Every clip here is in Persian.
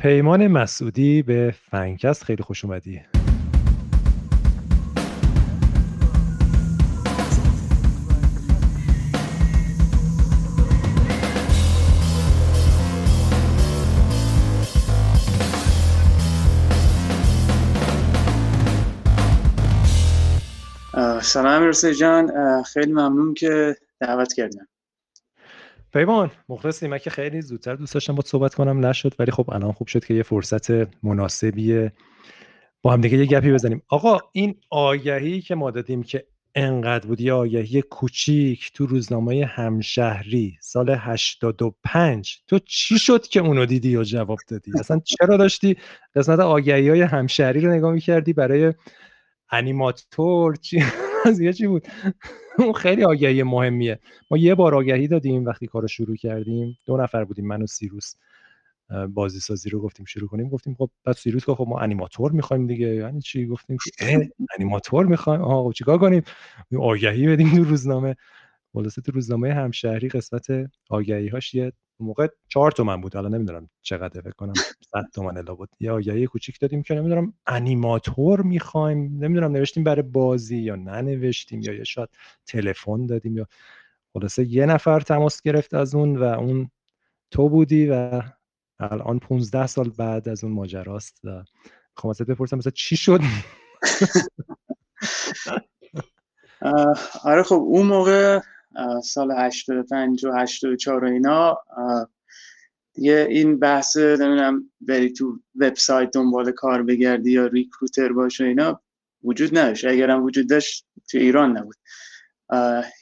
پیمان مسعودی به فنکست خیلی خوش اومدی. سلام امیر جان. خیلی ممنون که دعوت کردم پیمان مخلصی من که خیلی زودتر دوست داشتم با صحبت کنم. نشد ولی خب الان خوب شد که یه فرصت مناسبیه با هم دیگه یه گپی بزنیم. آقا این آگهی که ما دادیم که انقدر بود یه آگهی کوچیک تو روزنامه همشهری سال 85 تو چی شد که اونو دیدی یا جواب دادی؟ اصلا چرا داشتی قسمت آگهی های همشهری رو نگاه می‌کردی؟ برای انیماتور چی؟ قضیه چی بود؟ اون خیلی آگهی مهمیه. ما یه بار آگهی دادیم وقتی کارو شروع کردیم. دو نفر بودیم من و سیروس. بازی سازی رو گفتیم شروع کنیم. گفتیم خب بعد سیروس گفت خب ما انیماتور می‌خوایم دیگه. یعنی چی؟ گفتیم که انیماتور می‌خوایم. آها خب چیکار کنیم؟ آگهی بدیم تو روزنامه. خلاصه تو روزنامه همشهری قسمت آگهی هاش یه موقع چهار تومن بود. الان نمی‌دونم چقدر فکر کنم 100 تومن الا بود یه آگهی کوچیک دادیم که نمی‌دونم انیماتور می‌خوایم. نمی‌دونم نوشتیم برای بازی یا ننوشتیم یا یه شاید تلفن دادیم یا خلاصه یه نفر تماس گرفت از اون و اون تو بودی و الان 15 سال بعد از اون ماجراست و خب بپرسم مثلا چی شد؟ آره خب اون موقع سال 85 و 84 و اینا. دیگه این بحث نمی‌دونم بری تو وبسایت دنبال کار بگردی یا ریکروتر باش و اینا وجود نداشت. اگرم وجود داشت تو ایران نبود.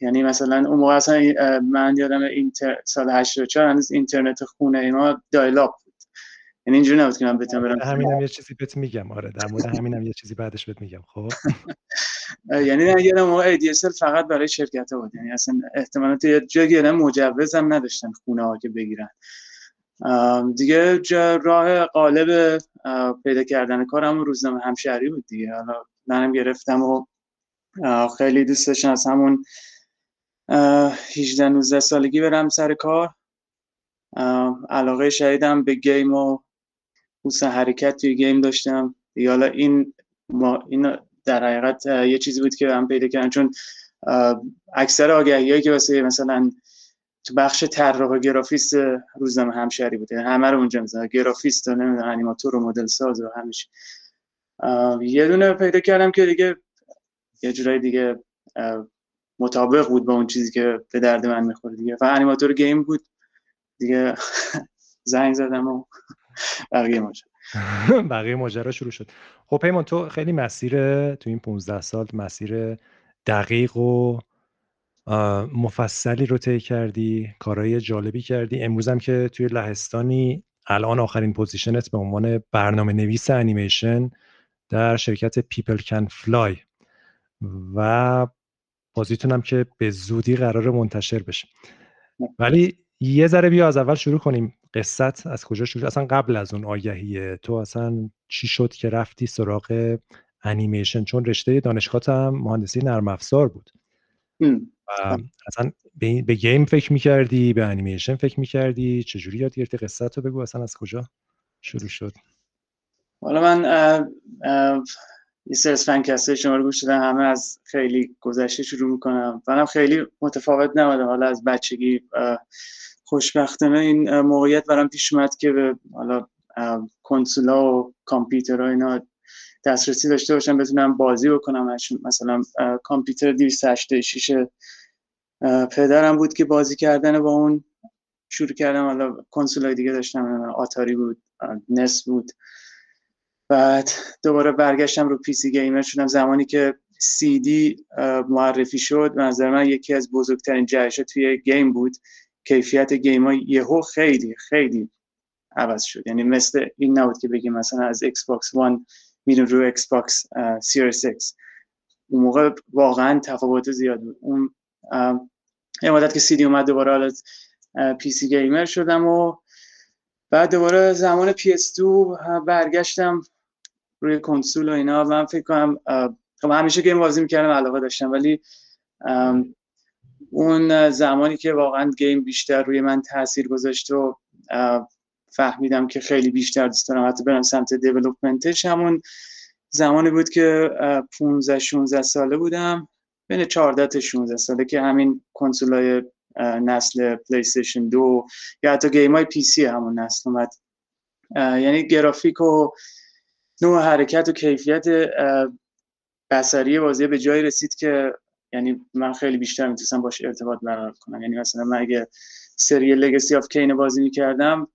یعنی مثلا اون موقع اصلا من یادم اینتر سال 84 هنوز اینترنت خونه اینا دایلاپ یعنی اینجوری نبود که من بتونم برم همینم یه چیزی بهت میگم. آره در مورد همینم یه چیزی بعدش بهت میگم. خب؟ یعنی نه یادم موقع ADSL فقط برای شرکت ها بود. یعنی اصلا احتمالات یه جایی مجوز هم نداشتن خونه ها که بگیرن. دیگه راه قالب پیدا کردن کارم روزنامه همشهری بود دیگه. حالا منم گرفتم و خیلی دوست داشتم از همون 18 19 سالگی برم سر کار. علاقه شدیدم به گیم و حوس حرکت توی گیم داشتم. حالا این ما این در حقیقت یه چیزی بود که هم پیدا کردن چون اکثر آگهی که واسه مثلا تو بخش طراح و گرافیست روزنامه همشهری بوده. همه رو اونجا مثلا گرافیست و نمی‌دونم انیماتور و مدل ساز و همیشه یه دونه پیدا کردم که دیگه یه جورایی دیگه مطابق بود با اون چیزی که به درد من می‌خوره دیگه. و انیماتور گیم بود. دیگه زنگ زدم و بقیه ماجرا. بقیه ماجرا شروع شد. خب پیمان تو خیلی مسیر تو این 15 سال مسیر دقیق و مفصلی رو طی کردی کارهای جالبی کردی. امروز هم که توی لهستانی الان آخرین position ت به عنوان برنامه نویس انیمیشن در شرکت People Can Fly. و بازیتونم که به زودی قرار منتشر بشه. ولی یه ذره بیا از اول شروع کنیم. قصت از کجا شروع اصلا قبل از اون آگهیه تو اصلا چی شد که رفتی سراغ انیمیشن چون رشته دانشگاه هم مهندسی نرم افزار بود و اصلا به, به گیم فکر می‌کردی به انیمیشن فکر می‌کردی؟ چجوری یاد گرفتی؟ قصت رو بگو اصلا از کجا شروع شد؟ حالا من یه سر از فنکسته شما رو گوش دادم همه از خیلی گذشته شروع می‌کنم. منم خیلی متفاوت نمادم حالا از بچگی خوشبختانه این موقعیت برام پیش اومد که به حالا کنسولا و کامپیوترها اینا دسترسی داشته باشم بتونم بازی بکنم. مثلا کامپیوتر 286 پدرم بود که بازی کردن با اون. شروع کردم حالا کنسول دیگه داشتم آتاری بود NES بود. بعد دوباره برگشتم رو PC gamer شدم. زمانی که سی دی معرفی شد به نظر من یکی از بزرگترین جهش توی game بود. کیفیت game ها یهو خیلی خیلی عوض شد. یعنی مثل این نبود که بگیم مثلا از Xbox One میریم رو Xbox Series X اون موقع واقعا تفاوت زیاد بود. اون یه مدت که سی دی اومد دوباره حالا PC gamer شدم و بعد دوباره زمان PS 2 برگشتم روی کنسول و اینا. من فکر کنم خب همیشه game بازی می‌کردم علاقه داشتم ولی اون زمانی که واقعا game بیشتر روی من تاثیر گذاشت و فهمیدم که خیلی بیشتر دوست دارم حتی برم سمت development ش همون زمانی بود که 15 16 ساله بودم بین 14 تا 16 ساله که همین کنسولای نسل پلی استیشن دو یا حتی game های PC همون نسل اومد. یعنی گرافیک و نوع حرکت و کیفیت یه سری بازی به جایی رسید که یعنی من خیلی بیشتر می‌تونستم باش ارتباط برقرار کنم. یعنی مثلا من اگه سری Legacy of Kain بازی می‌کردم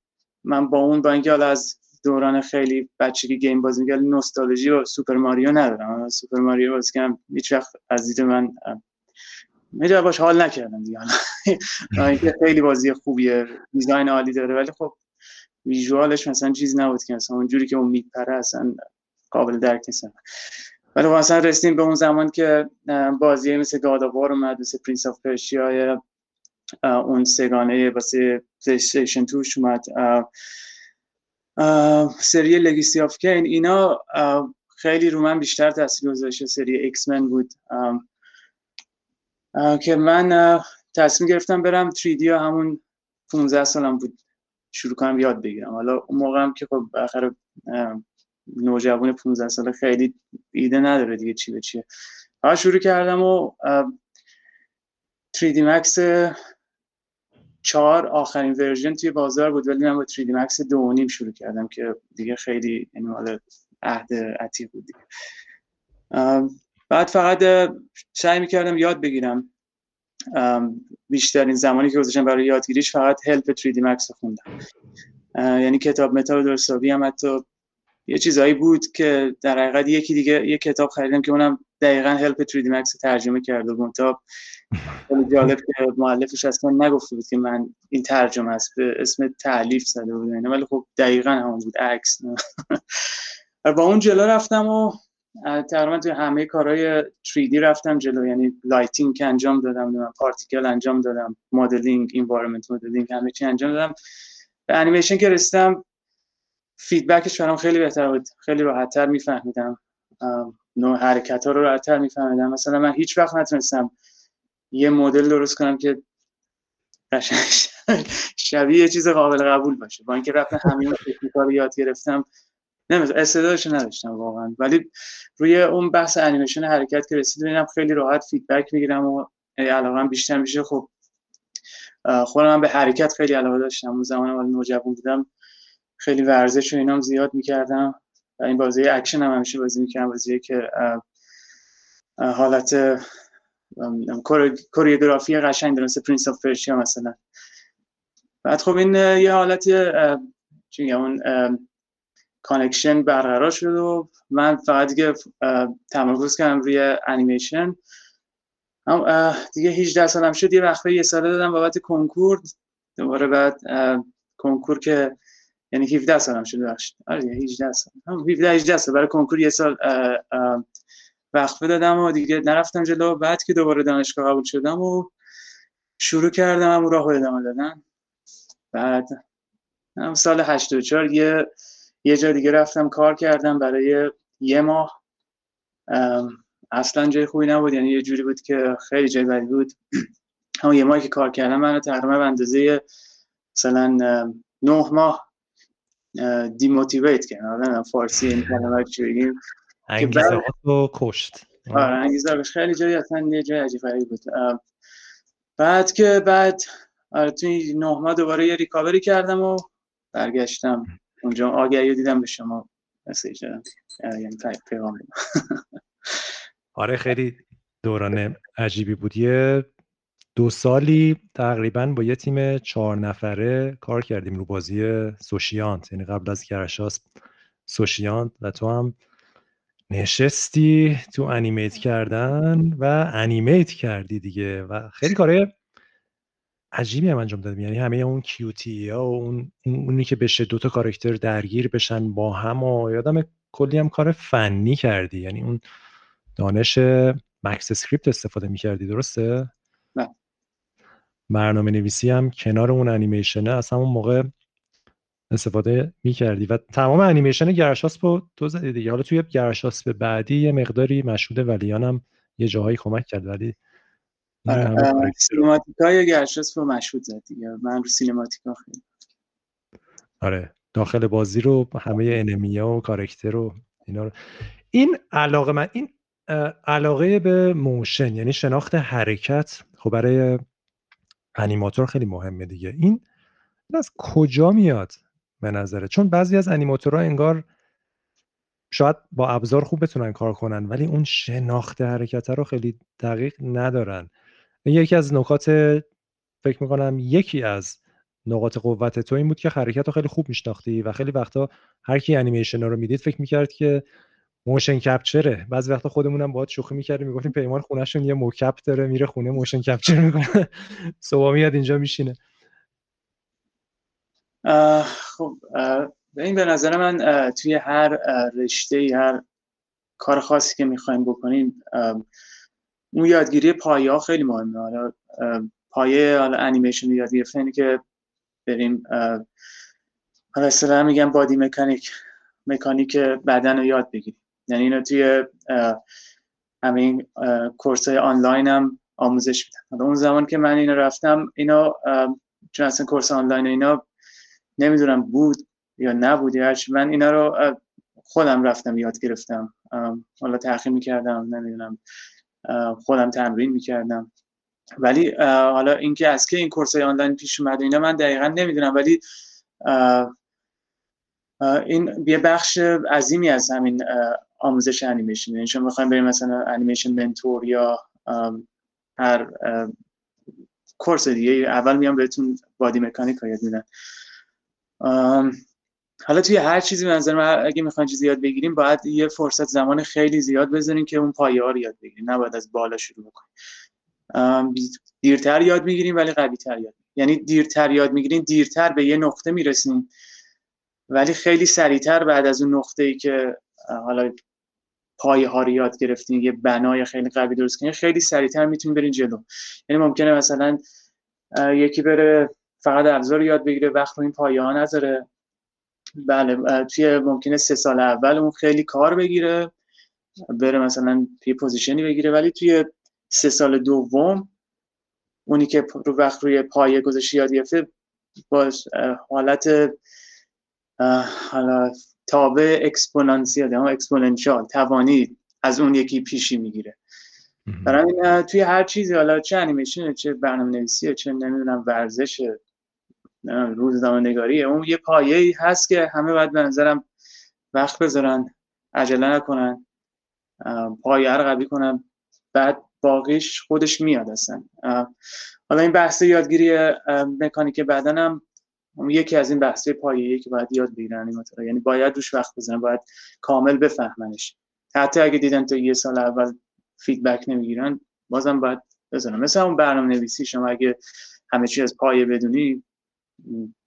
من با اون با اینکه حالا از دوران خیلی بچگی game بازی می‌کردم نوستالژی و سوپر ماریو ندارم. سوپر ماریو بازی کردم هیچ وقت از دید من اینجا باش حال نکردم دیگه. اینکه خیلی بازی خوبیه design عالی داره ولی خب visual ش مثلا چیز نبود که مثلا اونجوری که اون میپره اصلا قابل درک نیست. ولی خب مثلا رسیدیم به اون زمان که بازی مثل God of War اومد مثل Prince of Persia اون سگانه واسه پلیستیشن توش اومد. سری Legacy of Kain اینا خیلی رو من بیشتر تاثیر گذاشته سری ایکس من بود که من تصمیم گرفتم برم 3D همون 15 سالم بود. شروع کنم یاد بگیرم. حالا اون موقع هم که خب بالاخره نوجوان 15 ساله خیلی ایده نداره دیگه چی به چیه. ها شروع کردم و 3D Max چهار آخرین ورژن توی بازار بود ولی من با 3D Max دو نیم شروع کردم که دیگه خیلی یعنی مال عهد عتیق بود دیگه. بعد فقط سعی می‌کردم یاد بگیرم بیشترین زمانی که گذاشتم برای یادگیریش فقط help 3D Max خوندم. یعنی کتاب متال درستابی هم حتی یه چیزایی بود که در حقیقت یکی دیگه یه کتاب خریدم که اونم دقیقا help 3D Max ترجمه کرده بود تا خیلی جالب که مؤلفش اصلا نگفته بود که من این ترجمه است به اسم تألیف زده بود ولی خب دقیقا همون بود عکس. با اون جلو رفتم و تقریبا توی همه کارهای 3D رفتم جلو. یعنی lighting انجام دادم particle انجام دادم modeling environment modeling همه چی انجام دادم. به انیمیشن که رسیدم feedback ش برام خیلی بهتر بود. خیلی راحتتر میفهمیدم. نوع حرکت ها رو راحتتر میفهمیدم. مثلا من هیچ وقت نتونستم یه مدل درست کنم که شبیه یه چیز قابل قبول باشه. با اینکه رفتم همین تکنیکا رو یاد گرفتم نمی‌دونم استعدادش نداشتم واقعا. ولی روی اون بحث انیمیشن حرکت که رسید ببینم خیلی راحت feedback می‌گیرم و علاقه بیشتر میشه. خب خودم به حرکت خیلی علاقه داشتم. اون زمان اول نوجوان بودم. خیلی ورزش و اینام زیاد می‌کردم و این بازی اکشن هم همیشه بازی می‌کردم بازی که حالت choreography قشنگ داره مثل Prince of Persia مثلا. بعد خب این یه حالت چی اون connection برقرار شد و من فقط دیگه تمرکز کردم روی انیمیشن دیگه 18 سالم شد یه وقفه یه ساله دادم بابت کنکور دوباره بعد کنکور که یعنی 17 سالم شد بخشید آره 18 سال. هم 17 18 سال. برای کنکور یه سال وقفه دادم و دیگه نرفتم جلو. بعد که دوباره دانشگاه قبول شدم و شروع کردم هم راه ادامه دادن. بعد هم سال 84 یه یه جا دیگه رفتم کار کردم برای یه ماه. اصلا جای خوبی نبود. یعنی یه جوری بود که خیلی جای بدی بود. همون یه ماهی که کار کردم من تقریبا به اندازه مثلا نه ماه دیموتیویت کرد آره فارسی این کلمه چی بگیم. انگیزه رو کشت. آره انگیزه خیلی جایی اصلا یه جای عجیب بود. بعد که بعد آره توی نه ماه دوباره یه ریکاوری کردم و برگشتم. اونجا آگهی دیدم به شما مسیج دادم. یعنی پیغام. آره خیلی دوران عجیبی بود. یه دو سالی تقریبا با یه تیم چهار نفره کار کردیم رو بازی سوشیانت. یعنی قبل از گرشاس سوشیانت و تو هم نشستی تو انیمیت کردن و انیمیت کردی دیگه و خیلی کاره عجیبی هم انجام دادیم. یعنی همه اون کیوتی ها و اون اونی که بشه دوتا کارکتر درگیر بشن با هم و یادم کلی هم کار فنی کردی. یعنی اون دانش MaxScript استفاده می‌کردی درسته؟ نه. برنامه نویسی هم کنار اون انیمیشنه از همون موقع استفاده می‌کردی. و تمام انیمیشن گرشاسبا تو زدی دیگه. حالا توی گرشاسب بعدی یه مقداری مشهود ولیان هم یه جاهایی کمک کرد ولی سینماتیکا یا گرشاسبا مشهود زد دیگه. من رو سینماتیکا خیلی. آره داخل بازی رو همه enemy ا و character و اینا رو. این علاقه من این علاقه به motion یعنی شناخت حرکت خب برای انیماتور خیلی مهمه دیگه. این از کجا میاد به نظرت؟ چون بعضی از انیماتورها انگار شاید با ابزار خوب بتونن کار کنن ولی اون شناخت حرکت رو خیلی دقیق ندارن. یکی از نکات فکر می‌کنم یکی از نقاط قوت تو این بود که حرکت رو خیلی خوب میشناختی و خیلی وقتا هر کی انیمیشن رو می‌دید فکر می‌کرد که motion capture ه بعضی وقتا خودمونم باهات شوخی می‌کردیم می‌گفتیم پیمان خونهشون یه mocap داره میره خونه motion capture می‌کنه. صبح میاد اینجا میشینه. خب این به نظر من توی هر رشته هر کار خاصی که می‌خوایم بکنیم اون یادگیری پایه ها خیلی مهمه. حالا پایه حالا انیمیشن یاد گرفتن که بریم حالا اصلا میگم بادی مکانیک مکانیک بدن رو یاد بگیریم. یعنی اینو توی همین کورس های آنلاین هم آموزش میدن اون زمان که من اینو رفتم اینا چون اصلا کورس آنلاین اینا نمی‌دونم بود یا نبود یا من اینا رو خودم رفتم یاد گرفتم. حالا تحقیق می‌کردم نمی‌دونم خودم تمرین می‌کردم. ولی حالا اینکه از که این کورس های آنلاین پیش اومده اینا من دقیقا نمی‌دونم. ولی این یه بخش عظیمی از همین آموزش انیمیشن. یعنی شما می‌خوایم بریم مثلا انیمیشن منتور یا هر کورس دیگه اول میام بهتون بادی مکانیک یاد میدن حالا توی هر چیزی منظر من اگه می‌خواین چیزی یاد بگیریم باید یه فرصت زمان خیلی زیاد بذارین که اون پایه ها رو یاد بگیریم نباید از بالا شروع بکنیم دیرتر یاد می‌گیریم ولی قوی تر یاد. یعنی دیرتر یاد می‌گیریم دیرتر به یه نقطه می‌رسیم ولی خیلی سریعتر بعد از اون نقطه ای که حالا پایه ها رو یاد گرفتین یه بنای خیلی قوی درست کنین خیلی سریعتر می‌تونین برین جلو. یعنی ممکنه مثلا یکی بره فقط ابزار یاد بگیره وقت رو این پایه ها نذاره. بله توی ممکنه سه سال اول اون خیلی کار بگیره بره مثلا توی position ی بگیره. ولی توی سه سال دوم اونی که رو وقت روی پایه گذاشته یاد گرفته با حالت حالا تابع exponentiel یا exponential توانی از اون یکی پیشی می‌گیره. برای توی هر چیزی حالا چه انیمیشن چه برنامه نویسیه چه نمی‌دونم ورزشه روزنامه نگاریه اون یه پایه هست که همه باید به نظرم وقت بذارن عجله نکنن پایه رو قوی کنن بعد باقیش خودش میاد اصلا. حالا این بحث یادگیری مکانیک بدنم یکی از این بحث پایه‌ای که باید یاد بگیرن این یعنی باید روش وقت بزنن باید کامل بفهمنش. حتی اگه دیدن تا یه سال اول فیدبک نمی‌گیرن بازم باید بزنن. مثل اون برنامه نویسی شما اگه همه چی از پایه بدونی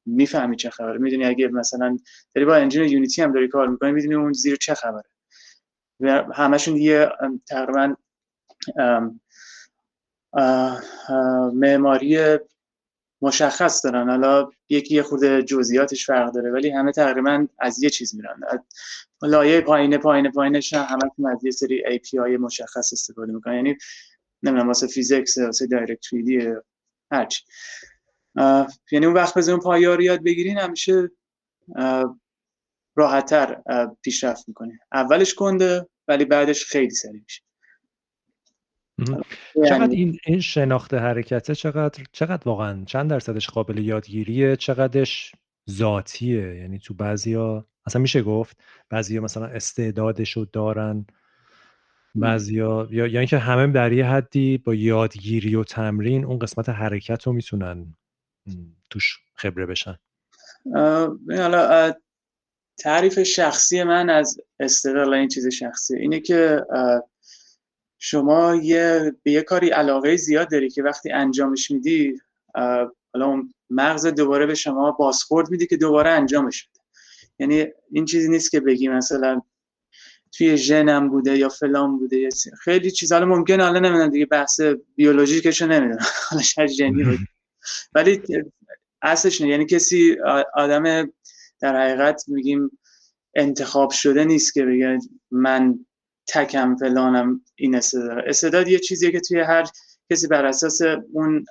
می‌فهمی چه خبره. می‌دونی اگه مثلا داری با انجین یونیتی هم داری کار می‌کنی می‌دونی اون زیر چه خبره. و همشون یه تقریبا معماری مشخص دارن. حالا یکی یه خود جزئیاتش فرق داره ولی همه تقریبا از یه چیز میرن. لایه پایین پایین پایینش همه از یه سری API مشخص استفاده می‌کنن. یعنی نمی‌دونم واسه physics واسه Direct3D هرچی یعنی اون وقت بذارن اون پایه رو یاد بگیرن همیشه راحتتر پیشرفت می‌کنه اولش کنده ولی بعدش خیلی سریع میشه. چقدر یعنی این این شناخت حرکته چقدر چقدر واقعا چند درصدش قابل یادگیریه چقدرش ذاتیه؟ یعنی تو بعضیا اصلا میشه گفت بعضیا مثلا استعدادشو دارن بعضیا یا یعنی که همه در یه حدی با یادگیری و تمرین اون قسمت حرکت رو می‌تونن توش خبره بشن. حالا تعریف شخصی من از استقلال این چیز شخصی اینه که شما یه به یه کاری علاقه زیاد داری که وقتی انجامش میدی حالا مغز دوباره به شما بازخورد میده که دوباره انجامش بده. یعنی این چیزی نیست که بگی مثلا توی ژنم بوده یا فلان بوده. یا خیلی چیز حالا ممکنه حالا نمی‌دونم دیگه بحث بیولوژیکشو نمی‌دونم. حالا شاید ژنی بود ولی اصلش نه یعنی کسی آدم در حقیقت میگیم انتخاب شده نیست که بگه من تکم فلانم این استعداد. استعداد یه چیزیه که توی هر کسی بر اساس اون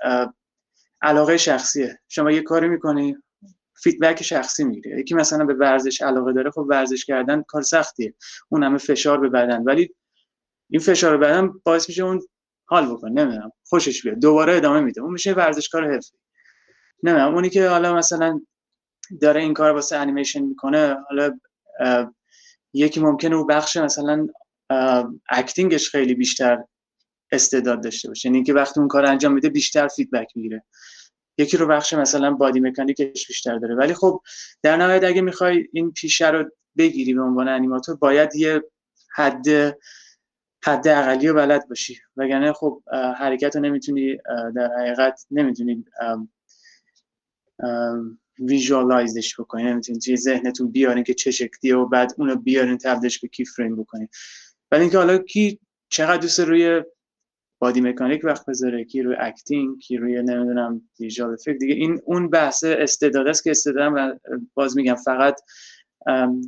علاقه شخصیه. شما یه کاری می‌کنی فیدبک شخصی می‌گیره یکی مثلا به ورزش علاقه داره خب ورزش کردن کار سختیه. اون همه فشار به بدن. ولی این فشار بدن باعث میشه اون حال بکنه. نمی‌دونم. خوشش بیاد. دوباره ادامه میده. اون میشه ورزشکار حرفی نمی‌دونم. اونی که حالا مثلا داره این کار واسه انیمیشن می‌کنه حالا یکی ممکنه او بخش مثلا acting ش خیلی بیشتر استعداد داشته باشه. یعنی که وقتی اون کار انجام میده بیشتر feedback می‌گیره. یکی رو بخش مثلا body mechanic ش بیشتر داره. ولی خب در نهایت اگه می‌خوای این پیشه رو بگیری به عنوان انیماتور باید یه حد حد اقلی رو بلد باشی. وگرنه خب حرکت رو نمی‌تونی در حقیقت نمی‌تونی visualize ش بکنی. نمی‌تونی توی ذهنتون بیارین که چه شکلیه و بعد اونو بیارین تبدیلش به key frame ولی اینکه حالا کی چقدر دوست روی body mechanic وقت بذاره کی روی acting کی روی نمی‌دونم visual effect دیگه این اون بحث استعداد است که استعدادم باز میگم فقط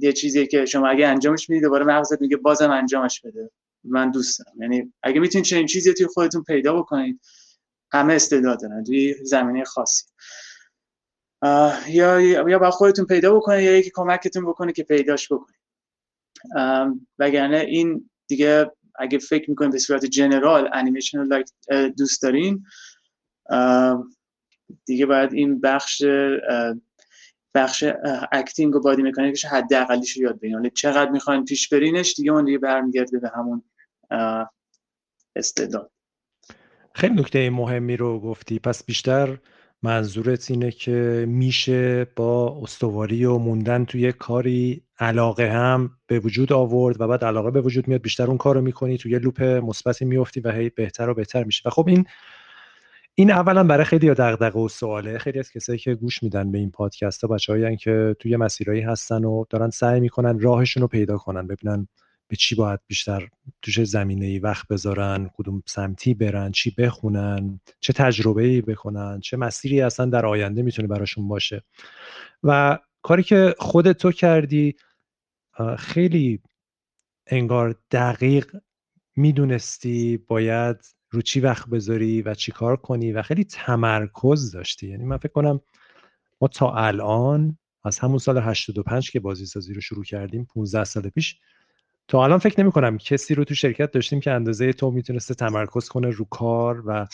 یه چیزیه که شما اگه انجامش می‌دید دوباره مغزت میگه بازم انجامش بده. من دوست دارم یعنی اگه می‌تونید چنین چیزی توی خودتون پیدا بکنید همه استعداد دارن توی زمینه خاصی. یا یا با خودتون پیدا بکنید یا یکی کمکتون بکنه که پیداش بکنید. وگرنه این دیگه اگه فکر می‌کنید به صورت general انیمیشن رو دوست دارین دیگه باید این بخش بخش acting و body mechanic ش حداقلیش رو یاد بگیرید چقدر می‌خواین پیش برینش دیگه اون دیگه برمیگرده به همون استعداد خیلی نکته مهمی رو گفتی. پس بیشتر منظورت اینه که میشه با استواری و موندن توی کاری علاقه هم به وجود آورد و بعد علاقه به وجود میاد بیشتر اون کار رو می‌کنی توی loop مثبتی میفتی و هی بهتر و بهتر میشه و خب این این اولا برای خیلی دغدغه و سواله. خیلی از کسایی که گوش میدن به این پادکست ها بچه‌هایی که توی مسیرهایی هستن و دارن سعی می‌کنن راهشون رو پیدا کنن ببینن به چی باید بیشتر توش زمینه ای وقت بذارن کدوم سمتی برن چی بخونن چه تجربه ای بکنن چه مسیری اصلا در آینده می‌تونه براشون باشه. و کاری که خودت تو کردی خیلی انگار دقیق می‌دونستی باید رو چی وقت بذاری و چی کار کنی و خیلی تمرکز داشتی. یعنی من فکر کنم ما تا الان از همون سال 85 که بازی سازی رو شروع کردیم 15 سال پیش تا الان فکر نمی کنم کسی رو تو شرکت داشتیم که اندازه تو می‌تونسته تمرکز کنه رو کار و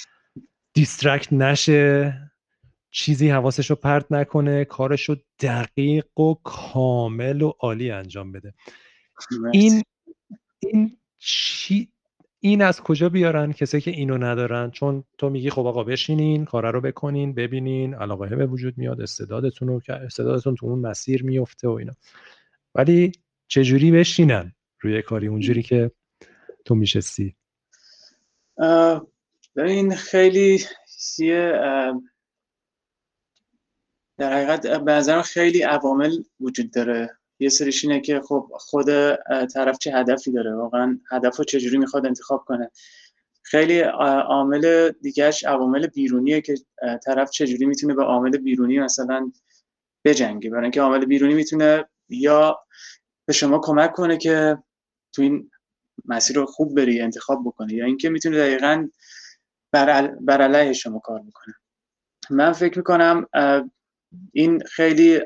دیسترکت نشه. چیزی حواسش رو پرت نکنه کارش رو دقیق و کامل و عالی انجام بده. این این چی این از کجا بیارن کسی که اینو ندارن؟ چون تو میگی خب آقا بشینین کارا رو بکنین ببینین علاقه به وجود میاد استعدادتون رو استعدادتون تو اون مسیر میفته و اینا. ولی چجوری بشینن روی کاری اونجوری که تو میشستی؟ این خیلی یه در حقیقت به خیلی عوامل وجود داره. یه سریش اینه که خب خود طرف چه هدفی داره؟ واقعا هدف رو چجوری می‌خواد انتخاب کنه؟ خیلی عامل دیگهش عوامل بیرونیه که طرف چجوری می‌تونه به عامل بیرونی مثلا بجنگه. برای اینکه عامل بیرونی می‌تونه یا به شما کمک کنه که تو این مسیر رو خوب بری انتخاب بکنی یا اینکه می‌تونه دقیقا بر, بر علیه شما کار بکنه. من فکر می‌کنم این خیلی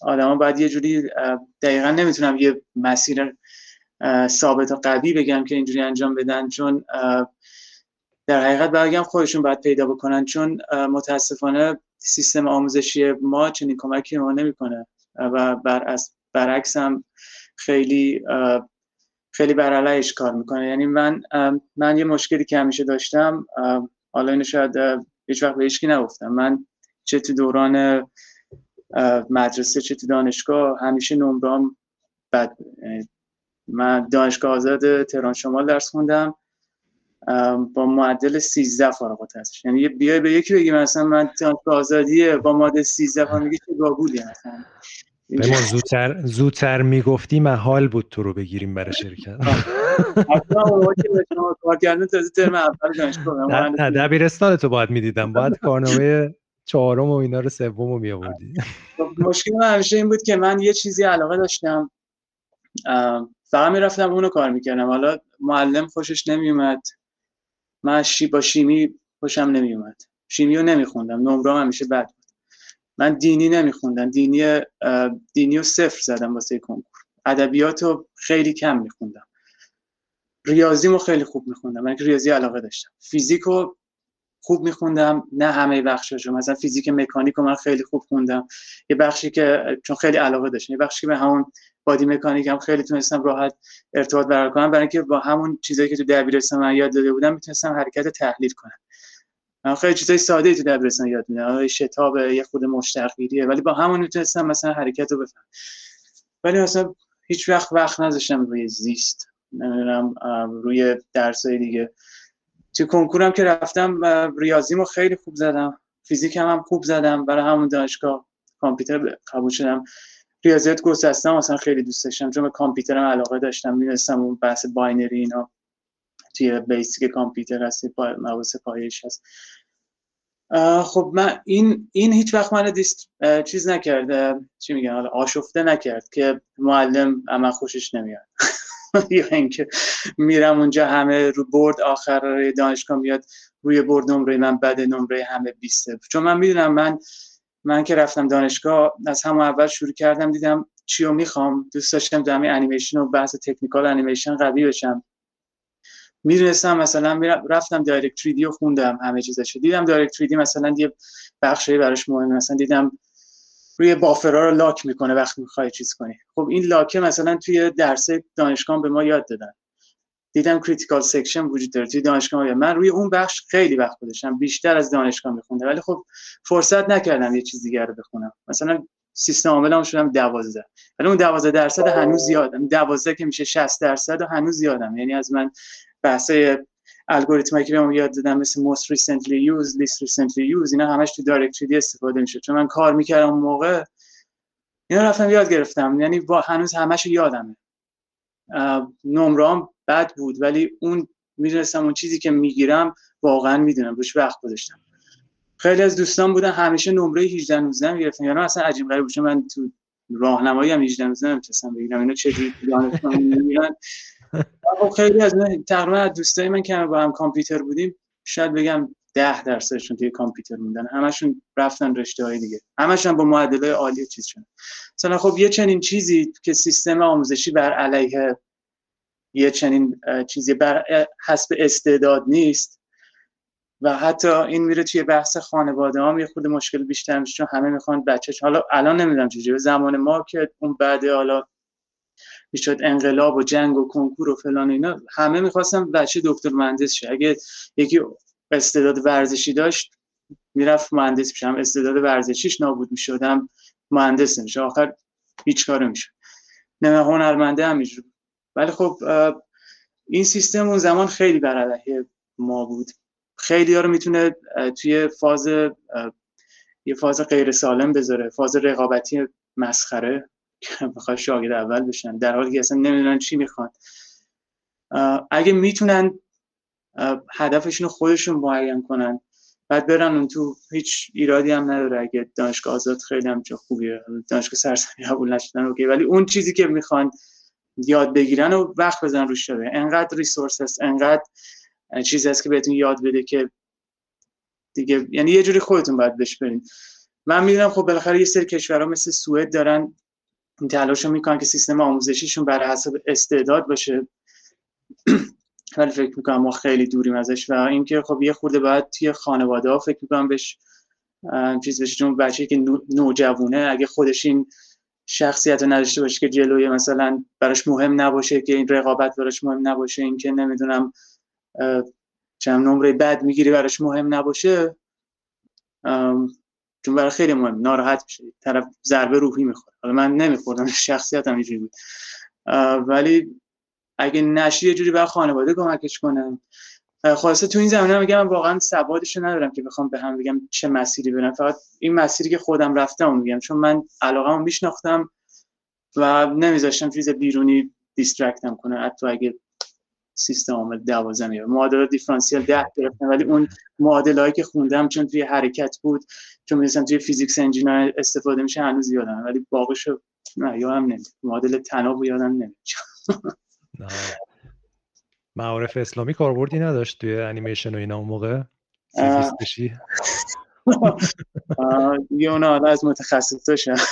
آدما باید یه جوری دقیقا نمی‌تونم یه مسیر ثابت و قوی بگم که اینجوری انجام بدن چون در حقیقت بگم خودشون باید پیدا بکنن چون متاسفانه سیستم آموزشی ما چنین کمکی ما نمی‌کنه. و بر برعکس هم خیلی خیلی بر کار می‌کنه. یعنی من من یه مشکلی که همیشه داشتم حالا اینو شاید هیچ وقت به هیچکی نگفتم. من چه تو دوران مدرسه چه تو دانشگاه همیشه نمرام بد من دانشگاه آزاد تهران شمال درس خوندم با معدل 13 فارغ التحصیل یعنی بیای به یکی بگی مثلا من دانشگاه آزادیه با معدل 13 میگه چه گاگولی هستن. به ما زودتر زودتر می‌گفتی محال بود تو رو بگیریم برای شرکت. نه دبیرستان تو باید می‌دیدم. باید کارنامه چهارم و اینا رو سوم رو می آوردی خب، مشکل من همیشه این بود که من یه چیزی علاقه داشتم. فقط می‌رفتم اونو کار می‌کردم. حالا معلم خوشش نمیومد من شی با شیمی خوشم نمیومد شیمی رو نمیخوندم. نمرام همیشه بد بود. من دینی نمیخوندم. دینی دینی و صفر زدم واسه کنکور. ادبیات رو خیلی کم میخوندم. ریاضی رو خیلی خوب میخوندم. من ریاضی علاقه داشتم. فیزیک رو خوب میخوندم نه همه بخشاشو. مثلا فیزیک مکانیک رو من خیلی خوب خوندم. یه بخشی که چون خیلی علاقه داشتم یه بخشی که به همون بادی مکانیک هم خیلی تونستم راحت ارتباط برقرار کنم. برای اینکه با همون چیزایی که تو دبیرستان من یاد داده بودم می‌تونستم حرکت تحلیل کنم. من خیلی چیزای ساده تو دبیرستان یاد میدم. شتاب یه خود مشتقیریه ولی با همون می‌تونستم مثلا حرکت رو بفهم ولی مثلا هیچ وقت وقت نذاشتم روی زیست. نمی‌دونم روی درسای دیگه. تو کنکورم که رفتم ریاضیمو خیلی خوب زدم. فیزیکم هم خوب زدم. برای همون دانشگاه کامپیوتر قبول شدم. ریاضیات گسستم مثلا خیلی دوست داشتم. چون به کامپیوترم علاقه داشتم. می‌دونستم اون بحث binary اینا توی basic کامپیوتر هست مباحث پایش هست. خب من این این هیچ وقت من دیست چیز نکرده چی میگن؟ حالا آشفته نکرد که معلم اما خوشش نمیاد. یا اینکه میرم اونجا همه رو برد آخر دانشگاه میاد روی برد نمره من بده نمره همه 20 چون من می‌دونم من من که رفتم دانشگاه از همون اول شروع کردم دیدم چی رو می‌خوام. دوست داشتم در انیمیشن و بحث technical انیمیشن قوی بشم. می‌رسم مثلا رفتم Direct3D رو خوندم همه چیزش دیدم Direct3D مثلا یه بخشی براش مهمه. مثلا دیدم روی buffer ا رو lock می‌کنه وقتی می‌خوای چیز کنی. خب این lock ه مثلا توی درس دانشگاه به ما یاد دادن. دیدم critical section وجود داره توی دانشگاه. من روی اون بخش خیلی وقت گذاشتم. بیشتر از دانشگاه میخوندم. ولی خب فرصت نکردم یه چیز دیگر رو بخونم. مثلا سیستم عامل شدم دوازده. ولی اون دوازده درصد هنوز زیادم دوازده که میشه 60 درصد هنوز زیادم یعنی از من بحثای الگوریتمایی که بهمون یاد دادن مثل most recently used least recently used اینا همش تو دایرکتری استفاده میشه چون من کار می‌کردم اون موقع اینا رفتم یاد گرفتم. یعنی با هنوز همش یادمه. نمرام بد بود ولی اون می‌دونستم اون چیزی که می‌گیرم واقعا می‌دونم. روش وقت گذاشتم. خیلی از دوستان بودن همیشه نمره 18 19 می‌گرفتن یعنی اصلا عجیب غریب بود. من تو راهنمایی هم 18 19 نمی‌تونستم بگیرم. اینا چه می‌گیرن؟ خب خیلی از من تقریبا دوستای من که با هم کامپیوتر بودیم شاید بگم ده درصدشون توی کامپیوتر موندن. همشون رفتن رشته های دیگه. همشون با معدله عالی چیز شدن. مثلا خب یه چنین چیزی که سیستم آموزشی بر علیه یه چنین چیزی بر حسب استعداد نیست و حتی این میره توی بحث خانواده هم یه خود مشکل بیشتر میشه چون همه می‌خوان بچه حالا الان نمی‌دونم چجوری زمان ما که اون بعد حالا می‌شد انقلاب و جنگ و کنکور و فلان اینا همه می‌خواستم بچه دکتر مهندس شه. اگه یکی استعداد ورزشی داشت می‌رفت مهندس میشم استعداد ورزشیش نابود می‌شدم مهندس نمیشه آخر هیچ کاره میشه نه هنرمنده هم ولی خب این سیستم اون زمان خیلی بر ما بود. خیلی ها رو می‌تونه توی فاز یه فاز غیر سالم بذاره فاز رقابتی مسخره. بخواد شاگرد اول بشن. در حالی که اصلا نمی‌دونن چی می‌خوان. اگه می‌تونن هدفشون خودشون معین کنن بعد برن اون تو هیچ ایرادی هم نداره اگه دانشگاه آزاد خیلی هم جا خوبیه دانشگاه سرسری قبول نشدن اوکی. ولی اون چیزی که می‌خوان یاد بگیرن و وقت بزن روش شده انقدر ریسورس هست انقدر چیزی هست که بهتون یاد بده که دیگه یعنی یه جوری خودتون باید بهش برین. من می‌دونم خب بالاخره یه سری کشورها مثل سوئد دارن این تلاش می‌کنن که سیستم آموزشیشون بر حسب استعداد باشه. ولی فکر می‌کنم ما خیلی دوریم ازش و اینکه خب یه خورده باید توی خانواده ها فکر می‌کنم بهش چیز بشه چون بچه که نوجوونه اگه خودش این شخصیت رو نداشته باشه که جلوی مثلا براش مهم نباشه که این رقابت براش مهم نباشه اینکه نمی‌دونم چند نمره بد می‌گیری براش مهم نباشه چون برای خیلی مهم ناراحت میشه. طرف ضربه روحی می‌خوره. حالا من نمیخوردم شخصیتم اینجوری بود. ولی اگه نشی یه جوری برای خانواده کمکش کنم خلاصه تو این زمینه میگم واقعا سوادش ندارم که بخوام به هم بگم چه مسیری برم. فقط این مسیری که خودم رفتم میگم. چون من علاقه میشناختم و نمیذاشتم چیز بیرونی دیسترکتم کنه. حتی اگه سیستم عامل 12 میاره معادل دیفرانسیل 10 گرفتم ولی اون معادلایی که خوندم چون توی حرکت بود چون مثلا توی physics engine استفاده میشه هنوز یادم ولی باقیشو نه یادم نمیاد. معادله طناب یادم نمیاد. معارف اسلامی کاربردی نداشت توی انیمیشن و اینا اون موقع؟ یه اونا حالا از متخصصاشن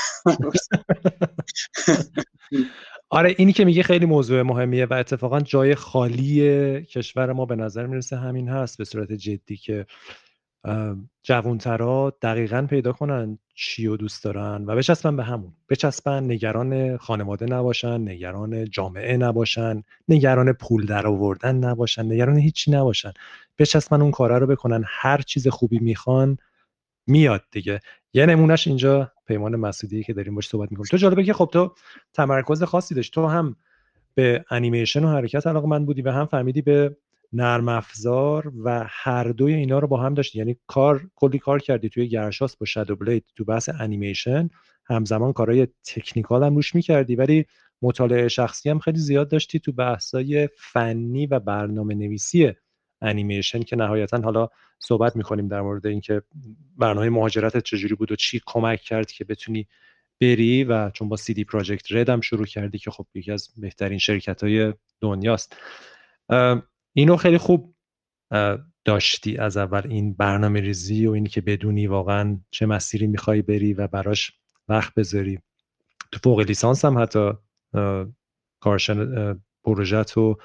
آره اینی که میگه خیلی موضوع مهمیه و اتفاقا جای خالی کشور ما به نظر می‌رسه همین هست به صورت جدی که جوانترا دقیقا پیدا کنن چی و دوست دارن و بچسبن به همون. بچسبن نگران خانواده نباشن نگران جامعه نباشن نگران پول در آوردن نباشن نگران هیچی نباشن. بچسبن اون کارا رو بکنن. هر چیز خوبی می‌خوان میاد دیگه. یه نمونهش اینجا پیمان مسعودی که داریم باش صحبت می‌کنیم. تو جالبه که خب تو تمرکز خاصی داشت تو هم به انیمیشن و حرکت علاقه من بودی و هم فهمیدی به نرم افزار و هر دوی اینا رو با هم داشتی. یعنی کار کلی کار کردی توی گرشاس با شادو بلید تو بحث انیمیشن همزمان کارهای تکنیکال هم روش می‌کردی ولی مطالعه شخصی هم خیلی زیاد داشتی تو بحثای فنی و برنامه نویسی انیمیشن که نهایتا حالا صحبت می‌کنیم در مورد اینکه برنامه مهاجرت چجوری بود و چی کمک کرد که بتونی بری و چون با سی دی پراجکت رد هم شروع کردی که خب یکی از بهترین شرکت های دنیاست اینو خیلی خوب داشتی از اول این برنامه ریزی و اینی که بدونی واقعا چه مسیری می‌خوای بری و براش وقت بذاری. تو فوق لیسانس هم حتی کارشن پروژت و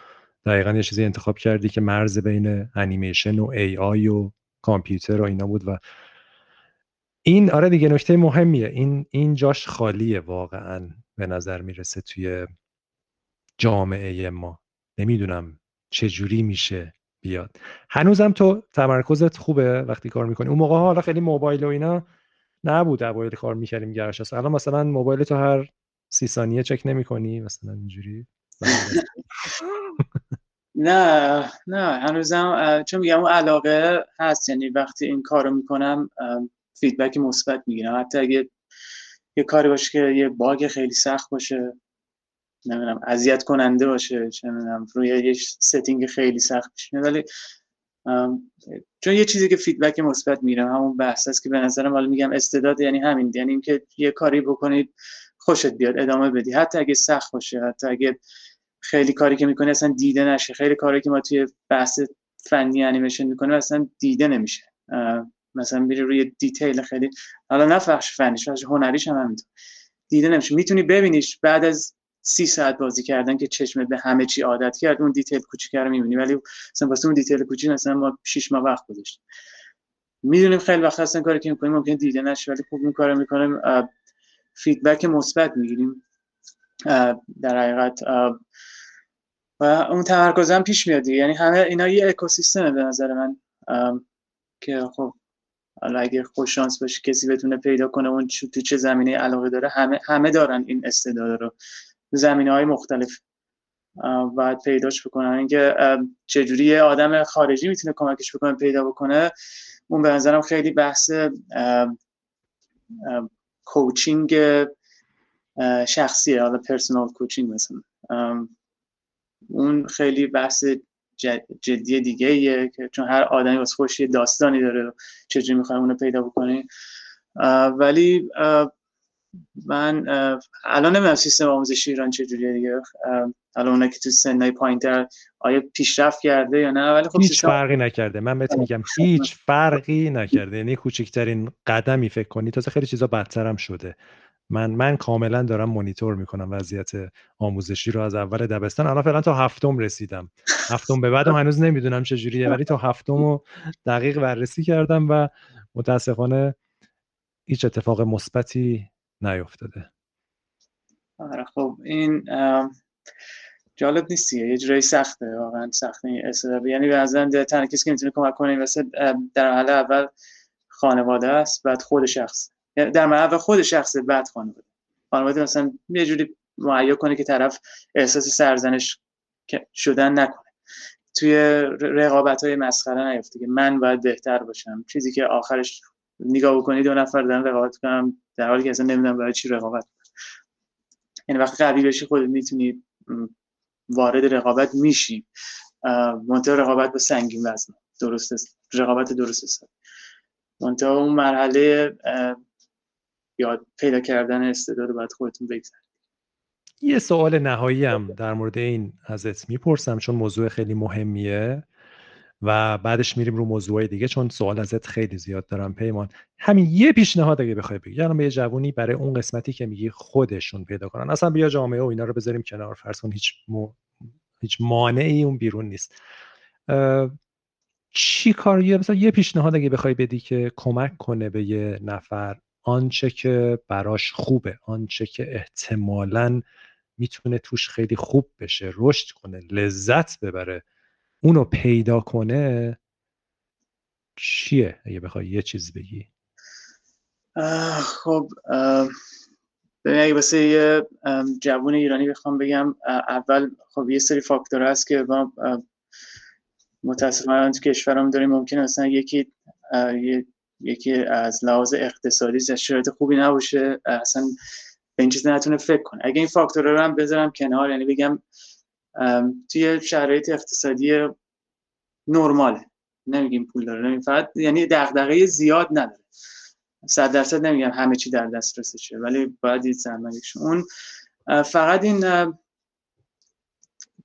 دقیقا یه چیزی انتخاب کردی که مرز بین انیمیشن و ای آی و کامپیوتر و اینا بود و این آره دیگه نکته مهمیه. این این جاش خالیه واقعا به نظر می‌رسه توی جامعه ما. نمی‌دونم چه جوری میشه بیاد. هنوزم تو تمرکزت خوبه وقتی کار می‌کنی؟ اون موقع حالا خیلی موبایل و اینا نبود اوایل کار می‌کردیم گرش الان مثلا موبایل تو هر سی ثانیه چک نمی‌کنی؟ مثلا اینجوری. نه نه هنوزم چون میگم اون علاقه هست یعنی وقتی این کارو می‌کنم feedback مثبت می‌گیرم. حتی اگه یه کاری باشه که یه bug خیلی سخت باشه نمی‌دونم اذیت کننده باشه چه می‌دونم روی یه setting خیلی سخت بشه ولی چون یه چیزی که feedback مثبت می‌گیرم همون بحث است که به نظرم حالا میگم استعداد یعنی همین یعنی اینکه یه کاری بکنید خوشت بیاد ادامه بدی. حتی اگه سخت باشه حتی اگه خیلی کاری که می‌کنه اصلا دیده نشه. خیلی کاری که ما توی بحث فنی انیمیشن می‌کنیم اصلا دیده نمیشه. مثلا میری روی detail خیلی حالا نه بخش فنیش بخش هنریش هم همینطور. دیده نمیشه. می‌تونی ببینیش بعد از سی ساعت بازی کردن که چشمت به همه چی عادت کرد اون detail کوچیک رو می‌بینی. ولی مثلا واسه اون detail کوچیک مثلا ما 6 ماه وقت گذاشتیم. می‌دونیم خیلی وقت اصلا کاری که می‌کنیم ممکن دیده نشه ولی خوب این کارو می‌کنیم. فیدبک مثبت می‌گیریم. در حقیقت و اون تمرکزم پیش میاد یعنی همه اینا یه اکوسیستمه به نظر من. که خب حالا اگه خوش شانس باشه کسی بتونه پیدا کنه اون تو چه زمینه علاقه داره همه همه دارن این استعداد رو. زمینه های مختلف. باید پیداش بکنن. اینکه چجوری یه آدم خارجی می‌تونه کمکش بکنه پیدا بکنه اون به نظرم خیلی بحث کوچینگ شخصیه. حالا پرسونال کوچینگ مثلا. اون خیلی بحث جدی دیگه ایه که چون هر آدمی واسه خوش داستانی داره چجوری می‌خوای اونو پیدا بکنی. ولی من الان نمی‌دونم سیستم آموزشی ایران چجوریه دیگه. الان اونه که تو سنهای پایین تر آیا پیشرفت کرده یا نه؟ ولی خب هیچ فرقی نکرده. من بهت میگم هیچ فرقی نکرده. یعنی کوچکترین قدمی فکر کنی تازه خیلی چیزا بدتر هم شده. من من کاملا دارم مانیتور می‌کنم وضعیت آموزشی رو از اول دبستان. الان فعلا تا هفتم رسیدم. هفتم به بعدم هنوز نمی‌دونم چه جوریه ولی تا هفتم رو دقیق بررسی کردم و متاسفانه هیچ اتفاق مثبتی نیفتاده. آره خب. این جالب نیستیه یه جورایی سخته واقعا سخته این یعنی به نظرم تنها کسی که می‌تونه کمک کنه مثل در حال اول خانواده است بعد خود شخص. در اول خود شخص بعد خانواده. خانواده مثلا یه جوری مهیا کنه که طرف احساس سرزنش شدن نکنه. توی رقابت های مسخره نیفته که من باید بهتر باشم. چیزی که آخرش نگاه بکنی دو نفر دارن رقابت کنم در حالی که اصلا نمی‌دونم برای چی رقابت یعنی وقتی قوی بشی خودت می‌تونی وارد رقابت میشی. منتها رقابت با سنگین وزن درست رقابت درست است منتها اون مرحله یاد پیدا کردن استعداد باید خودتون بگذارید. یه سوال نهایی هم در مورد این ازت می‌پرسم چون موضوع خیلی مهمیه و بعدش میریم رو موضوع دیگه چون سوال ازت خیلی زیاد دارم پیمان. همین یه پیشنهاد اگه بخوای بگی. یعنی به یه جوونی برای اون قسمتی که میگی خودشون پیدا کنن. اصلا بیا جامعه و اینا رو بذاریم کنار فرض کن هیچ هیچ مانعی اون بیرون نیست. چی کار؟ مثلا یه پیشنهاد اگه بخوای بدی که کمک کنه به یه نفر آنچه که براش خوبه آنچه که احتمالا می‌تونه توش خیلی خوب بشه رشد کنه لذت ببره اونو پیدا کنه چیه؟ اگه بخوای یه چیز بگی. خب اگه واسه یه جوون ایرانی بخوام بگم اول خب یه سری فاکتور هست که ما متاسفانه تو کشورم داریم ممکنه مثلا یکی یکی از لحاظ اقتصادی شرایط خوبی نباشه اصلا به این چیز نتونه فکر کنه. اگه این فاکتور رو هم بذارم کنار یعنی بگم توی شرایط اقتصادی نرماله. نمیگیم پول داره نمیگیم فقط یعنی دغدغه زیاد نداره. صد درصد نمیگم همه چی در دسترسشه ولی باید دید اون فقط این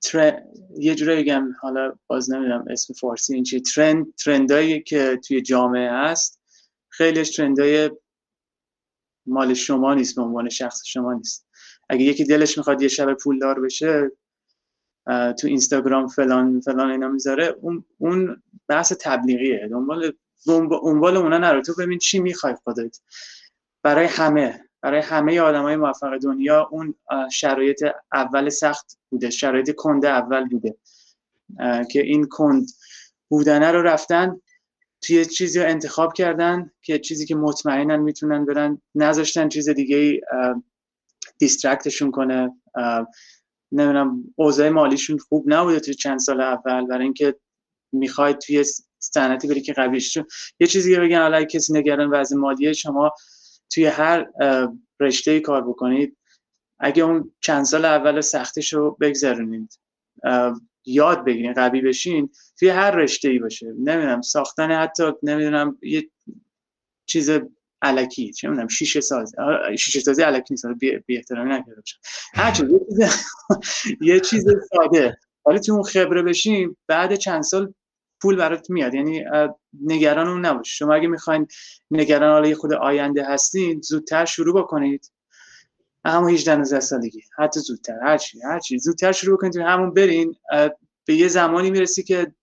تر... یه جوری بگم حالا باز نمی‌دونم اسم فارسی این چی ترند ترندایی که توی جامعه هست خیلیش ترندای مال شما نیست به عنوان شخص شما نیست. اگه یکی دلش می‌خواد یه شب پولدار بشه تو اینستاگرام فلان فلان اینا می‌ذاره اون اون بحث تبلیغیه. دنبال دنبال اونا نرو. تو ببین چی می‌خوای خودت. برای همه برای همه آدم های موفق دنیا اون شرایط اول سخت بوده. شرایط کند اول بوده. که این کند بودنه رو رفتن توی چیزی رو انتخاب کردن که چیزی که مطمئنن می‌تونن برن نذاشتن چیز دیگه دیسترکتشون کنه. نمی‌دونم اوضاع مالیشون خوب نبوده توی چند سال اول برای اینکه می‌خواید توی صنعتی بری که قبلیش یه چیزی که بگم حالا کسی نگران وضع مالی شما توی هر رشته کار بکنید اگه اون چند سال اول سختش رو بگذرونید یاد بگیرین قوی بشین توی هر رشته ای باشه. نمی‌دونم ساختن حتی نمی‌دونم یه چیز علکی چه می‌دونم شیشه ساز شیشه سازی علکی نیست بی, احترامی نکرده باشم. هر چیز یه چیز ساده. ولی تو اون خبره بشین بعد چند سال پول برات میاد. یعنی نگران اون نباش. شما اگه می‌خواین نگران حالا خود آینده هستین زودتر شروع بکنید. همون 18 19 سالگی حتی زودتر. هر چی هر چی. زودتر شروع بکنید همون برین به یه زمانی می‌رسی که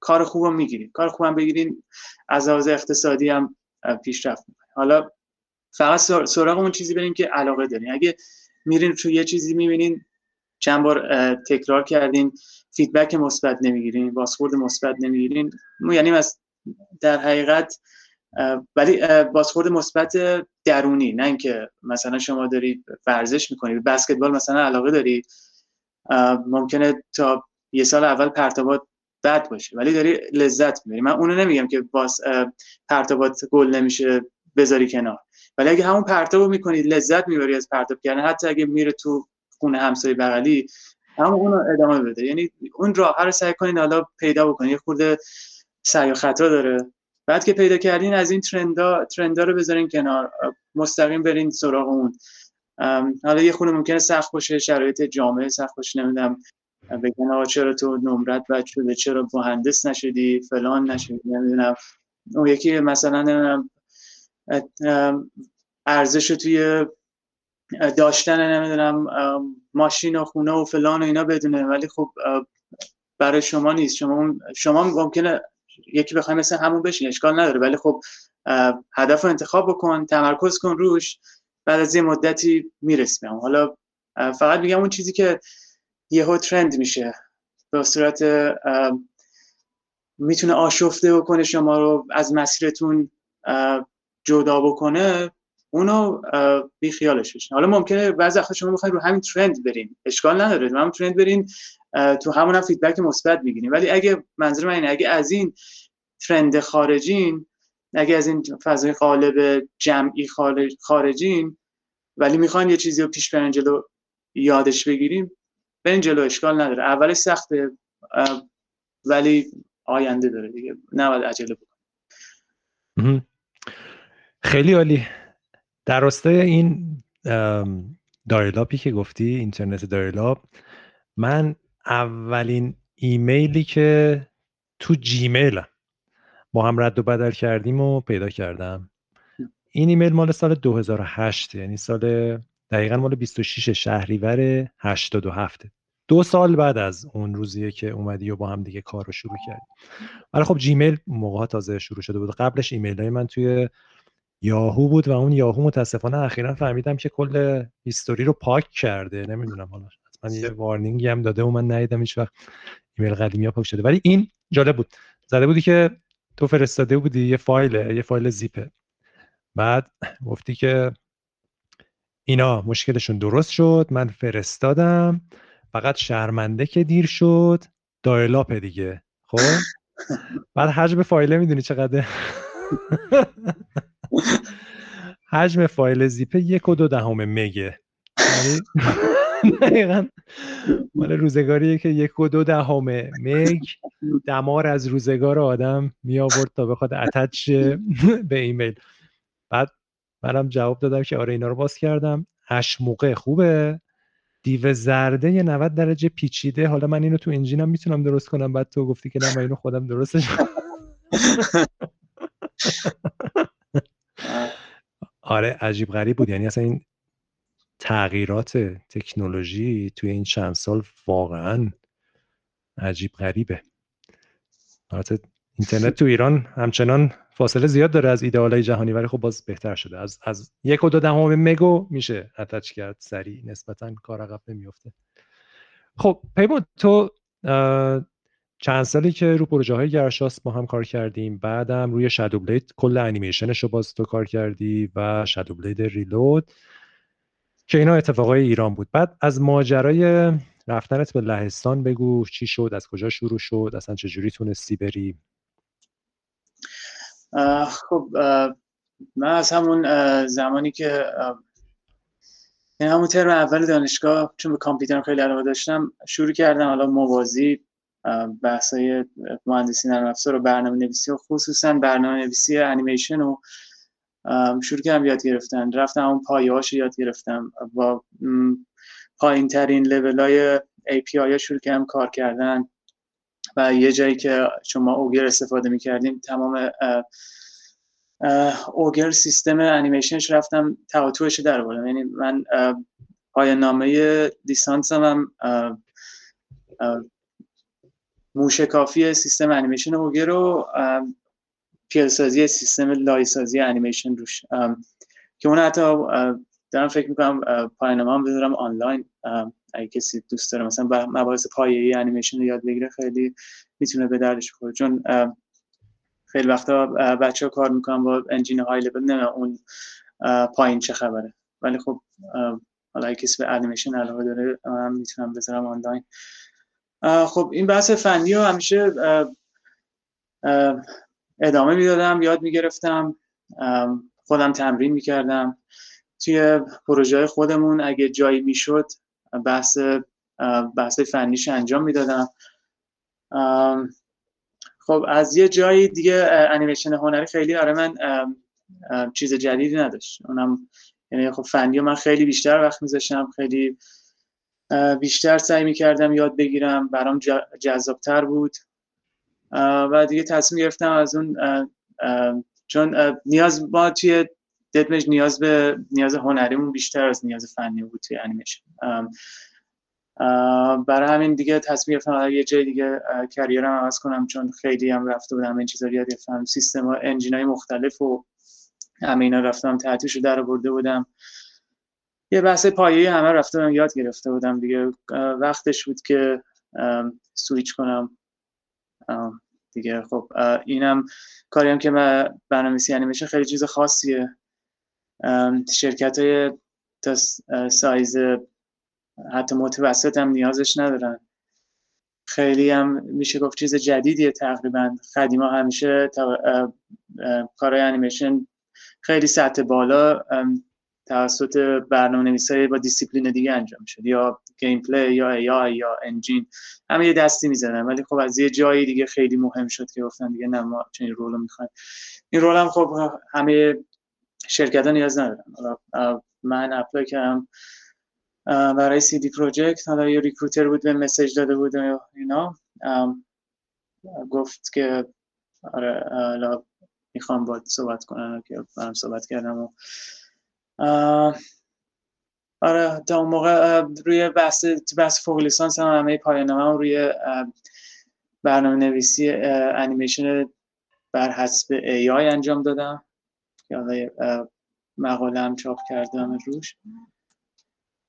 کار خوبم می‌گیرین کار خوبم بگیرین از لحاظ اقتصادی هم پیشرفت می‌کنین حالا فقط سراغ اون چیزی برین که علاقه دارین. اگه میرین تو یه چیزی می‌بینین چند بار تکرار کردین فیدبک مثبت نمی‌گیرین بازخورد مثبت نمی‌گیرین یعنی از در حقیقت ولی بازخورد مثبت درونی نه اینکه مثلا شما دارید ورزش می‌کنید بسکتبال مثلا علاقه دارید ممکنه تا یه سال اول پرتابات بد باشه ولی داری لذت می‌بری. من اونو نمیگم که باز پرتابات گل نمیشه بذاری کنار. ولی اگه همون پرتابو می‌کنید لذت می‌بری از پرتاب کردن. حتی اگه میره تو خونه همسایه بغلی همون اونو ادامه بده. یعنی اون راه رو سعی کنید حالا پیدا بکنید یه خورده سعی و خطا داره. بعد که پیدا کردین از این ترندا ترندا رو بذارین کنار. مستقیم برین سراغ اون. حالا یه خونه ممکنه سخت باشه شرایط جامعه سخت باشه نمی‌دونم بگن آقا چرا تو نمرت بد شده چرا مهندس نشدی فلان نشدی نمی‌دونم. اون یکی مثلا نمی‌دونم ارزش توی داشتن نمی‌دونم ماشین و خونه و فلان و اینا بدونه. ولی خب برای شما نیست. شما شما ممکنه یکی بخوای مثل همون بشین اشکال نداره. ولی خب هدف رو انتخاب بکن تمرکز کن روش بعد از یه مدتی می‌رسی حالا فقط میگم اون چیزی که یهو ترند میشه. به صورت می‌تونه آشفته بکنه شما رو از مسیرتون جدا بکنه. اونو بی خیالش بشین. حالا ممکنه بعضی وقتا شما بخواید رو همین ترند برین. اشکال نداره. رو همین ترند برین تو همون هم فیدبک مثبت می‌گیرین. ولی اگه منظور من اینه اگه از این ترند خارجین اگه از این فضای قالب جمعی خارجین ولی می‌خواین یه چیزی رو پیش برن جلو یادش بگیریم برین جلو. اشکال نداره. اولش سخته ولی آینده داره دیگه. نباید عجله بکنیم. خیلی عالی. در راستای این دایلاپی که گفتی اینترنت دایلاپ من اولین ایمیلی که تو جیمیل با هم رد و بدل کردیم و پیدا کردم. این ایمیل مال سال 2008 یعنی سال دقیقا مال 26 شهریور 87 دو سال بعد از اون روزیه که اومدی و با هم دیگه کار رو شروع کردی. ولی خب جیمیل موقع تازه شروع شده بود. قبلش ایمیل های من توی یاهو بود و اون یاهو متاسفانه اخیرا فهمیدم که کل هیستوری رو پاک کرده. نمی‌دونم حالا من یه warning ی هم داده و من ندیدم هیچ وقت ایمیل قدیمی ها پاک شده. ولی این جالب بود. زده بودی که تو فرستاده بودی یه فایل یه فایل زیپه بعد گفتی که اینا مشکلشون درست شد من فرستادم. فقط شرمنده که دیر شد dial-up دیگه. خب؟ بعد حجم فایل می‌دونی چقدر حجم فایل زیپه یک و دو دهم مگه. یعنی دقیقا. مال روزگاریه که یک و دو دهم مگ دمار از روزگار آدم می آورد تا بخواد اتچ به ایمیل. بعد منم جواب دادم که آره اینا رو باز کردم. اشموقه خوبه. دیو زرده یه 90 درجه پیچیده. حالا من اینو تو انجینم می‌تونم درست کنم. بعد تو گفتی که نه من اینو خودم درستش آره عجیب غریب بود. یعنی اصلا این تغییرات تکنولوژی توی این چند سال واقعا عجیب غریبه. اینترنت تو ایران همچنان فاصله زیاد داره از ایدئالای جهانی ولی خب باز بهتر شده. از از یک و دو دهم مگو میشه اتچ کرد سریع. نسبتا کار عقب نمیفته خب پیمان تو چند سالی که رو پروژه های گرشاس با هم کار کردیم بعدم روی شادو بلید کل انیمیشنش رو باز تو کار کردی و شادو بلید ریلود که اینا اتفاقای ایران بود. بعد از ماجرای رفتنت به لهستان بگو چی شد از کجا شروع شد اصلا چجوری تونستی بری؟ خب من از همون زمانی که همون ترم اول دانشگاه چون به کامپیوتر خیلی علاقه داشتم شروع کردم. حالا موازی بحثای مهندسی نرم افزار و برنامه نویسی و خصوصا برنامه نویسی انیمیشن و شروع کردم یاد گرفتن. رفتم اون پایه یاد گرفتم. با پایین ترین لیول های API شروع کردم کار کردن. و یه جایی که شما اوگر استفاده می‌کردیم تمام اوگر سیستم انیمیشنش رفتم تواتوش در بودم یعنی من پایان نامه لیسانس هم موشکافی سیستم انیمیشن اوگر رو پیلسازی سیستم لایسازی انیمیشن روش. که اون حتی دارم فکر می‌کنم پایان هم بذارم آنلاین. اگه کسی دوست داره مثلا مباحث پایه‌ای انیمیشن رو یاد بگیره خیلی می‌تونه به دردش بخوره. چون خیلی وقتا بچه ها کار می‌کنن با انجین های لبل نه اون پایین چه خبره. ولی خب حالا کسی به انیمیشن علاقه داره من می‌تونم بذارم آنلاین. خب این بحث فنی رو همیشه ادامه می‌دادم یاد می‌گرفتم خودم تمرین می‌کردم. توی پروژه خودمون اگه جایی می‌شد بحث بحث فنیش انجام می‌دادم. خب از یه جایی دیگه انیمیشن هنری خیلی آره من چیز جدیدی نداشت. اونم یعنی خب فنی من خیلی بیشتر وقت میذاشتم خیلی بیشتر سعی می‌کردم یاد بگیرم. برام جذابتر بود. و دیگه تصمیم گرفتم از اون چون نیاز ما توی ددمج نیاز به نیاز هنریمون بیشتر از نیاز فنی بود توی انیمیشن. برای همین دیگه تصمیم گرفتم یه جای دیگه کریرم عوض کنم چون خیلی هم رفته بودم این چیزا یاد گرفتم. سیستم ها انجین های مختلف و همه اینا رفتم تحتیش رو در برده بودم. یه بحث پایه‌ای همه رفته بودم یاد گرفته بودم دیگه. وقتش بود که سویچ کنم. دیگه خب اینم کاری هم که من برنامه‌نویسی انیمیشن خیلی چیز خاصیه. شرکت های تا سایز حتی متوسط هم نیازش ندارن. خیلی هم میشه گفت چیز جدیدیه تقریبا. قدیما همیشه کارهای انیمیشن خیلی سطح بالا. توسط برنامه نویسای با دیسیپلین دیگه انجام شد یا gameplay یا AI یا engine. همه یه دستی می‌زنن ولی خب از یه جایی دیگه خیلی مهم شد که گفتن دیگه نه ما چنین role و می‌خوایم. این role هم خب همه شرکت ها نیاز ندارن. من apply کردم برای CD Projekt حالا یه recruiter بود به message داده بود اینا. گفت که آره می‌خوام باید صحبت کنم که برم صحبت کردم و آره تا اون موقع روی بحث بحث فوق لیسانس هم همه پایانامه روی برنامه نویسی انیمیشن بر حسب ای آی انجام دادم. حالا مقاله هم چاپ کردم روش.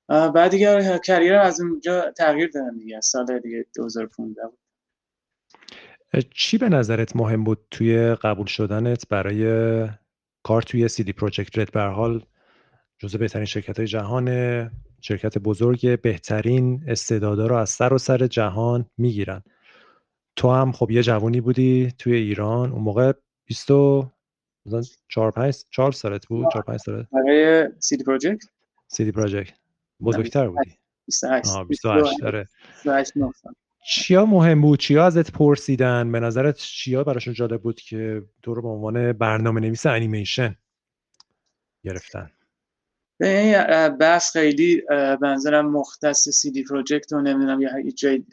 بعد دیگه کریر از اونجا تغییر دادم دیگه سال دیگه 2015 بود. چی به نظرت مهم بود توی قبول شدنت برای کار توی دی پروژکت رد به حال؟ جزو بهترین شرکت های جهان شرکت بزرگ بهترین استعدادا رو از سر و سر جهان می‌گیرن. تو هم خب یه جوانی بودی توی ایران. اون موقع 24 5 4 سالت بود؟ 4 5 سالت؟ برای سی دی پروژکت سی دی پروژکت بزرگتر بودی 28 28 داره چیا مهم بود؟ چیا ازت پرسیدن؟ به نظرت چیا براشون جالب بود که تو رو به عنوان برنامه نویس انیمیشن گرفتن؟ این بحث خیلی بنظرم مختص سی دی پروژکت و نمی‌دونم یا جای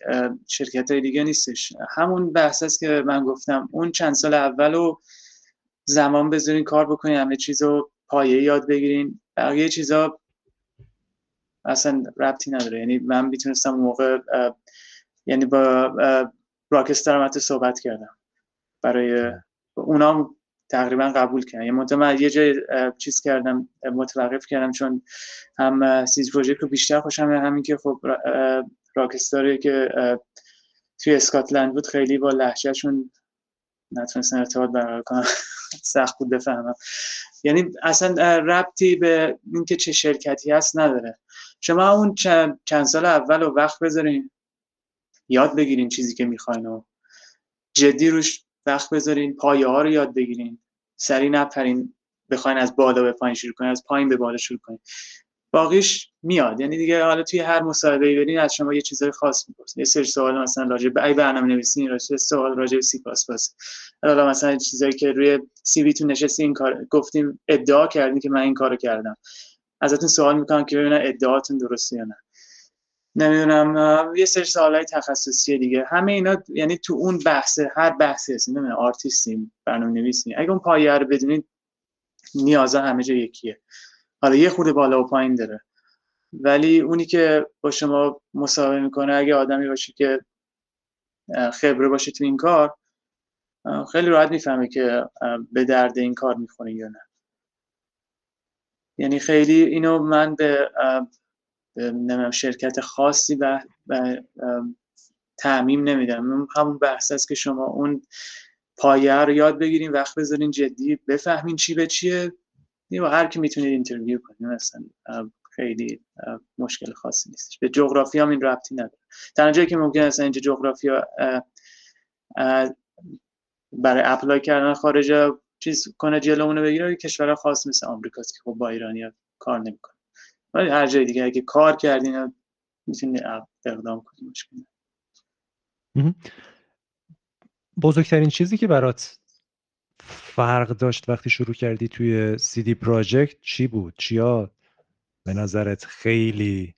شرکت های دیگه نیستش. همون بحث است که من گفتم اون چند سال اول رو زمان بذارین کار بکنین همه چیز رو پایه یاد بگیرین. بقیه چیزا اصلا ربطی نداره. یعنی من می‌تونستم موقع یعنی با راکستر هم صحبت کردم. برای اونام تقریبا قبول کردن یه من یه جای چیز کردم متوقف کردم چون هم سیز پروژکت رو بیشتر خوشم همین که خب راکستاری که توی اسکاتلند بود خیلی با لحجهشون نتونستن ارتباط برقرار کنم. سخت بود بفهمم. یعنی اصلا ربطی به اینکه چه شرکتی هست نداره. شما اون چند سال اول رو وقت بذارین یاد بگیرین چیزی که می‌خواین و جدی روش وقت بذارین پایه ها رو یاد بگیرین. سری نپرین بخواین از بالا به پایین شروع کنین از پایین به بالا شروع کنین. باقیش میاد. یعنی دیگه حالا توی هر مصاحبه برین از شما یه چیزای خاص می‌پرسن. یه سری سوال مثلا راجع به ای برنامه نویسی راجع سوال راجع به سی پلاس پلاس حالا مثلا چیزایی که روی سی وی تون نشستی این کار گفتیم ادعا کردین که من این کارو کردم. ازتون سوال می‌کنم که ببینن ادعاتون درسته یا نه. نمی‌دونم یه سری سوالای تخصصی دیگه. همه اینا یعنی تو اون بحث هر بحثی هست نمی‌دونم آرتیستیم برنامه نویسیم اگه اون پایه رو بدونید نیازا همه جا یکیه. حالا یه خورده بالا و پایین داره. ولی اونی که با شما مصاحبه می‌کنه اگه آدمی باشه که خبره باشه تو این کار خیلی راحت می‌فهمه که به درد این کار می‌خونه یا نه. یعنی خیلی اینو من به نمیم شرکت خاصی و, تعمیم نمیدم همون بحث است که شما اون پایه رو یاد بگیرین وقت بذارین جدی بفهمین چی به چیه. و هر کی می‌تونید اینترویو کنید مثلا خیلی مشکل خاصی نیستش به جغرافی هم این ربطی نداره. تنها جایی که ممکن است اینجا جغرافیا برای اپلای کردن خارج چیز کنه جلومونو بگیره کشور خاص مثل آمریکاست که خب با ایرانی کار نمی‌کنه. ولی هر جای دیگه اگه کار کردین می‌تونید اقدام کنید مشکل بزرگترین چیزی که برات فرق داشت وقتی شروع کردی توی دی پراجکت چی بود؟ چیا؟ به نظرت خیلی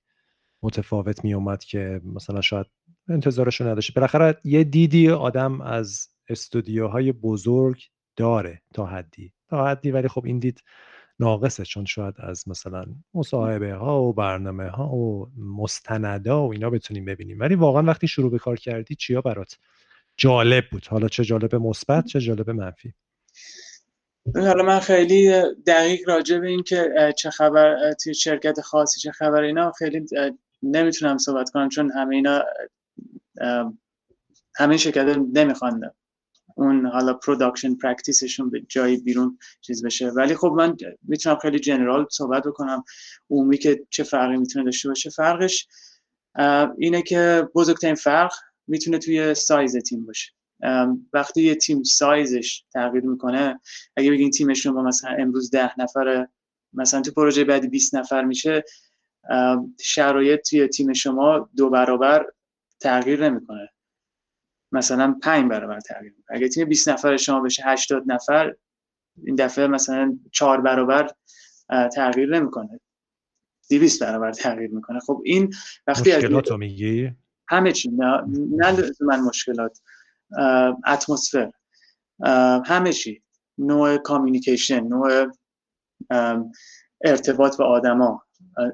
متفاوت می اومد که مثلا شاید انتظارشو نداشت بالاخره یه دیدی آدم از استودیوهای بزرگ داره تا حدی. تا حدی ولی خب این دید ناقصه چون شاید از مثلا مصاحبه ها و برنامه ها و مستندا و اینا بتونیم ببینیم. ولی واقعا وقتی شروع به کار کردی چیا برات جالب بود؟ حالا چه جالب مثبت چه جالب منفی؟ حالا من خیلی دقیق راجع به این که چه خبر توی شرکت خاصی چه خبر اینا خیلی نمی‌تونم صحبت کنم چون همه اینا همه شرکت نمی‌خوان اون حالا production practice شون به جای بیرون چیز بشه. ولی خب من می‌تونم خیلی general صحبت بکنم. عمومی که چه فرقی می‌تونه داشته باشه فرقش اینه که بزرگترین فرق می‌تونه توی سایز تیم باشه. وقتی یه تیم سایزش تغییر می‌کنه اگه بگین تیم شما مثلا امروز ده نفره مثلا تو پروژه بعدی 20 نفر میشه شرایط توی تیم شما دو برابر تغییر نمی‌کنه. مثلا 5 برابر تغییر می‌کنه. اگه تیم 20 نفر شما بشه 80 نفر این دفعه مثلا 4 برابر تغییر نمی‌کنه. 200 برابر تغییر می‌کنه. خب این وقتی مشکلات رو میگی؟ همه چی. نه, نه من مشکلات. اتمسفر. همه چی. نوع communication نوع ارتباط با آدما.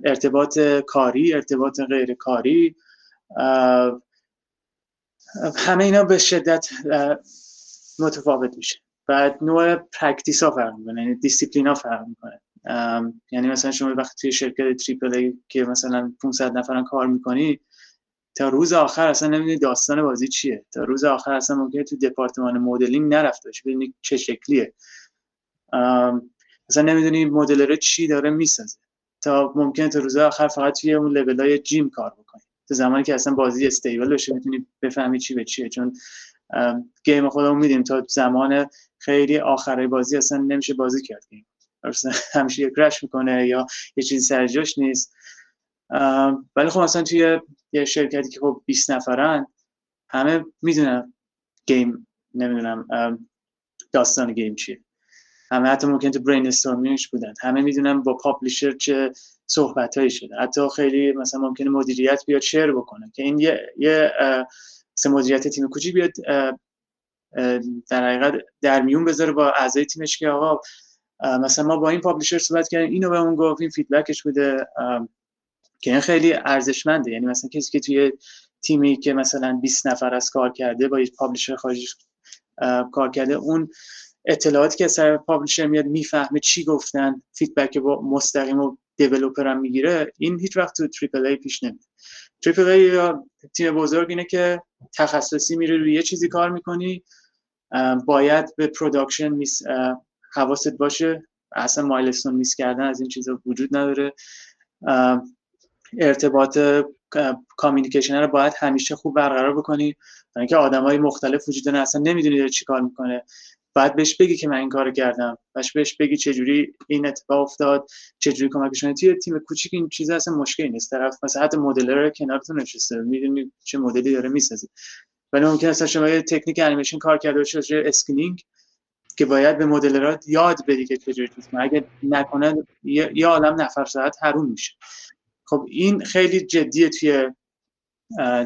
ارتباط کاری ارتباط غیر کاری همه اینا به شدت متفاوت میشه. بعد نوع practice ها فرق می‌کنه یعنی دیسیپلین ها فرق می‌کنه. یعنی مثلا شما وقتی توی شرکت triple A که مثلا 500 نفرن کار می‌کنی تا روز آخر اصلا نمی‌دونی داستان بازی چیه. تا روز آخر اصلا ممکنه تو دپارتمان مدلینگ نرفته باشی ببینی چه شکلیه. اصلا نمی‌دونی مدلر چی داره می‌سازه. تا ممکنه تا روز آخر فقط توی اون لول های جیم کار بکنی. تو زمانی که اصلا بازی استیبل بشه می‌تونی بفهمی چی به چیه. چون گیم خودمون میدیم تا زمان خیلی آخره بازی اصلا نمیشه بازی کرد. گیم همیشه یک رش می‌کنه یا یه چیزی سر جاش نیست. ولی خب مثلا توی یه شرکتی که خب 20 نفرن همه می‌دونن game نمی‌دونم داستان game چیه. همه حتی ممکن تو brainstorming ش بودن. همه می‌دونن با publisher چه صحبت هایی شده. حتی خیلی مثلا ممکنه مدیریت بیاد share بکنه که این یه, یه مدیریت تیم کوچیک بیاد در حقیقت در میون بذاره با اعضای تیمش که آقا مثلا ما با این publisher صحبت کردیم اینو به اون گفت این feedback ش بوده که این خیلی ارزشمنده. یعنی مثلا کسی که توی تیمی که مثلا 20 نفر از کار کرده با یک publisher خارجی کار کرده اون اطلاعاتی که سر publisher میاد می‌فهمه چی گفتن feedback با مستقیم و developer هم می‌گیره این هیچ وقت تو triple A پیش نمیاد. triple A یا تیم بزرگ اینه که تخصصی میره روی یه چیزی کار می‌کنی باید به production miss حواست باشه. اصلا milestone miss کردن از این چیزا وجود نداره. ارتباط communication رو باید همیشه خوب برقرار بکنی. اینکه آدمای مختلف وجود دارن اصلا نمی‌دونی داره چی کار می‌کنه. بعد بهش بگی که من این کار کردم. بهش بهش بگی چجوری این اتفاق افتاد چجوری کمکش توی تیم کوچیک این چیز اصلا مشکلی نیست. طرف مثلا حتی modeler کنارتون نشسته. می‌دونی چه مدلی داره می‌سازه. ولی ممکن است شما یه تکنیک انیمیشن کار کرده باشی skinning که باید به modeler ات یاد بدی که چجوری چیز اگه نکنه یه عالم نفر ساعت حروم میشه. خب این خیلی جدیه توی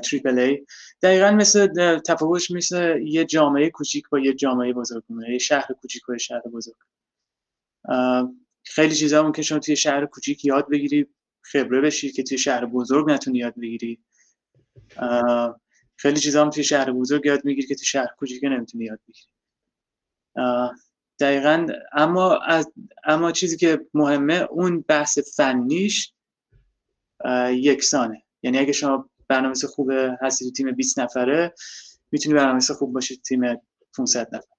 triple A دقیقا مثل تفاوتش مثل یه جامعه کوچیک با یه جامعه بزرگ یه شهر کوچیک با یه شهر بزرگ. خیلی چیزا ممکن شما توی شهر کوچیک یاد بگیری خبره بشی که توی شهر بزرگ نتونی یاد بگیری. خیلی چیزا هم توی شهر بزرگ یاد می‌گیری که توی شهر کوچیک نمی‌تونی یاد بگیری. دقیقا اما از اما چیزی که مهمه اون بحث فنیش یکسانه. یعنی اگه شما برنامه خوب هستی تیم 20 نفره می‌تونی برنامه خوب باشی تیم 500 نفر.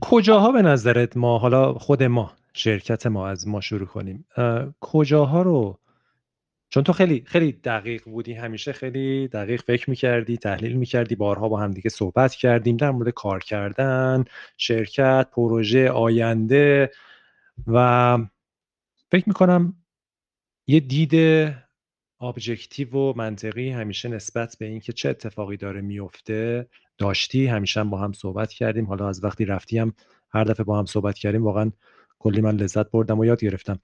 کجاها به نظرت ما حالا خود ما شرکت ما از ما شروع کنیم کجاها رو چون تو خیلی خیلی دقیق بودی همیشه خیلی دقیق فکر می‌کردی تحلیل می‌کردی بارها با همدیگه صحبت کردیم در مورد کار کردن شرکت پروژه آینده و فکر می‌کنم یه دید ابجکتیو و منطقی همیشه نسبت به اینکه چه اتفاقی داره میفته داشتی همیشه هم با هم صحبت کردیم. حالا از وقتی رفتی هم هر دفعه با هم صحبت کردیم واقعا کلی من لذت بردم و یاد گرفتم.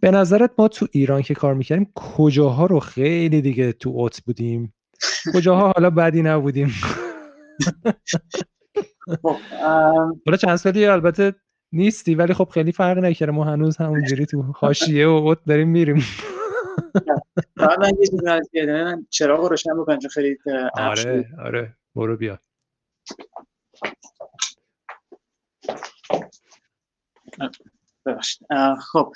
به نظرت ما تو ایران که کار می‌کردیم کجاها رو خیلی دیگه تو اوت بودیم؟ کجاها حالا بدی نبودیم؟ خب، حالا چند سالی البته نیستی ولی خب خیلی فرق نکرده ما هنوز همونجوری تو حاشیه و اوت داریم میریم. من یه چیزی از من چراغ روشن بکنم چون خیلی آره آره. برو بیا. خب.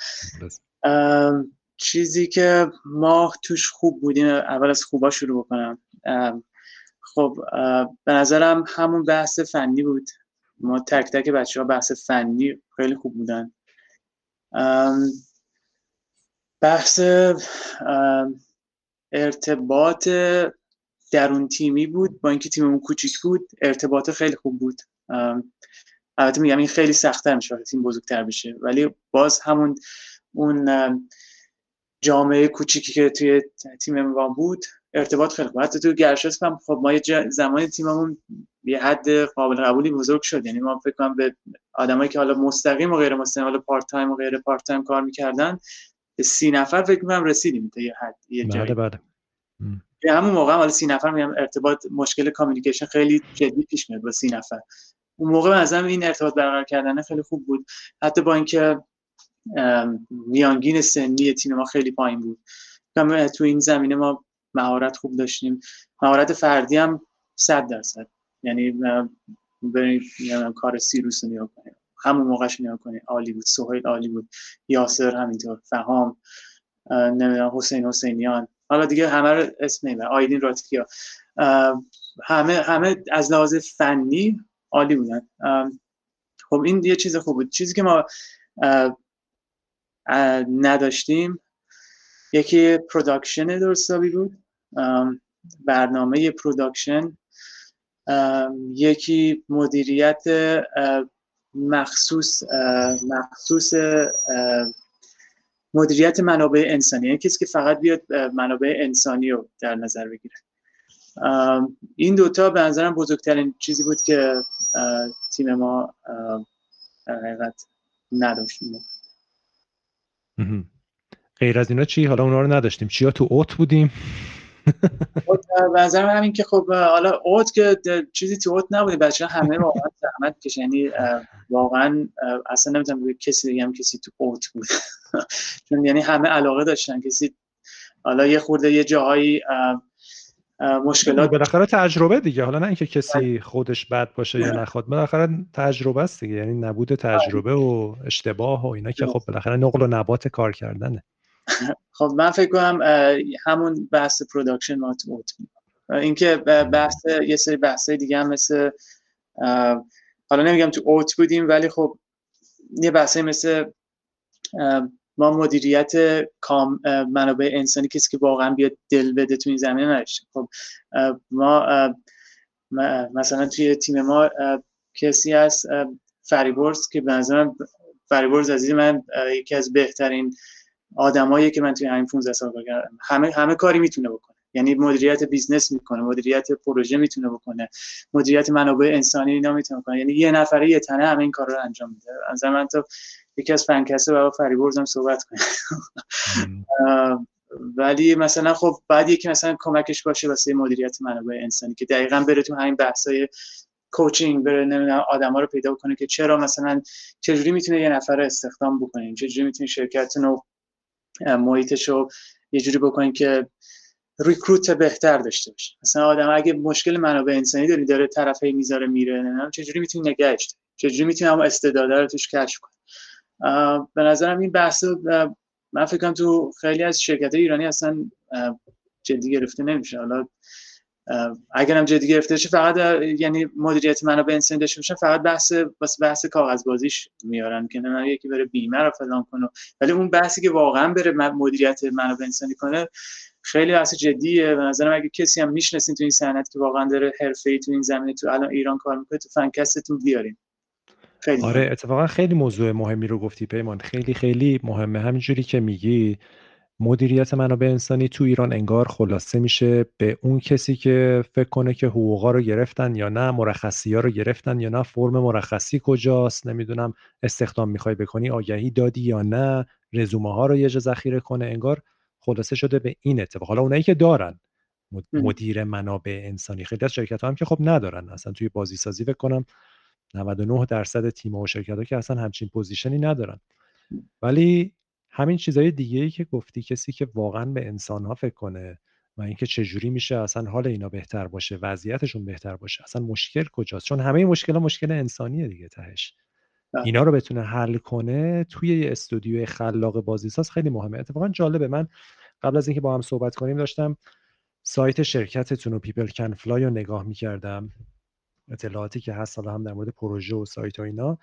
چیزی که ما توش خوب بودیم اول از خوبا شروع بکنم. خب به نظرم همون بحث فنی بود. ما تک تک بچه ها بحث فنی خیلی خوب بودن. بحث ارتباط درون تیمی بود. با اینکه تیممون کوچیک بود ارتباط خیلی خوب بود. البته میگم این خیلی سختتر میشه تیم بزرگتر بشه. ولی باز همون اون جامعه کوچیکی که توی تیم ما بود ارتباط خیلی خوب حتی تو گرشاسپ هم خب ما یه زمانی تیممون یه حد قابل قبولی بزرگ شد. یعنی ما فکر کنم به آدمایی که حالا مستقیم و غیر مستقیم حالا part time و غیر part time کار می‌کردن به سی نفر فکر کنم رسیدیم تا یه حد یه جایی. بله, بله. همون موقع حالا سی نفر میگم ارتباط مشکل کامیکیشن خیلی جدی پیش میاد با سی نفر. اون موقع از این ارتباط برقرار کردن خیلی خوب بود. حتی با اینکه میانگین سنی تیم ما خیلی پایین بود. تو این زمینه ما مهارت خوب داشتیم. مهارت فردی هم صد درصد. یعنی بریم کار سیروس رو نگاه کنیم. همون موقعش نگاه کنیم عالی بود سهیل عالی بود یاسر همینطور فهام نمی‌دونم حسین حسینیان. حالا دیگه همه رو اسم نمی‌برم آیدین راتکیا همه همه از لحاظ فنی عالی بودن. خب این یه چیز خوب بود. چیزی که ما نداشتیم یکی production درست حسابی بود. برنامه production یکی مدیریت مخصوص مخصوص مدیریت منابع انسانی. یعنی کسی که فقط بیاد منابع انسانی رو در نظر بگیره. این دوتا به نظرم بزرگترین چیزی بود که تیم ما حقیقت نداشتیم غیر از اینا چی؟ حالا اونا رو نداشتیم. چیا تو اوت بودیم؟ به نظر همین که خب حالا اوت که چیزی تو اوت نبوده بچه همه واقعا زحمت کش یعنی واقعا اصلا نمی‌تونم کسی بگم کسی تو اوت بود. چون یعنی همه علاقه داشتن. کسی حالا یه خورده یه جاهایی مشکلات بالاخره تجربه دیگه. حالا نه اینکه کسی خودش بد باشه یا نخواد بالاخره تجربه است دیگه. یعنی نبود تجربه و اشتباه و اینا که خب بالاخره نقل و نبات کار کردنه خب من فکر کنم همون بحث production ما تو اینکه بحث یه سری بحث دیگه هم مثل حالا نمیگم تو اوت بودیم ولی خب یه بحثی مثل ما مدیریت کام منابع انسانی کسی که واقعا بیاد دل بده تو این زمینه نداشتیم خب ما مثلا توی تیم ما کسی از فریبرز که به نظرم فریبرز عزیز من یکی از بهترین آدمایی که من توی همین 15 سال کردم همه همه کاری می‌تونه بکنه. یعنی مدیریت business می‌کنه مدیریت پروژه می‌تونه بکنه مدیریت منابع انسانی اینا می‌تونه بکنه. یعنی یه نفره یه تنه همه این کارا رو انجام میده. از من تو یکی از فنکسه و فریبرز هم صحبت کنه ولی مثلا خب بعد یکی مثلا کمکش باشه واسه مدیریت منابع انسانی که دقیقا بره تو همین بحثای کوچینگ بره نمی‌دونم آدما رو پیدا کنه که چرا مثلا چجوری می‌تونه یه نفر استخدام بکنیم چجوری می‌تونه شرکت نو محیطش رو یه جوری بکنیم که ریکروت بهتر داشته باشه. مثلا آدم اگه مشکل منابع انسانی داری داره طرفه می‌ذاره میره نمی‌دونم چجوری می‌تونی نگهش چجوری می‌تونی هم استعداده رو توش کشف کنی؟ به نظرم این بحث من فکر کنم تو خیلی از شرکت ایرانی اصلا جدی گرفته نمیشه. حالا اگرم جدی گرفته بشه فقط یعنی مدیریت منابع انسانی داشته باشن فقط بحث بس بحث کاغذ بازیش میارن که نه یکی بره بیمه رو فلان کنه. ولی اون بحثی که واقعا بره مدیریت منابع انسانی کنه خیلی بحث جدیه. به نظرم اگه کسی هم می‌شناسین تو این صنعت که واقعا داره حرفه‌ای تو این زمینه تو الان ایران کار می‌کنه تو فنکستتون بیارین. خیلی آره اتفاقا خیلی موضوع مهمی رو گفتی پیمان. خیلی خیلی مهمه. همینجوری که میگی مدیریت منابع انسانی تو ایران انگار خلاصه میشه به اون کسی که فکر کنه که حقوقا رو گرفتن یا نه مرخصی ها رو گرفتن یا نه فرم مرخصی کجاست نمی‌دونم استخدام می‌خوای بکنی آگهی دادی یا نه رزومه ها رو یه جا ذخیره کنه انگار خلاصه شده به این اتفاق. حالا اونایی که دارن مدیر منابع انسانی خیلی از شرکت ها هم که خب ندارن اصلا توی بازی سازی فکر کنم 99 درصد تیم و شرکت ها که اصلا همچین پوزیشنی ندارن. ولی همین چیزهای دیگه ای که گفتی کسی که واقعا به انسان ها فکر کنه و اینکه چجوری میشه اصلا حال اینا بهتر باشه وضعیتشون بهتر باشه اصلا مشکل کجاست؟ چون همه مشکل ها مشکل انسانیه دیگه تهش. بله. اینا رو بتونه حل کنه توی یه استودیو خلاق بازیساز خیلی مهمه. اتفاقا جالبه. من قبل از اینکه با هم صحبت کنیم داشتم سایت شرکتتون و People Can Fly رو نگاه می‌کردم. اطلاعاتی که هست حالا هم در مورد پروژه و سایت و اینا.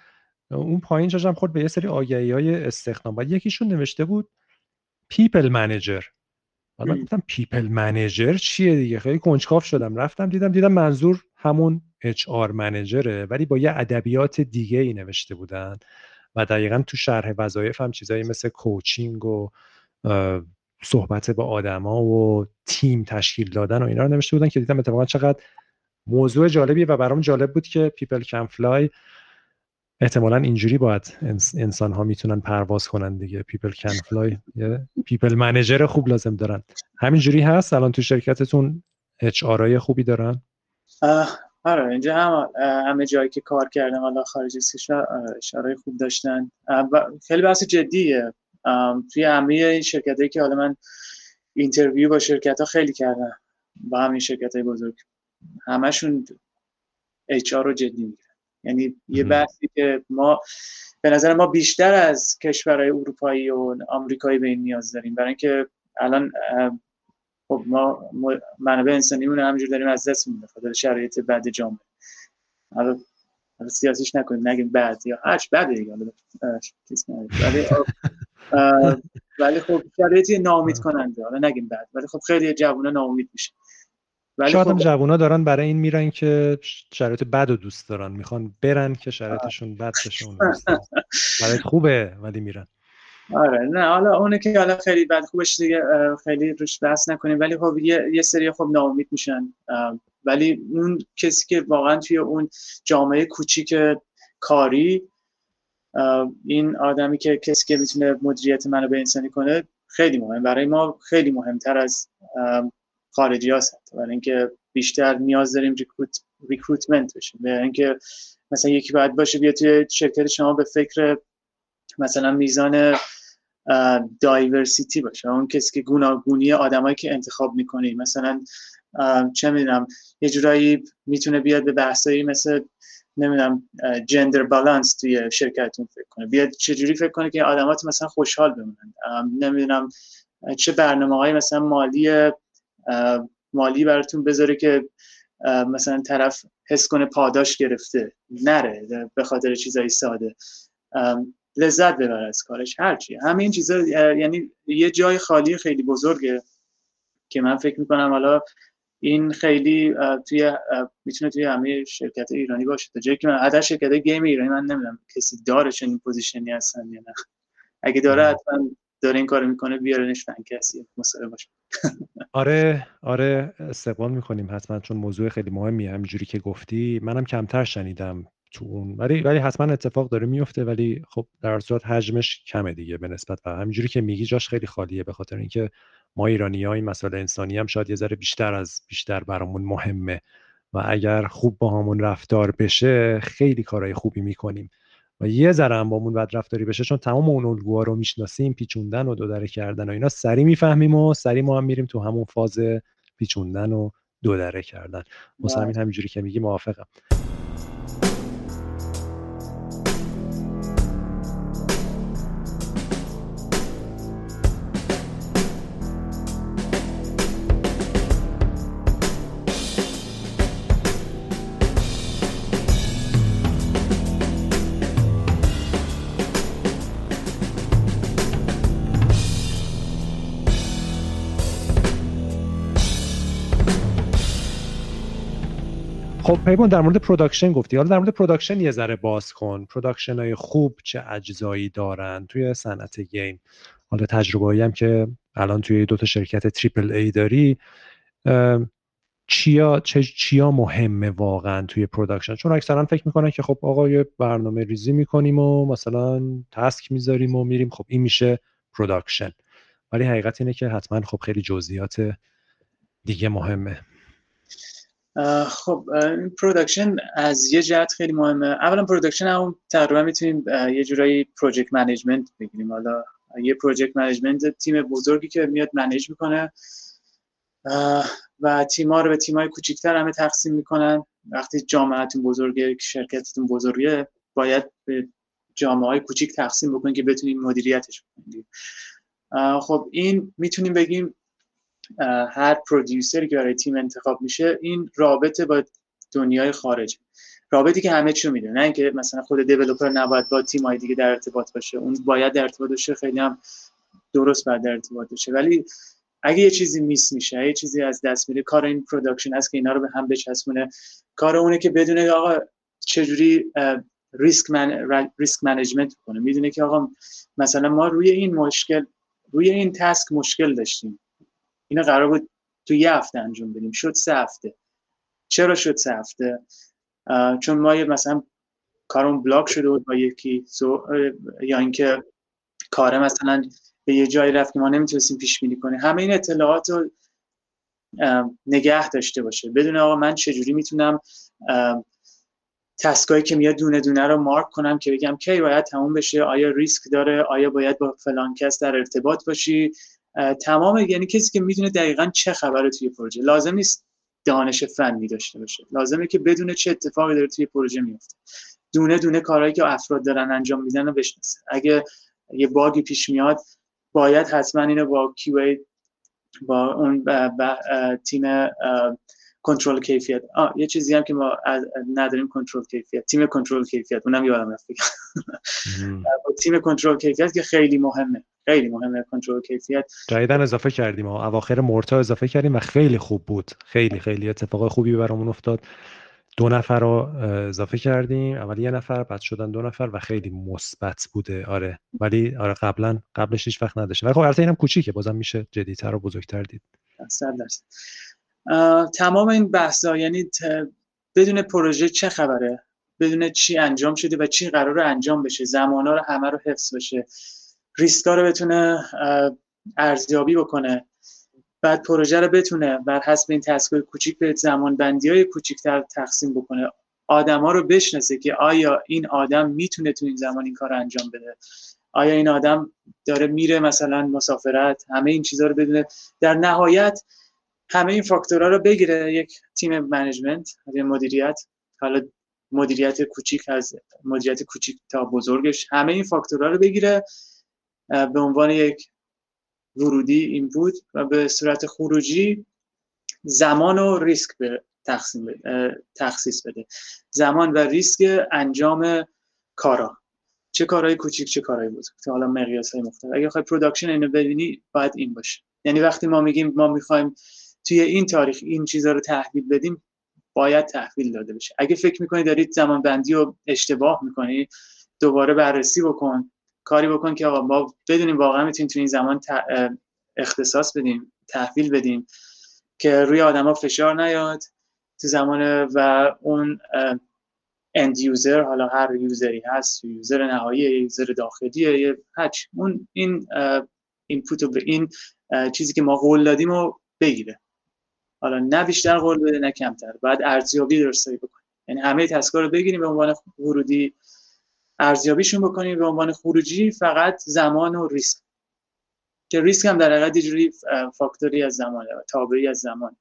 اون پایین چشمم خورد به یه سری آگهی های استخدام. و یکیشون نوشته بود people manager. حالا گفتم people manager چیه دیگه؟ خیلی کنجکاو شدم. رفتم دیدم دیدم منظور همون HR manager ه ولی با یه ادبیات دیگه ای نوشته بودن. و دقیقا تو شرح وظایف هم چیزایی مثل coaching و صحبت با آدما و تیم تشکیل دادن و اینا رو نوشته بودن که دیدم اتفاقا چقدر موضوع جالبیه و برام جالب بود که People Can Fly احتمالا اینجوری باید انسان ها می‌تونن پرواز کنن دیگه. People Can Fly people manager خوب لازم دارن. همینجوری هست؟ الان تو شرکتتون HR ای خوبی دارن؟ آره اینجا هم همه جایی که کار کردم حالا خارج از کشور HR های خوب داشتن. خیلی بحث جدیه. توی همه این شرکت که حالا من interview با شرکت ها خیلی کردم. با همین شرکت های بزرگ. همشون HR رو جدی می‌گیرن. یعنی یه بحثی که ما به نظر ما بیشتر از کشورهای اروپایی و آمریکایی به این نیاز داریم. برای اینکه الان خب ما منابع انسانیمون همینجور داریم از دست میدیم خاطر شرایط بد جامعه. حالا سیاسیش نکنیم نگیم بد یا هرچ بده دیگه ولی ولی خب شرایطی ناامید کننده حالا نگیم بد ولی خب خیلی جوونا ناامید میشه. شاید خب... جوونا دارن برای این میرن که شرایط بد رو دوست دارن. می‌خوان برن که شرایطشون بد بشه شرایط خوبه ولی میرن. آره نه حالا اونه که حالا خیلی بد خوبش دیگه خیلی روش بحث نکنیم. ولی خب یه, یه سری خب ناامید میشن. ولی اون کسی که واقعا توی اون جامعه کوچیک کاری این آدمی که کسی که می‌تونه مدیریت منابع انسانی کنه خیلی مهم. برای ما خیلی مهمتر از خارجی هست برای اینکه بیشتر نیاز داریم recruit recruitment بشه به اینکه مثلا یکی باید باشه بیا توی شرکت شما به فکر مثلا میزان diversity باشه. اون کسی که گوناگونی آدمایی که انتخاب می‌کنی. مثلا چه می‌دونم یه جورایی می‌تونه بیاد به بحثایی مثل نمی‌دونم جندر بالانس توی شرکتتون فکر کنه. بیاد چجوری فکر کنه که آدمات مثلا خوشحال بمونن. نمی‌دونم چه برنامه مثلا مالی مالی براتون بذاره که مثلا طرف حس کنه پاداش گرفته نره به خاطر چیزایی ساده. لذت ببره از کارش هرچی همه این چیزا یعنی یه جای خالی خیلی بزرگه که من فکر می‌کنم حالا این خیلی توی می‌تونه توی همه شرکت ایرانی باشه. تا جایی که من حتی شرکت game ایرانی من نمی‌دونم کسی داره چنین position ی هستن یا نه. اگه داره حتما داره این کارو می‌کنه بیارنش کسی مصاحبه باشه. آره آره استقبال می‌کنیم حتما چون موضوع خیلی مهمیه. همینجوری که گفتی منم کمتر شنیدم تو اون. ولی ولی حتما اتفاق داره میفته ولی خب در صورت حجمش کمه دیگه به نسبت به همینجوری که میگی جاش خیلی خالیه به خاطر اینکه ما ایرانی ها این مسئله انسانی هم شاید یه ذره بیشتر از بیشتر برامون مهمه. و اگر خوب با همون رفتار بشه خیلی کارهای خوبی می‌کنیم. و یه ذره هم بامون بد رفتاری بشه چون تمام اون الگوها رو می‌شناسیم پیچوندن و دودره کردن و اینا سری می‌فهمیم و سری ما هم میریم تو همون فاز پیچوندن و دودره کردن. واسه همین همینجوری که میگی موافقم. خب پیمان در مورد production گفتی. حالا در مورد production یه ذره باز کن. production های خوب چه اجزایی دارن توی صنعت game؟ حالا تجربه هم که الان توی دو تا شرکت triple A داری چیا چه چیا مهمه واقعا توی production چون اکثرا فکر می‌کنن که خب آقا یه برنامه ریزی می‌کنیم و مثلا task می‌ذاریم و میریم. خب این میشه production ولی حقیقت اینه که حتما خب خیلی جزئیات دیگه مهمه. خب این production از یه جهت خیلی مهمه. اولا production هم تقریبا می‌تونیم یه جورایی project management بگیریم. حالا یه project management تیم بزرگی که میاد manage می‌کنه و تیما رو به تیمای کوچیکتر همه تقسیم می‌کنن. وقتی جامعهتون بزرگه شرکتتون بزرگه باید به جامعه های کوچیک تقسیم بکنید که بتونید مدیریتش بکنید خب این می‌تونیم بگیم هر producer ی که برای تیم انتخاب میشه این رابط با دنیای خارج. رابطی که همه چی میده نه اینکه مثلا خود developer نباید با تیم های دیگه در ارتباط باشه. اون باید در ارتباط باشه خیلی هم درست باید در ارتباط باشه. ولی اگه یه چیزی miss میشه یه چیزی از دست میره کار این production هست که اینا رو به هم بچسبونه. کار اونه که بدونه آقا چجوری risk man risk management کنه می‌دونه که آقا مثلا ما روی این مشکل روی این task مشکل داشتیم. اینو قرار بود تو یه هفته انجام بدیم. شد سه هفته. چرا شد سه هفته؟ چون ما یه مثلا کارمون block شده بود با یکی یا اینکه کار مثلا به یه جایی رفت که ما نمی‌تونستیم پیش بینی کنیم. همه این اطلاعات رو نگه داشته باشه. بدونه آقا من چجوری می‌تونم تسکایی که میاد دونه دونه رو مارک کنم که بگم کی باید تموم بشه؟ آیا ریسک داره؟ آیا باید با فلان کس در ارتباط باشی؟ تمام یعنی کسی که می‌دونه دقیقا چه خبره توی پروژه. لازم نیست دانش فنی داشته باشه. لازمه که بدون چه اتفاقی داره توی پروژه میفته دونه دونه کارهایی که افراد دارن انجام میدن رو بشناسه. اگه یه باگی پیش میاد باید حتما اینو با QA با اون تیم کنترل کیفیت. آه یه چیزی هم که ما نداریم کنترل کیفیت. تیم کنترل کیفیت. اونم یادم رفت تیم کنترل کیفیت که خیلی مهمه. خیلی مهمه کنترل کیفیت. جدیدن اضافه کردیم و اواخر مرتا اضافه کردیم و خیلی خوب بود. خیلی خیلی اتفاقای خوبی برامون افتاد. دو نفر رو اضافه کردیم. اول یه نفر بعد شدن دو نفر و خیلی مثبت بوده. آره. ولی آره قبلا قبلش هیچ وقت نداشته ولی خب البته اینم کوچیکه. بازم میشه جدیتر و بزرگتر دید. تمام این بحثا یعنی بدون پروژه چه خبره؟ بدون چی انجام شده و چی قرار انجام بشه؟ زمانا رو همه رو حفظ بشه. ریسکا رو بتونه ارزیابی بکنه. بعد پروژه رو بتونه بر حسب این تسکای کوچیک به زمان بندی های کوچیکتر تقسیم بکنه. آدما رو بشناسه که آیا این آدم می‌تونه تو این زمان این کار انجام بده. آیا این آدم داره میره مثلا مسافرت همه این چیزها رو بدونه. در نهایت همه این فاکتورها رو بگیره یک تیم management مدیریت. حالا مدیریت کوچیک از مدیریت کوچیک تا بزرگش. همه این فاکتورها رو بگیره. به عنوان یک ورودی این بود و به صورت خروجی زمان و ریسک به تقسیم بده، تخصیص بده. زمان و ریسک انجام کارا. چه کارهای کوچیک چه کارهای بزرگ. حالا مقیاس های مختلف. اگه خواهی production اینو ببینی باید این باشه. یعنی وقتی ما میگیم ما می‌خوایم توی این تاریخ این چیزها رو تحویل بدیم باید تحویل داده بشه. اگه فکر می‌کنی دارید زمان بندی رو اشتباه می‌کنی دوباره بررسی بکن. کاری بکن که آقا ما بدونیم واقعا می‌تونیم تو این زمان اختصاص بدیم تحویل بدیم که روی آدما فشار نیاد تو زمان و اون end user حالا هر user ی هست user نهایی user داخلی هچ اون این input به این چیزی که ما قول دادیم رو بگیره. حالا نه بیشتر قول بده نه کمتر. بعد ارزیابی درستی بکنیم یعنی همه task ا رو بگیریم به عنوان ورودی ارزیابیشون بکنیم به عنوان خروجی فقط زمان و ریسک. که ریسک هم در حقیقت جوری فاکتوری از زمانه و تابعی از زمان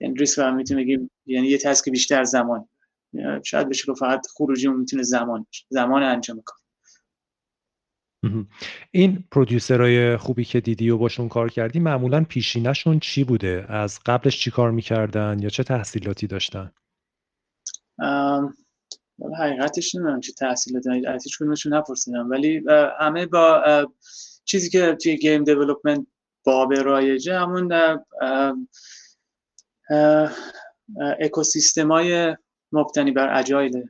یعنی ریسک هم می‌تونه بگیم یعنی یه task بیشتر زمان. شاید بشه که فقط خروجی می‌تونه زمان زمان انجام کار. این پرودیوسرای خوبی که دیدی و باشون کار کردی معمولا پیشینشون چی بوده؟ از قبلش چی کار می‌کردن یا چه تحصیلاتی داشتن؟ حقیقتش نمی‌دونم چه تحصیلاتی از هیچ کدومشون نپرسیدم. ولی همه با چیزی که توی گیم دیولپمنت باب رایجه همون اکوسیستمای مبتنی بر اجایل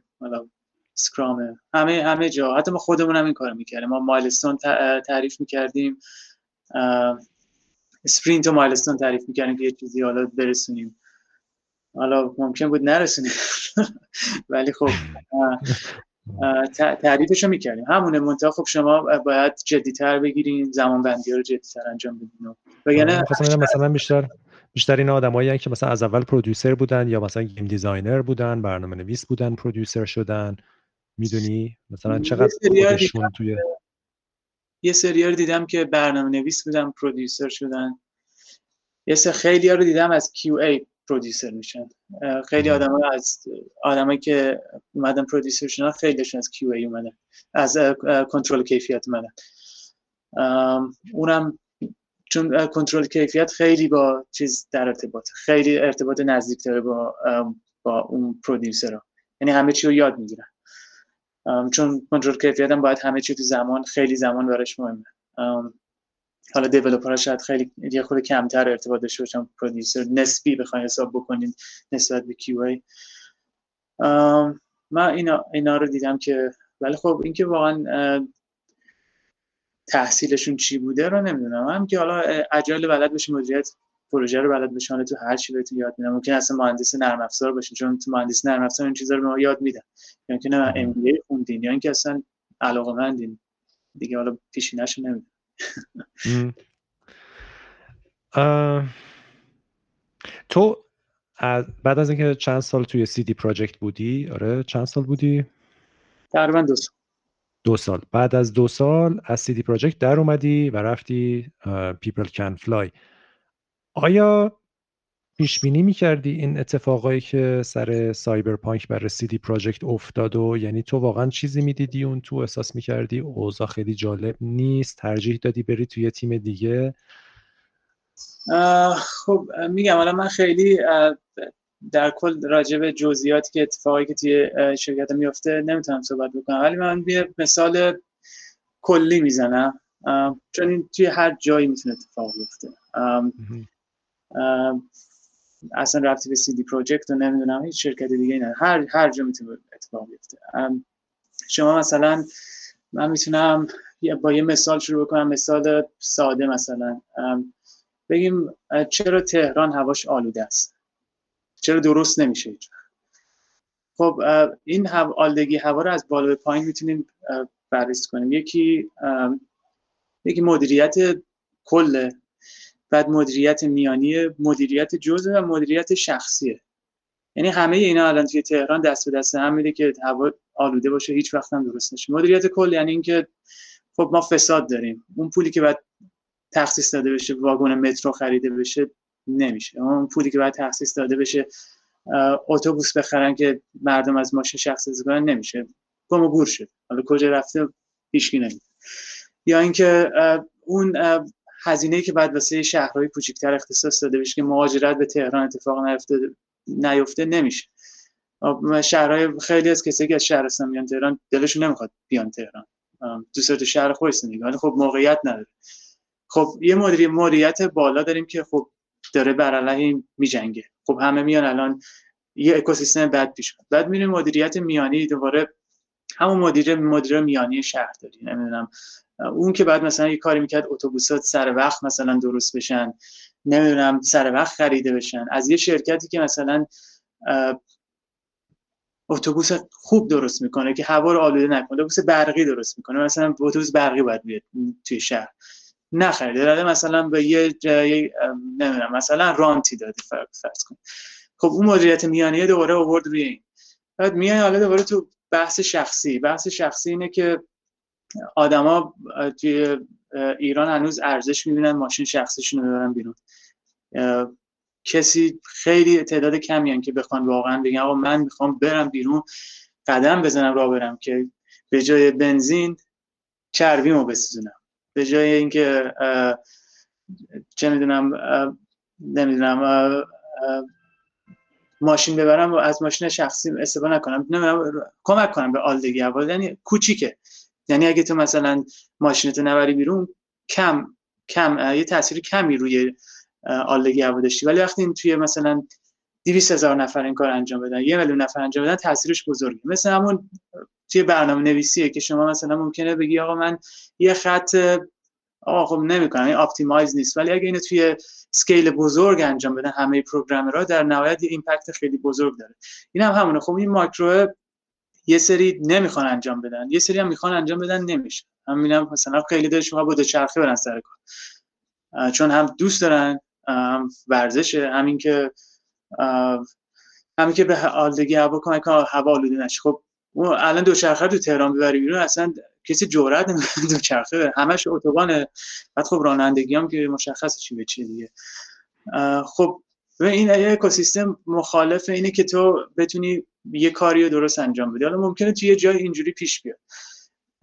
scrum ه همه همه جا. حتی ما خودمون هم این کار می‌کردیم. ما milestone تعریف می‌کردیم. sprint و milestone تعریف می‌کردیم که یه چیزی حالا برسونیم. حالا ممکن بود نرسونیم ولی خب تعریفش رو می‌کردیم. همونه منتها خب شما باید جدیتر بگیرین زمان بندی رو جدیتر انجام بدین. وگرنه مثلا بیشتر بیشتر این آدمایی که مثلا از اول producer بودن یا مثلا game designer بودن برنامه نویس بودن producer شدن. می‌دونی؟ مثلا چقدر خودشون توی یه سریار دیدم که برنامه نویس بودن پرودیوسر شدن. یه سری خیلی ها رو دیدم از QA پرودیوسر میشن. خیلی آدم ها از آدمایی که اومدن پرودیوسر شدن خیلیشون از QA اومدن از کنترل کیفیت اومدن اونم چون کنترل کیفیت خیلی با چیز در ارتباط. خیلی ارتباط نزدیک داره با با اون پرودیوسر ها. یعنی همه چی رو یاد می‌گیرن. چون کنترل کیفیت هم باید همه چی تو زمان خیلی زمان براش مهمه. حالا دیولپر شاید خیلی یه خود کمتر ارتباط داشته باشن پرودیوسر. نسبی بخواین حساب بکنین نسبت به کیو ای من اینا, اینا رو دیدم که ولی خب اینکه واقعا تحصیلشون چی بوده رو نمی‌دونم. هم که حالا اجایل بلد بشه مدیریت پروژه رو بلد بشن تو هر چی بهتون یاد میدن ممکن اصلا مهندس نرم افزار باشین چون تو مهندس نرم افزار این چیزا رو به ما یاد میدن. یا اینکه نه ام بی ای خوندین یا اینکه اصلا علاقه‌مندین. دیگه حالا پیشینه‌شو نمی‌دونم. تو بعد از اینکه چند سال توی سی دی پراجکت بودی؟ آره چند سال بودی؟ تقریبا دو سال. دو سال. بعد از دو سال از سی دی پراجکت در اومدی و رفتی People Can Fly. آیا پیش بینی می‌کردی این اتفاقایی که سر Cyberpunk برای CD Projekt افتاد و یعنی تو واقعا چیزی می‌دیدی اون تو احساس می‌کردی اوضاع خیلی جالب نیست ترجیح دادی بری توی تیم دیگه؟ خب میگم حالا من خیلی در کل راجع به جزئیاتی که اتفاقی که توی شرکت میفته نمی‌تونم صحبت بکنم. ولی من یه مثال کلی می‌زنم. چون این توی هر جایی می‌تونه اتفاق بیفته. اصلا رفتی به سی دی پروژکت و نمی‌دونم هیچ شرکت دیگه نه هر هر جا می‌تونه اتفاق بیفته. شما مثلا من می‌تونم با یه مثال شروع بکنم. مثال ساده مثلا. بگیم چرا تهران هواش آلوده است؟ چرا درست نمیشه خب این هوا آلودگی هوا رو از بالا به پایین می‌تونیم بررسی کنیم. یکی یکی مدیریت کل بعد مدیریت میانی مدیریت جزء و مدیریت شخصیه. یعنی همه اینا الان توی تهران دست به دست هم میده که هوا آلوده باشه هیچ وقت هم درست نشه. مدیریت کل یعنی اینکه خب ما فساد داریم. اون پولی که باید تخصیص داده بشه واگن مترو خریده بشه نمیشه. اون پولی که باید تخصیص داده بشه اتوبوس بخرن که مردم از ماشین شخصی کنن نمیشه. گم و گور شد. حالا کجا رفته؟ هیچکی نمیده یا اینکه اون هزینه که بعد واسه شهرهای کوچکتر اختصاص داده بشه که مهاجرت به تهران اتفاق نیفته نیفته نمیشه. شهرهای خیلی از کسی که از شهرستان میان تهران دلشون نمی‌خواد بیان تهران. دوست داره شهر خودش زندگی. ولی خب موقعیت نداره. خب یه مدیری مدیریت بالا داریم که خب داره بر علیه میجنگه. خب همه میان الان یه اکوسیستم بد پیش بعد میریم مدیریت میانی دوباره همون مدیر مدیر میانی شهرداری نمی‌دونم. اون که بعد مثلا یه کاری می‌کرد اتوبوسات سر وقت مثلا درست بشن نمی‌دونم سر وقت خریده بشن. از یه شرکتی که مثلا اتوبوس خوب درست می‌کنه که هوا رو آلوده نکنه اتوبوس برقی درست می‌کنه. مثلا اتوبوس برقی باید بیاد توی شهر. نخریده داده مثلا به یه جایی نمی‌دونم مثلا رانتی داده فرض کن. خب اون مدیریت میانیه دوباره آورد روی این. بعد میای حالا دوباره تو بحث شخصی. بحث شخصی اینه که آدما توی ایران هنوز ارزش می‌بینن ماشین شخصیشون رو ببرن بیرون. کسی خیلی تعداد کمی که بخوان واقعا بگن آقا من می‌خوام برم بیرون قدم بزنم را برم که به جای بنزین چربیمو بسوزونم. به جای اینکه چه می‌دونم نمی‌دونم ماشین ببرم و از ماشین شخصی استفاده نکنم. نمی‌دونم کمک کنم به آلدگی هوا یعنی کوچیکه. یعنی اگه تو مثلا ماشینتو نبری بیرون کم کم یه تاثیر کمی روی آلدگی هوا داشتی. ولی وقتی توی مثلا 200 هزار نفر این کار انجام بدن یه میلیون نفر انجام بدن تاثیرش بزرگه. مثل همون توی برنامه نویسیه که شما مثلا ممکنه بگی آقا من یه خط آقا خب نمی‌کنم این optimize نیست. ولی اگه اینو توی scale بزرگ انجام بدن همه programmer ها در نهایت یه impact خیلی بزرگ داره. این هم همونه. خب این کارو یه سری نمی‌خوان انجام بدن. یه سری هم می‌خوان انجام بدن نمیشه. همینم مثلا خیلی داره شما با چرخه برن سر کار. چون هم دوست دارن هم ورزشه همین که همین که به آلودگی هوا کمک هوا آلوده نشه. خب الان دوچرخه تو تهران ببری بیرون اصلا کسی جرئت نمی‌کنه دوچرخه همش اتوبانه بعد خب رانندگی هم که مشخص چی به چی دیگه. خب این یه اکوسیستم مخالف اینه که تو بتونی یه کاری رو درست انجام بدی. حالا ممکنه توی یه جای اینجوری پیش بیاد.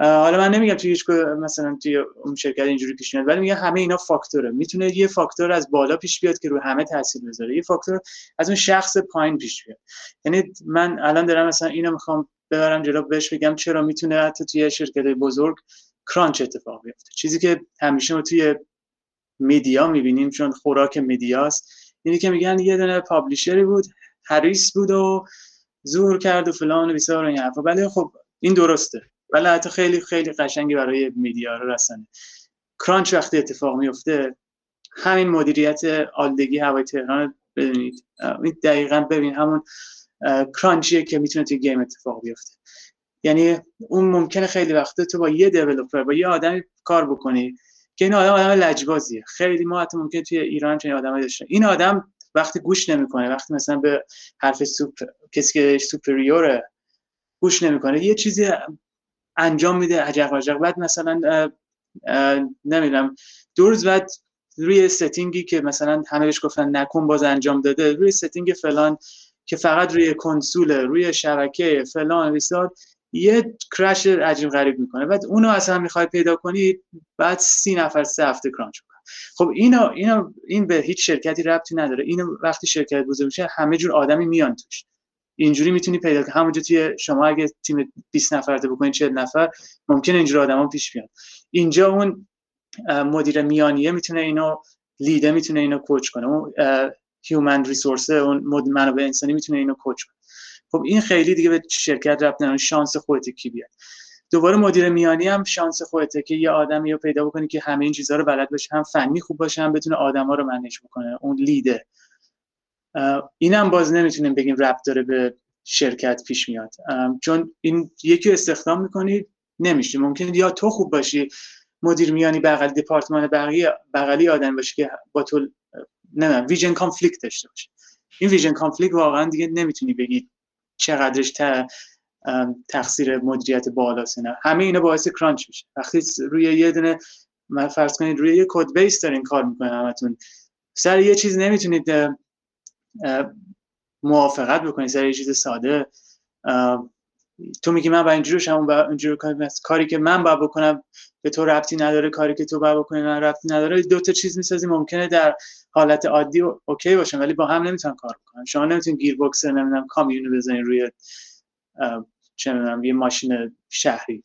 حالا من نمیگم توی هیچ مثلا توی اون شرکت اینجوری پیش میاد ولی میگم همه اینا فاکتوره. می‌تونه یه فاکتور از بالا پیش بیاد که رو همه تاثیر بذاره. یه فاکتور از اون شخص پایین پیش بیاد. یعنی من الان دارم مثلا اینو می‌خوام ببرم جلو بهش بگم چرا می‌تونه حتی توی شرکت بزرگ crunch اتفاق بیفته. چیزی که همیشه ما توی media می‌بینیم چون خوراک media ست اینی که میگن یه دونه publisher ی بود حریص بود و زور کرد و فلان و بیسار این حرفا. ولی خب این درسته. ولی حتی خیلی خیلی قشنگی برای media رو رسانه. crunch وقتی اتفاق میفته همین مدیریت آلدگی هوای تهران این دقیقا ببین همون کرانچیه که می‌تونه توی گیم اتفاق بیفته. یعنی اون ممکنه خیلی وقته تو با یه دیولپر با یه آدمی کار بکنی که این آدم آدم لجبازیه. خیلی ما حتی ممکنه توی ایران چنین آدمایی داشته این آدم وقتی گوش نمی‌کنه وقتی مثلا به حرف سوپ کسی که سوپریوره گوش نمی‌کنه یه چیزی انجام میده عجق عجق بعد مثلا نمی‌دونم دو روز بعد روی setting ی که مثلا همه بهش گفتن نکن باز انجام داده روی setting فلان که فقط روی کنسول روی شبکه فلان بیسار یه crash عجیب غریب می‌کنه. بعد اونو اصلا می‌خوای پیدا کنی بعد سی نفر سه هفته crunch کنه خب اینا اینا این به هیچ شرکتی ربطی نداره. اینو وقتی شرکت بزرگ میشه همه جور آدمی میان توش. اینجوری می‌تونی پیدا کنی. همونجا توی شما اگه تیم 20 نفرته بکنید 40 نفر ممکن اینجور آدما پیش بیان. اینجا اون مدیر میانیه می‌تونه اینو لیده می‌تونه اینو کوچ کنه. اون هیومن ریسورس اون منابع انسانی می‌تونه اینو کوچ کنه. خب این خیلی دیگه به شرکت ربط نداره. شانس خودت کی بیاد؟ دوباره مدیر میانی هم شانس خودته که یه آدمی رو پیدا بکنی که همه این چیزها رو بلد باشه هم فنی خوب باشه هم بتونه آدما رو منیج بکنه اون لیده اینم باز نمی‌تونیم بگیم ربط داره به شرکت پیش میاد. چون این یکی استخدام می‌کنید نمیشه. ممکن یا تو خوب باشی مدیر میانی بغل دپارتمان بقیه بغلی آدم باشه که با تو نه vision conflict داشته باشه این vision conflict واقعا دیگه نمی‌تونی بگی چقدرش تقصیر مدیریت بالاست نه همه اینا باعث crunch میشه. وقتی روی یه دونه من فرض کنید روی یه code base دارین کار می‌کنین همتون. سر یه چیز نمی‌تونید موافقت بکنید سر یه چیز ساده. تو میگی من با اینجوری شم با اینجوری کاری که من باید بکنم به تو ربطی نداره کاری که تو باید بکنی من ربطی نداره دو تا چیز می‌سازی ممکنه در حالت عادی اوکی باشن ولی با هم نمی‌تونن کار کنن شما نمی‌تونید گیر بوکس نمی‌دونم کامیون بزنین روی چه می‌دونم یه ماشین شهری.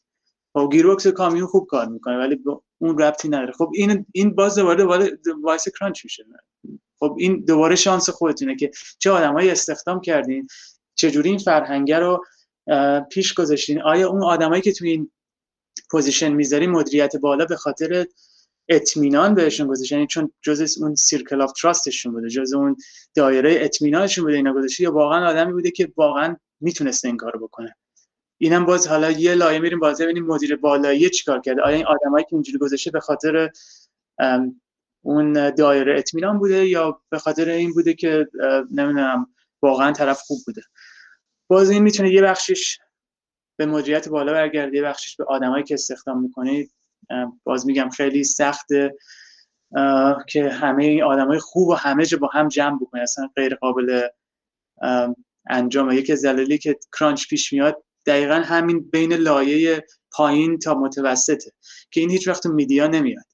خب گیر بوکس کامیون خوب کار می‌کنه ولی اون ربطی نداره. خب این این باز دوباره باعث crunch میشه. خب این دوباره شانس خودتونه که چه آدمایی استخدام کردین چجوری این فرهنگه رو پیش گذاشتین. آیا اون آدمایی که توی این position می‌ذاری مدیریت بالا به خاطر اطمینان بهشون گذاشتن یعنی چون جز اون circle of trust شون بوده جز اون دایره اطمینانشون بوده اینا گذاشته یا واقعا آدمی بوده که واقعا می‌تونسته این کارو بکنه؟ اینم باز حالا یه لایه میریم باز ببینیم مدیر بالایی چیکار کرده. آیا این آدمایی که اینجوری گذاشته به خاطر اون دایره اطمینان بوده یا به خاطر این بوده که نمی‌دونم واقعا طرف خوب بوده؟ باز این می‌تونه یه بخشش به مدیریت بالا برگرده یه بخشش به آدمایی که استخدام می‌کنید. باز میگم خیلی سخته که همه این آدمای خوب و همه جا با هم جمع بکنه اصلا غیر قابل انجام یکی از دلایلی که crunch پیش میاد دقیقا همین بین لایه پایین تا متوسطه که این هیچ وقت media نمیاد.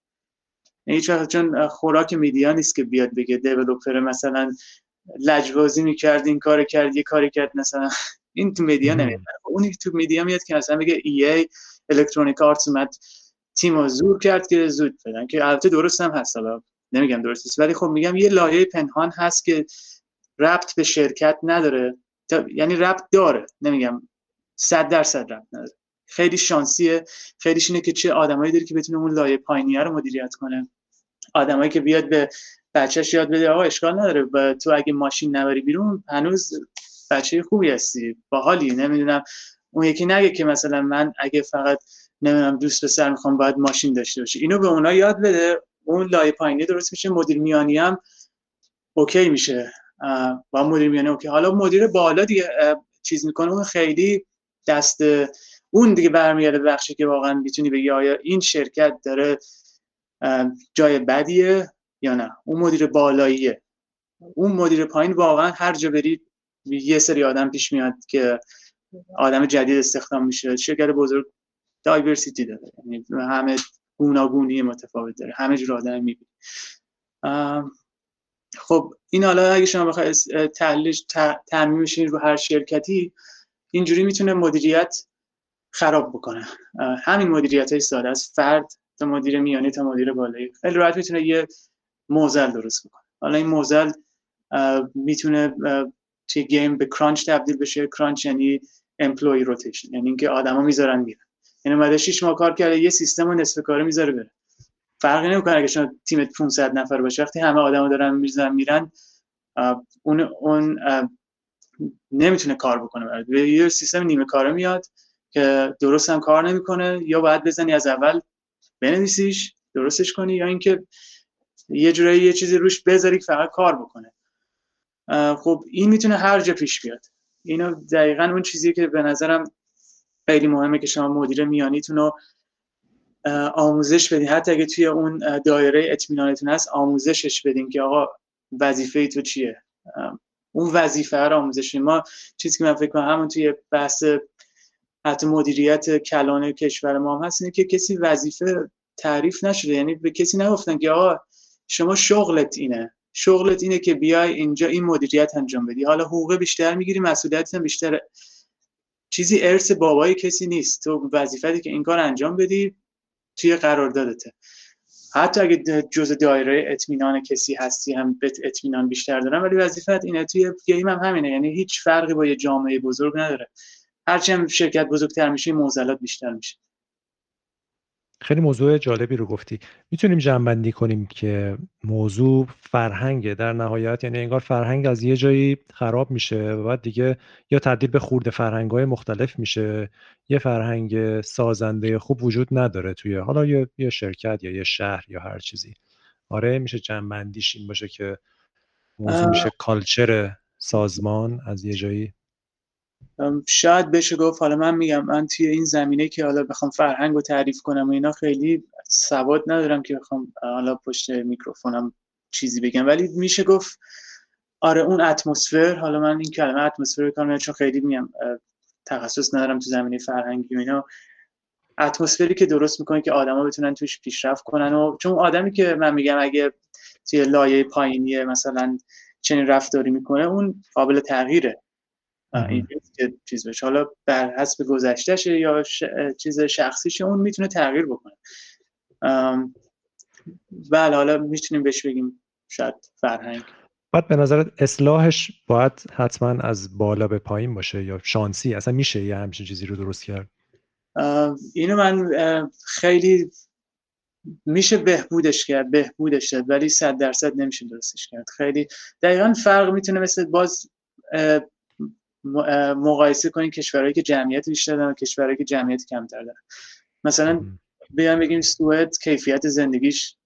هیچ وقت چون خوراک media نیست که بیاد بگه developer مثلا لجبازی می‌کرد این کار کرد یه کاری کرد مثلا این تو media نمیاد اون تو media میاد که مثلا بگه ای ای Electronic Arts اومد تیم زور کرد که زود بدن که البته درست هم هست نمیگم درست است ولی خب میگم یه لایه پنهان هست که ربط به شرکت نداره. یعنی ربط داره نمیگم صد درصد ربط نداره. خیلی شانسیه. خیلیش اینه که چه آدمایی داری که بتونه اون لایه پایینیه رو مدیریت کنه. آدمایی که بیاد به بچهش یاد بده آقا اشکال نداره. و تو اگه ماشین نبری بیرون هنوز بچه خوبی هستی. باحالی. نمی‌دونم. اون یکی نگه که مثلا من اگه فقط نمی‌دونم دوست سر می‌خوام باید ماشین داشته باشه اینو به اونا یاد بده. اون لایه پایینی درست میشه. مدیر میانی هم okay میشه. با مدیر میانی okay. حالا مدیر بالا دیگه چیز می‌کنه. اون خیلی دست اون دیگه برمیگرده بخشی که واقعا می‌تونی بگی آیا این شرکت داره جای بدیه؟ یا نه. اون مدیر بالاییه. اون مدیر پایین واقعا هر جا برید یه سری آدم پیش میاد که آدم جدید استخدام میشه. شرکت بزرگ diversity داره. یعنی همه گوناگونی متفاوت داره. همه جور آدم می‌بینی. خب این حالا اگه شما بخواید تحلیلش تعمیم رو هر شرکتی اینجوری می‌تونه مدیریت خراب بکنه. همین مدیریت های ساده از فرد تا مدیر میانی تا مدیر بالایی. خیلی راحت می‌تونه یه معضل درست بکنه حالا این معضل می‌تونه توی game به crunch تبدیل بشه. crunch یعنی امپلوی روتیشن یعنی اینکه آدما می‌ذارن میرن. یعنی اومده 6 ماه کار کرده یه سیستم و نصف کاره می‌ذاره بره. فرقی نمی‌کنه اگه شما تیمت 500 نفر باشه. وقتی همه آدما دارن میرزن میرن اون اون نمی‌تونه کار بکنه یه سیستم نیمه کاره میاد که درست هم کار نمی‌کنه. یا باید بزنی از اول بنویسیش درستش کنی یا اینکه یه جورایی یه چیزی روش بذاری که فقط کار بکنه. خب این می‌تونه هر جا پیش بیاد. اینو دقیقا اون چیزی که به نظرم خیلی مهمه که شما مدیر میانیتون رو آموزش بدین. حتی اگه توی اون دایره اطمینانتون هست آموزشش بدین که آقا وظیفه تو چیه؟ اون وظیفه رو آموزش ما چیزی که من فکر کنم همون توی بحث حتی مدیریت کلان کشور ما هم هست اینه که کسی وظیفه تعریف نشده. یعنی به کسی نگفتن که آقا شما شغلت اینه. شغلت اینه که بیای اینجا این مدیریت انجام بدی. حالا حقوق بیشتر می‌گیری مسئولیت هم بیشتر چیزی ارث بابای کسی نیست. تو وظیفتی که این کار انجام بدی توی قراردادته. حتی اگه جزء دایره اطمینان کسی هستی هم به اطمینان بیشتر دارن ولی وظیفت اینه. توی گیم هم همینه. یعنی هیچ فرقی با یه جامعه بزرگ نداره. هرچند شرکت بزرگتر میشه موزلات بیشتر میشه. خیلی موضوع جالبی رو گفتی. می‌تونیم جنبندی کنیم که موضوع فرهنگه. در نهایت یعنی انگار فرهنگ از یه جایی خراب میشه و بعد دیگه یا تبدیل به خورده فرهنگ های مختلف میشه. یه فرهنگ سازنده خوب وجود نداره توی حالا یه, یه شرکت یا یه شهر یا هر چیزی. آره میشه جنبندیش این باشه که موضوع میشه کالچر سازمان از یه جایی شاید بشه گفت حالا من میگم من توی این زمینه که حالا بخوام فرهنگ رو تعریف کنم و اینا خیلی سواد ندارم که بخوام حالا پشت میکروفونم چیزی بگم. ولی میشه گفت آره اون اتمسفر حالا من این کلمه اتمسفر کنم چون خیلی میگم تخصص ندارم تو زمینه فرهنگی و اینا. اتمسفری که درست می‌کنه که آدما بتونن توش پیشرفت کنن و چون آدمی که من میگم اگه توی لایه پایینی مثلا چنین رفتاری می‌کنه اون قابل تغییره. این که چیز بشه. حالا بر حسب گذشتهشه یا چیز شخصیشه اون می‌تونه تغییر بکنه. بله حالا می‌تونیم بهش بگیم شاید فرهنگ. بعد به نظرت اصلاحش باید حتما از بالا به پایین باشه یا شانسی؟ اصلا میشه یه همچین چیزی رو درست کرد؟ اینو من خیلی میشه بهبودش کرد بهبودش کرد ولی صد درصد نمیشه درستش کرد. خیلی دقیقا فرق می‌تونه مثل باز مقایسه کنید کشورهایی که جمعیت بیشتر دارن و کشورهایی که جمعیت کمتر دارن. مثلا بیان بگیم سوئد کیفیت زندگیش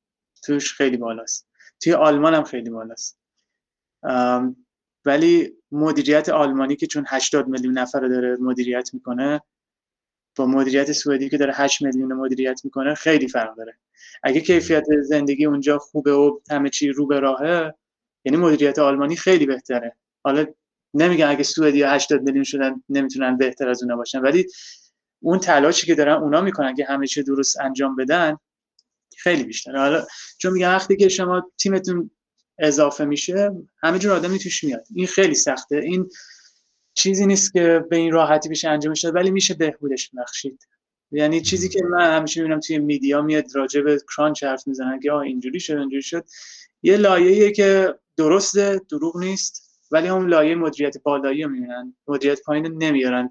توش خیلی بالاست. توی آلمان هم خیلی بالاست. ولی مدیریت آلمانی که چون 80 میلیون نفر داره مدیریت می‌کنه با مدیریت سوئدی که داره 8 میلیون مدیریت می‌کنه خیلی فرق داره. اگه کیفیت زندگی اونجا خوبه و همه چی رو به راهه یعنی مدیریت آلمانی خیلی بهتره. حالا نمیگن اگه سوئدیا 80 میلیون شدن نمی‌تونن بهتر از اونا باشن. ولی اون تلاشی که دارن اونا می‌کنن که همه چی درست انجام بدن خیلی بیشتره. حالا چون میگن وقتی که شما تیمتون اضافه میشه همه جور آدمی توش میاد. این خیلی سخته. این چیزی نیست که به این راحتی بشه انجام شد ولی میشه بهبودش بخشید یعنی چیزی که من همیشه می‌بینم توی میدیا میاد راجع به کرانچ حرف می‌زنن که آه اینجوری شد اینجوری شد. یه لایه‌ایه که درسته دروغ نیست. ولی اون لایه مدیریت بالایی رو می‌بینن. مدیریت پایین نمیارن.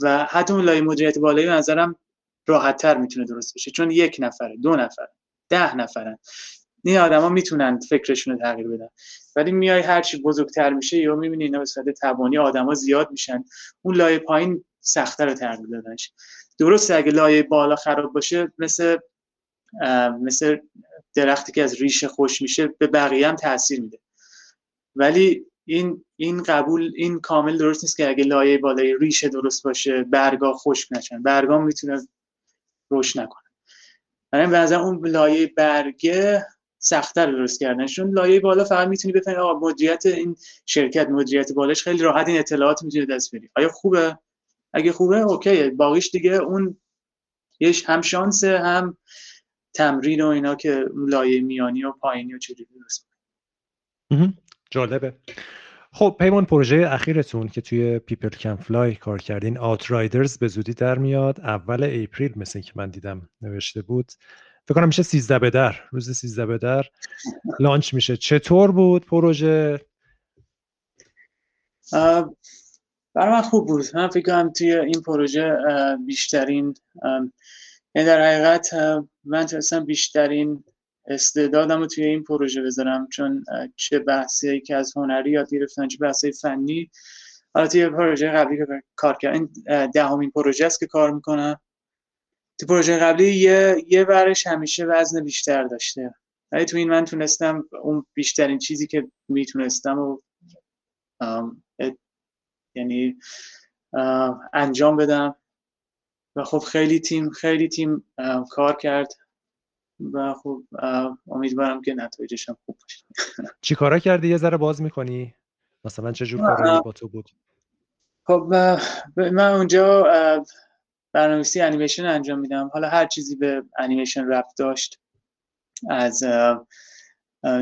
و حتی اون لایه مدیریت بالایی به نظرم راحت تر می‌تونه درست بشه. چون یک نفره دو نفر ده نفرن این آدما می‌تونن فکرشون رو تغییر بدن. ولی میای هر چی بزرگتر میشه یا می‌بینی اینا به صورت تبانی آدما زیاد میشن. اون لایه پایین سختتر رو تغییر دادنش. درسته اگه لایه بالا خراب باشه مثل مثل درختی که از ریشه خوش میشه به بقیه هم تاثیر میده. ولی این این قبول این کامل درست نیست که اگه لایه بالای ریشه درست باشه برگا خشک نشن. برگا می‌تونه روش نکنه. یعنی به اون لایه برگه سختتر درست کردن چون لایه بالا فقط می‌تونی بفهمی آقا مدیریت این شرکت مدیریت بالاش خیلی راحت این اطلاعات می‌تونی دست بدی. آیا خوبه؟ اگه خوبه okay. باقیش دیگه اون یه هم شانس هم تمرین و اینا که لایه میانی و پایینی و چجوری درست جالبه. خب پیمان پروژه اخیرتون که توی People Can Fly کار کردین Outriders به زودی در میاد. اول اپریل مثل که من دیدم نوشته بود. فکر کنم میشه 13 به در. روز 13 به در لانچ میشه. چطور بود پروژه؟ برای من خوب بود. من فکر کنم توی این پروژه بیشترین یعنی در حقیقت من تونستم بیشترین استعدادم رو توی این پروژه بذارم چون چه بحثی که از هنری یاد گرفتن چه بحثی فنی. حالا توی پروژه قبلی که کار کردم دهمین پروژه است که کار می‌کنم. تو پروژه قبلی یه یه ورش همیشه وزن بیشتر داشته. ولی تو این من تونستم اون بیشترین چیزی که می‌تونستم و یعنی انجام بدم. و خب خیلی تیم خیلی تیم کار کرد. و خب امیدوارم که نتایجش هم خوب باشه. چی کارا کردی؟ یه ذره باز می‌کنی؟ مثلا چه جور کاری با تو بود؟ خب من اونجا برنامه‌نویسی انیمیشن انجام میدم. حالا هر چیزی به انیمیشن ربط داشت از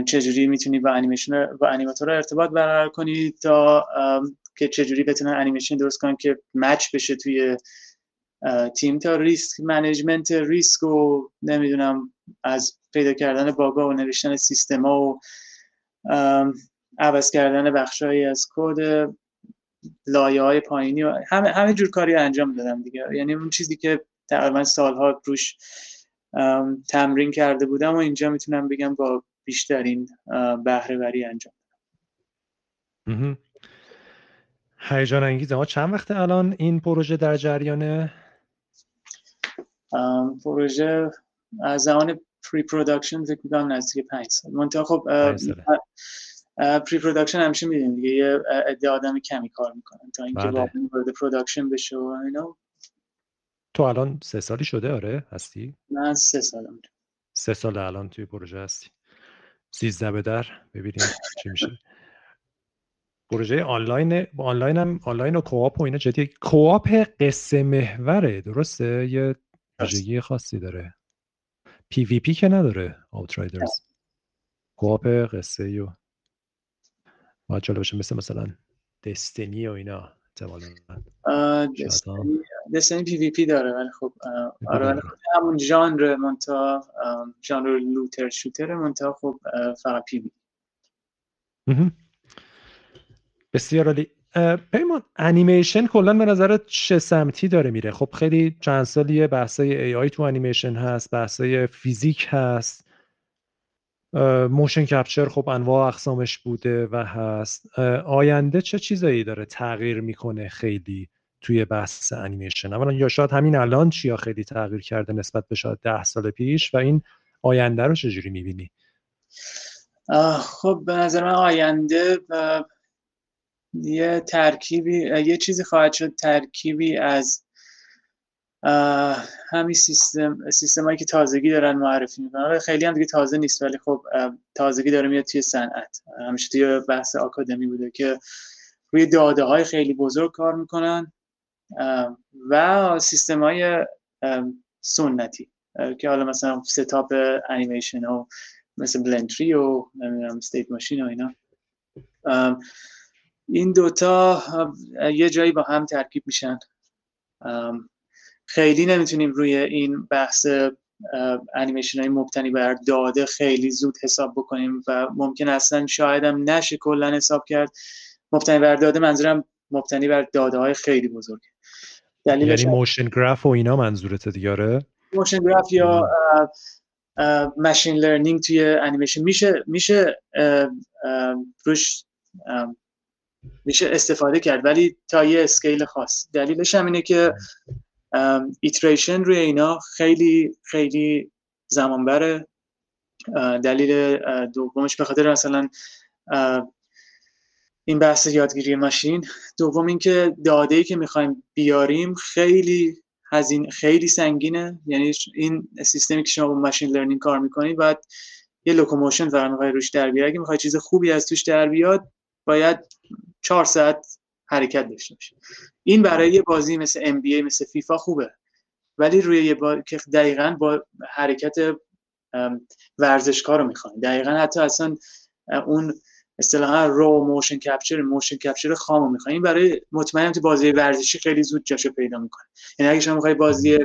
چجوری می‌تونی با انیمیشن با انیماتور ارتباط برقرار کنی تا که چجوری بتونن انیمیشن درست کنن که match بشه توی تیم تا risk management risk و نمی‌دونم از پیدا کردن bug ا و نوشتن سیستما و عوض کردن بخشهایی از کد لایه های پایینی و همه, همه جور کاری انجام دادم دیگه. یعنی اون چیزی که تقریبا سالها روش تمرین کرده بودم و اینجا می‌تونم بگم با بیشترین بهره وری انجام هیجان انگیزه ما چند وقت الان این پروژه در جریانه؟ پروژه از زمان pre-production فکر می‌کنم نزدیک پنج سال. منتها خب pre-production همیشه می‌دونیم دیگه یه عده آدم کمی کار می‌کنن تا اینکه بله. واقعا وارد production بشه و اینا. تو الان سه سالی شده؟ آره. هستی؟ من سه سالم سه سال الان توی پروژه هستی. سیزده به در. ببینیم چی میشه. پروژه online online هم آنلاین و co-op و اینا جدی co-op قصه محوره درسته؟ یه ویژگی خاصی داره. PvP که نداره Outriders co-op قصه و باید جالب باشه مثل مثلا Destiny و اینا دستنی پی وی پی داره ولی خب آره ولی خب همون ژانر مونتا ژانر looter shooter مونتا خب فقط PvP بسیار عالی. پیمان انیمیشن کلا به نظر چه سمتی داره میره؟ خب خیلی چند سالیه بحثای ای آی تو انیمیشن هست بحثای فیزیک هست. motion capture خب انواع اقسامش بوده و هست. آینده چه چیزایی داره تغییر می‌کنه خیلی توی بحث انیمیشن؟ اولا یا شاید همین الان چیا خیلی تغییر کرده نسبت به شاید ده سال پیش و این آینده رو چجوری می‌بینی؟ خب به نظر من آینده یه ترکیبی یه چیزی خواهد شد ترکیبی از همین سیستم سیستمایی که تازگی دارن معرفی می‌کنن. خیلی هم دیگه تازه نیست ولی خب تازگی داره میاد توی صنعت. همیشه توی بحث آکادمی بوده که روی داده های خیلی بزرگ کار می‌کنن و سیستم های سنتی که حالا مثلا ستاپ انیمیشن و مثل بلندری و نمی‌دونم استیت ماشین و اینا. این دوتا یه جایی با هم ترکیب میشن. خیلی نمی‌تونیم روی این بحث انیمیشن های مبتنی بر داده خیلی زود حساب بکنیم و ممکن اصلا شاید هم نشه کلا حساب کرد. مبتنی بر داده منظورم مبتنی بر داده های خیلی بزرگ. یعنی motion graph و اینا منظورت دیگه آره motion graph یا machine learning توی انیمیشن میشه میشه روش میشه استفاده کرد ولی تا یه scale خاص. دلیلش هم اینه که iteration روی اینا خیلی خیلی زمان بره دلیل دومش به خاطر مثلا این بحث یادگیری ماشین. دوم اینکه داده ای که می‌خوایم بیاریم خیلی هزینه خیلی سنگینه. یعنی این سیستمی که شما با machine learning کار می‌کنید باید یه locomotion فقط روش در بیاری. اگه می‌خوای چیز خوبی از توش در بیاد باید چهار ساعت حرکت داشته باشه. این برای یه بازی مثل NBA مثل فیفا خوبه. ولی روی یه با... که دقیقا با حرکت ورزشکار رو می‌خوان دقیقا حتی اصلا اون اصطلاحا رو motion capture motion capture خامو می‌خوان این برای مطمئنم تو بازی ورزشی خیلی زود جاشو پیدا می‌کنه. یعنی اگه شما می‌خوای بازی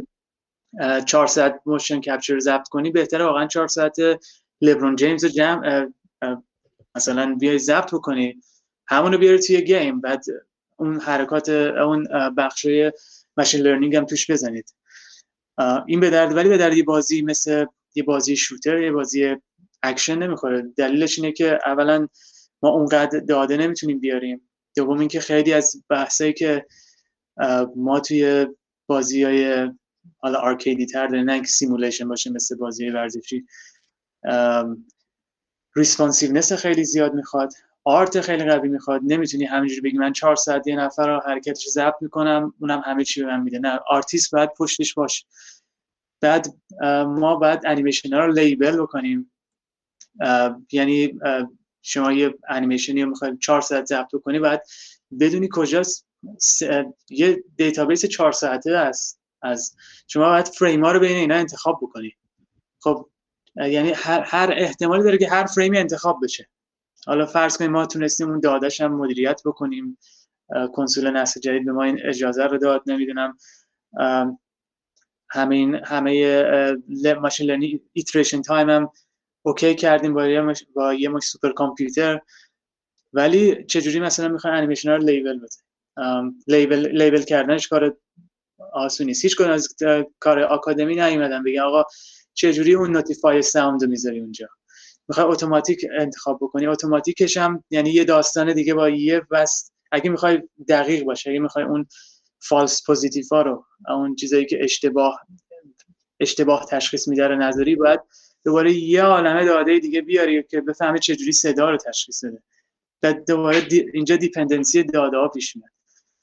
4 ساعت motion capture ضبط کنی بهتره واقعا 4 ساعت لبرون جیمز رو جمع مثلا بیای ضبط بکنی همونو بیاری توی game بعد اون حرکات اون بخشای machine learning هم توش بزنید. این به درد ولی به درد یه بازی مثل یه بازی shooter یه بازی اکشن نمی‌خوره. دلیلش اینه که اولا ما اونقدر داده نمی‌تونیم بیاریم. دوم اینکه خیلی از بحثایی که ما توی بازی های حالا arcade ی تر داره نه اینکه simulation باشه مثل بازی ورزشی responsiveness خیلی زیاد می‌خواد art خیلی قوی می‌خواد. نمی‌تونی همینجوری بگی من چهار ساعت یه نفر رو حرکتش ضبط می‌کنم اونم همه چی به من میده. نه آرتیست باید پشتش باشه. بعد ما باید انیمیشن ها رو label بکنیم. یعنی شما یه انیمیشنی رو می‌خواید چهار ساعت ضبط کنی باید بدونی کجاست یه database چهار ساعته است. از شما باید فریم ها رو بین اینا انتخاب بکنی. خب یعنی هر, هر احتمالی داره که هر فریمی انتخاب بشه. حالا فرض کنیم ما تونستیم اون دادش هم مدیریت بکنیم. کنسول نسل جدید به ما این اجازه رو داد. نمی‌دونم همین همه machine learning iteration time هم okay کردیم با یه مش... با یه مش سوپر کامپیوتر ولی چجوری مثلا می‌خوان انیمیشن رو label بده؟ label label کردنش کار آسونی نیست. هیچ از کار آکادمی نیومدن بگن آقا چجوری اون notify sound رو می‌ذاری اونجا؟ می‌خوای automatic انتخاب بکنی؟ automatic ش هم یعنی یه داستان دیگه با یه بس اگه می‌خوای دقیق باشه اگه می‌خوای اون false positive ها رو اون چیزایی که اشتباه اشتباه تشخیص میده نظری باید دوباره یه عالمه داده دیگه بیاری که بفهمه چجوری صدا رو تشخیص بده. بعد دوباره دی... اینجا dependency داده ها پیش میاد.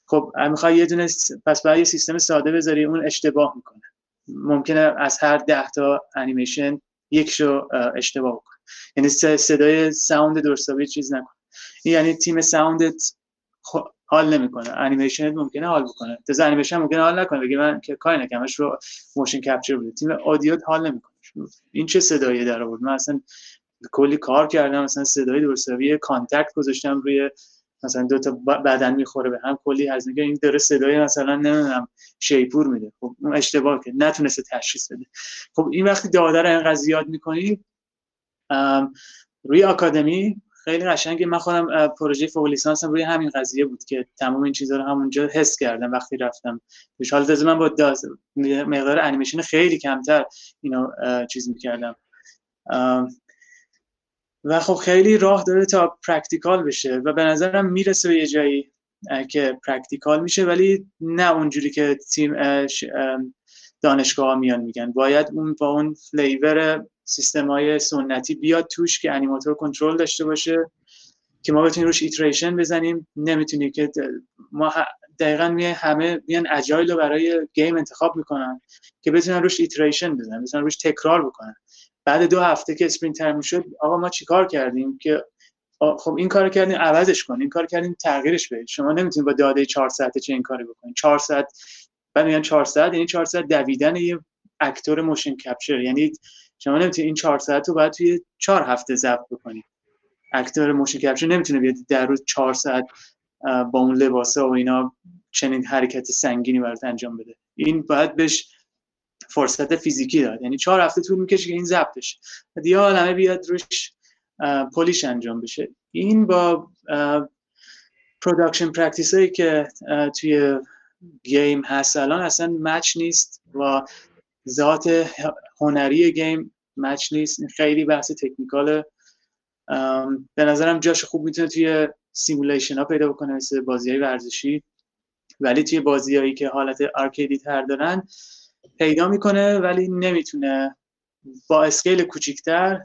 خب می‌خوای یه دونه پس باید یه سیستم ساده بذاری اون اشتباه می‌کنه. ممکنه از هر ده تا انیمیشن یک رو اشتباه کنه یعنی صدای sound درستابی چیز نکنه. یعنی تیم sound ت حال نمی‌کنه. انیمیشن ممکنه حال بکنه. تازه انیمیشن ممکنه حال نکنه. بگه من که کاری نکردمش رو motion capture بوده. تیم audio حال نمی‌کنه. این چه صدایی در آورد؟ من اصلا کلی کار کردم. مثلا صدای درستابی contact گذاشتم روی مثلا دو تا بدن می‌خوره به هم کلی از میگه این داره صدای مثلا نمی‌دونم شیپور میده. خب اون اشتباه که نتونسته تشخیص بده. خب این وقتی داده رو اینقدر زیاد می‌کنی روی آکادمی خیلی قشنگه. من خودم پروژه فوق لیسانسم روی همین قضیه بود که تمام این چیزها رو همونجا حس کردم وقتی رفتم. حال تازه من با مقدار انیمیشن خیلی کمتر اینو چیز می‌کردم. و خب خیلی راه داره تا practical بشه و به نظرم می‌رسه به یه جایی که practical میشه ولی نه اونجوری که تیم دانشگاه میان میگن. باید اون با اون flavor سیستم های سنتی بیاد توش که انیماتور کنترل داشته باشه که ما بتونیم روش iteration بزنیم. نمی‌تونی که ما دقیقا می همه میان agile رو برای game انتخاب می‌کنن که بتونن روش iteration بزنن بتونن روش تکرار بکنن. بعد دو هفته که sprint ترم شد آقا ما چیکار کردیم که خب این کارو کردیم عوضش کن این کار کردیم تغییرش بدید شما نمی‌تونید با داده 4 ساعته چه این کاری بکنید. 4 ساعت بعد میگن 4 ساعت یعنی 4 ساعت دویدن یه actor motion capture. یعنی شما نمی‌تونید این 4 ساعت رو باید توی 4 هفته ضبط بکنید. actor motion capture نمی‌تونه بیاد در روز 4 ساعت با اون لباسه و اینا چنین حرکت سنگینی برات انجام بده. این باید بهش فرصت فیزیکی داد. یعنی چهار هفته طول می‌کشه که این ضبط بشه یه عالمه بیاد روش polish انجام بشه. این با production practice هایی که توی game هست الان اصلا match نیست. و ذات هنری game match نیست. این خیلی بحث technical ه به نظرم جاش خوب می‌تونه توی simulation ها پیدا بکنه مثل بازی های ورزشی. ولی توی بازی هایی که حالت arcade ی تر دارن پیدا می‌کنه ولی نمی‌تونه با scale کوچیکتر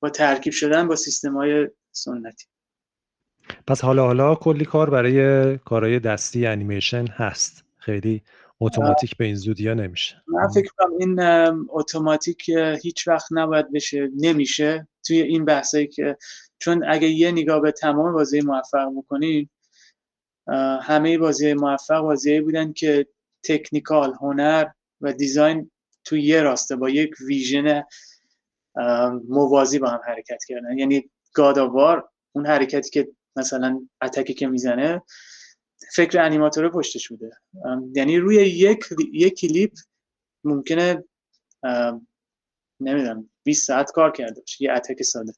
با ترکیب شدن با سیستم های سنتی. پس حالا حالا کلی کار برای کارهای دستی انیمیشن هست. خیلی automatic به این زودی ها نمیشه. من فکر کنم این automatic هیچ وقت نباید بشه نمیشه توی این بحثایی که چون اگه یه نگاه به تمام بازی موفق بکنین همه بازی موفق بازی بودن که تکنیکال هنر و دیزاین تو یه راسته با یک ویژن موازی با هم حرکت کردن. یعنی گاداوار اون حرکتی که مثلا اتکی که می‌زنه فکر انیماتور پشتش بوده. یعنی روی یک یک کلیپ ممکنه نمی‌دونم 20 ساعت کار کرده باشه یه اتک ساده.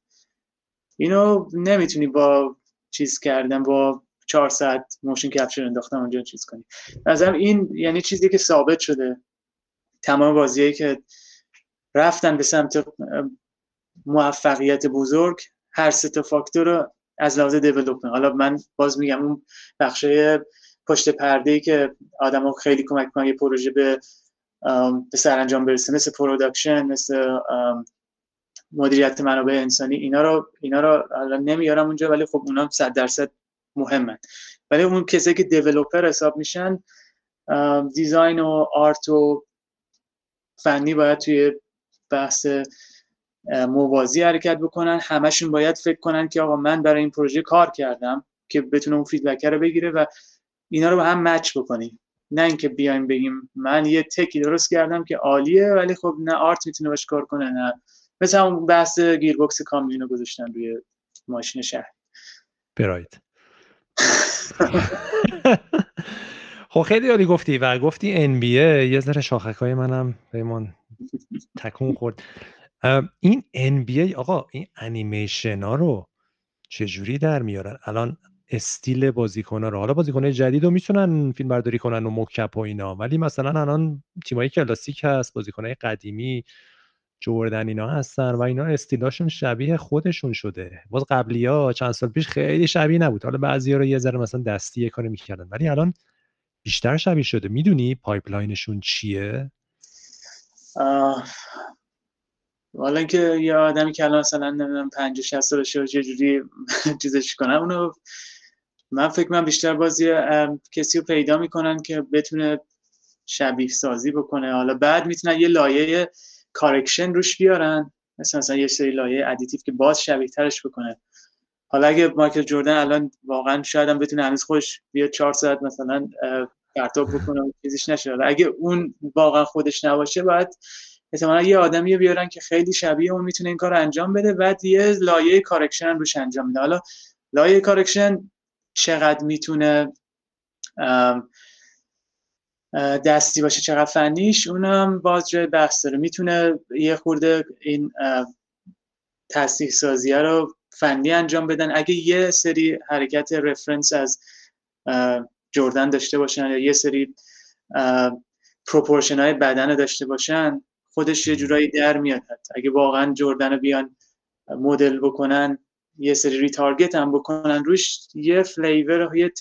اینو نمی‌تونی با چیز کردن با چهار ساعت motion capture انداختن اونجا چیز کنی. نظرم این یعنی چیزی که ثابت شده. تمام بازیایی که رفتن به سمت موفقیت بزرگ هر سه تا فاکتور رو از لحاظ development حالا من باز میگم اون بخشه پشت پرده ای که آدم خیلی کمک کنن یه پروژه به به سرانجام برسه مثل production مثل مدیریت منابع انسانی اینا رو اینا رو نمیارم اونجا ولی خب اونا 100 درصد مهمن. ولی اون کسایی که developer حساب میشن design و art و فنی باید توی بحث موازی حرکت بکنن. همشون باید فکر کنن که آقا من برای این پروژه کار کردم که بتونه اون feedback رو بگیره و اینا رو به هم match بکنیم. نه اینکه بیایم بگیم من یه تکی درست کردم که عالیه ولی خب نه art می‌تونه باش کار کنه نه. مثل اون بحث گیربکس کامیون رو گذاشتن روی ماشین شهر. براید خب خیلی عالی گفتی و گفتی بی یه ذره شاخک های منم بهمون تکون خورد. این بی آقا این انیمیشن ها رو چجوری در میارن؟ الان استیل بازیکن رو حالا بازیکن جدید رو می‌تونن فیلم برداری کنن و مکپ و اینا ولی مثلا الان تیمایی کلاسیک هست بازیکن قدیمی جوردن اینا هستن و اینا استیلاشون شبیه خودشون شده. باز قبلی ها چند سال پیش خیلی شبیه نبود. حالا بعضی ها رو یه ذره مثلا دستی کاری می‌کردن. ولی الان بیشتر شبیه شده. می‌دونی pipeline شون چیه؟ حالا که یه آدمی که الان مثلا نمی‌دونم 50 60 سالشه چه جوری چیزش کنم اونو من فکر من بیشتر بازی کسی رو پیدا می‌کنن که بتونه شبیه سازی بکنه. حالا بعد می‌تونن یه لایه correction روش بیارن مثلا مثلا یه سری لایه additive که باز شبیه ترش بکنه. حالا اگه مایکل جردن الان واقعا شاید هم بتونه هنوز خودش بیاد چهار ساعت مثلا پرتاب بکنه چیزیش نشه. اگه اون واقعا خودش نباشه باید احتمالا یه آدمی بیارن که خیلی شبیه اون می‌تونه این کار انجام بده بعد یه لایه correction روش انجام بده. حالا لایه correction چقدر می‌تونه دستی باشه چقدر فنیش اونم باز جای بحث داره. می‌تونه یه خورده این تصدیح سازیه رو فنی انجام بدن. اگه یه سری حرکت رفرنس از جردن داشته باشن یا یه سری پروپورشن های بدن داشته باشن خودش یه جورایی در میاد اگه واقعا جردن رو بیان مدل بکنن یه سری retarget هم بکنن روش یه flavor یه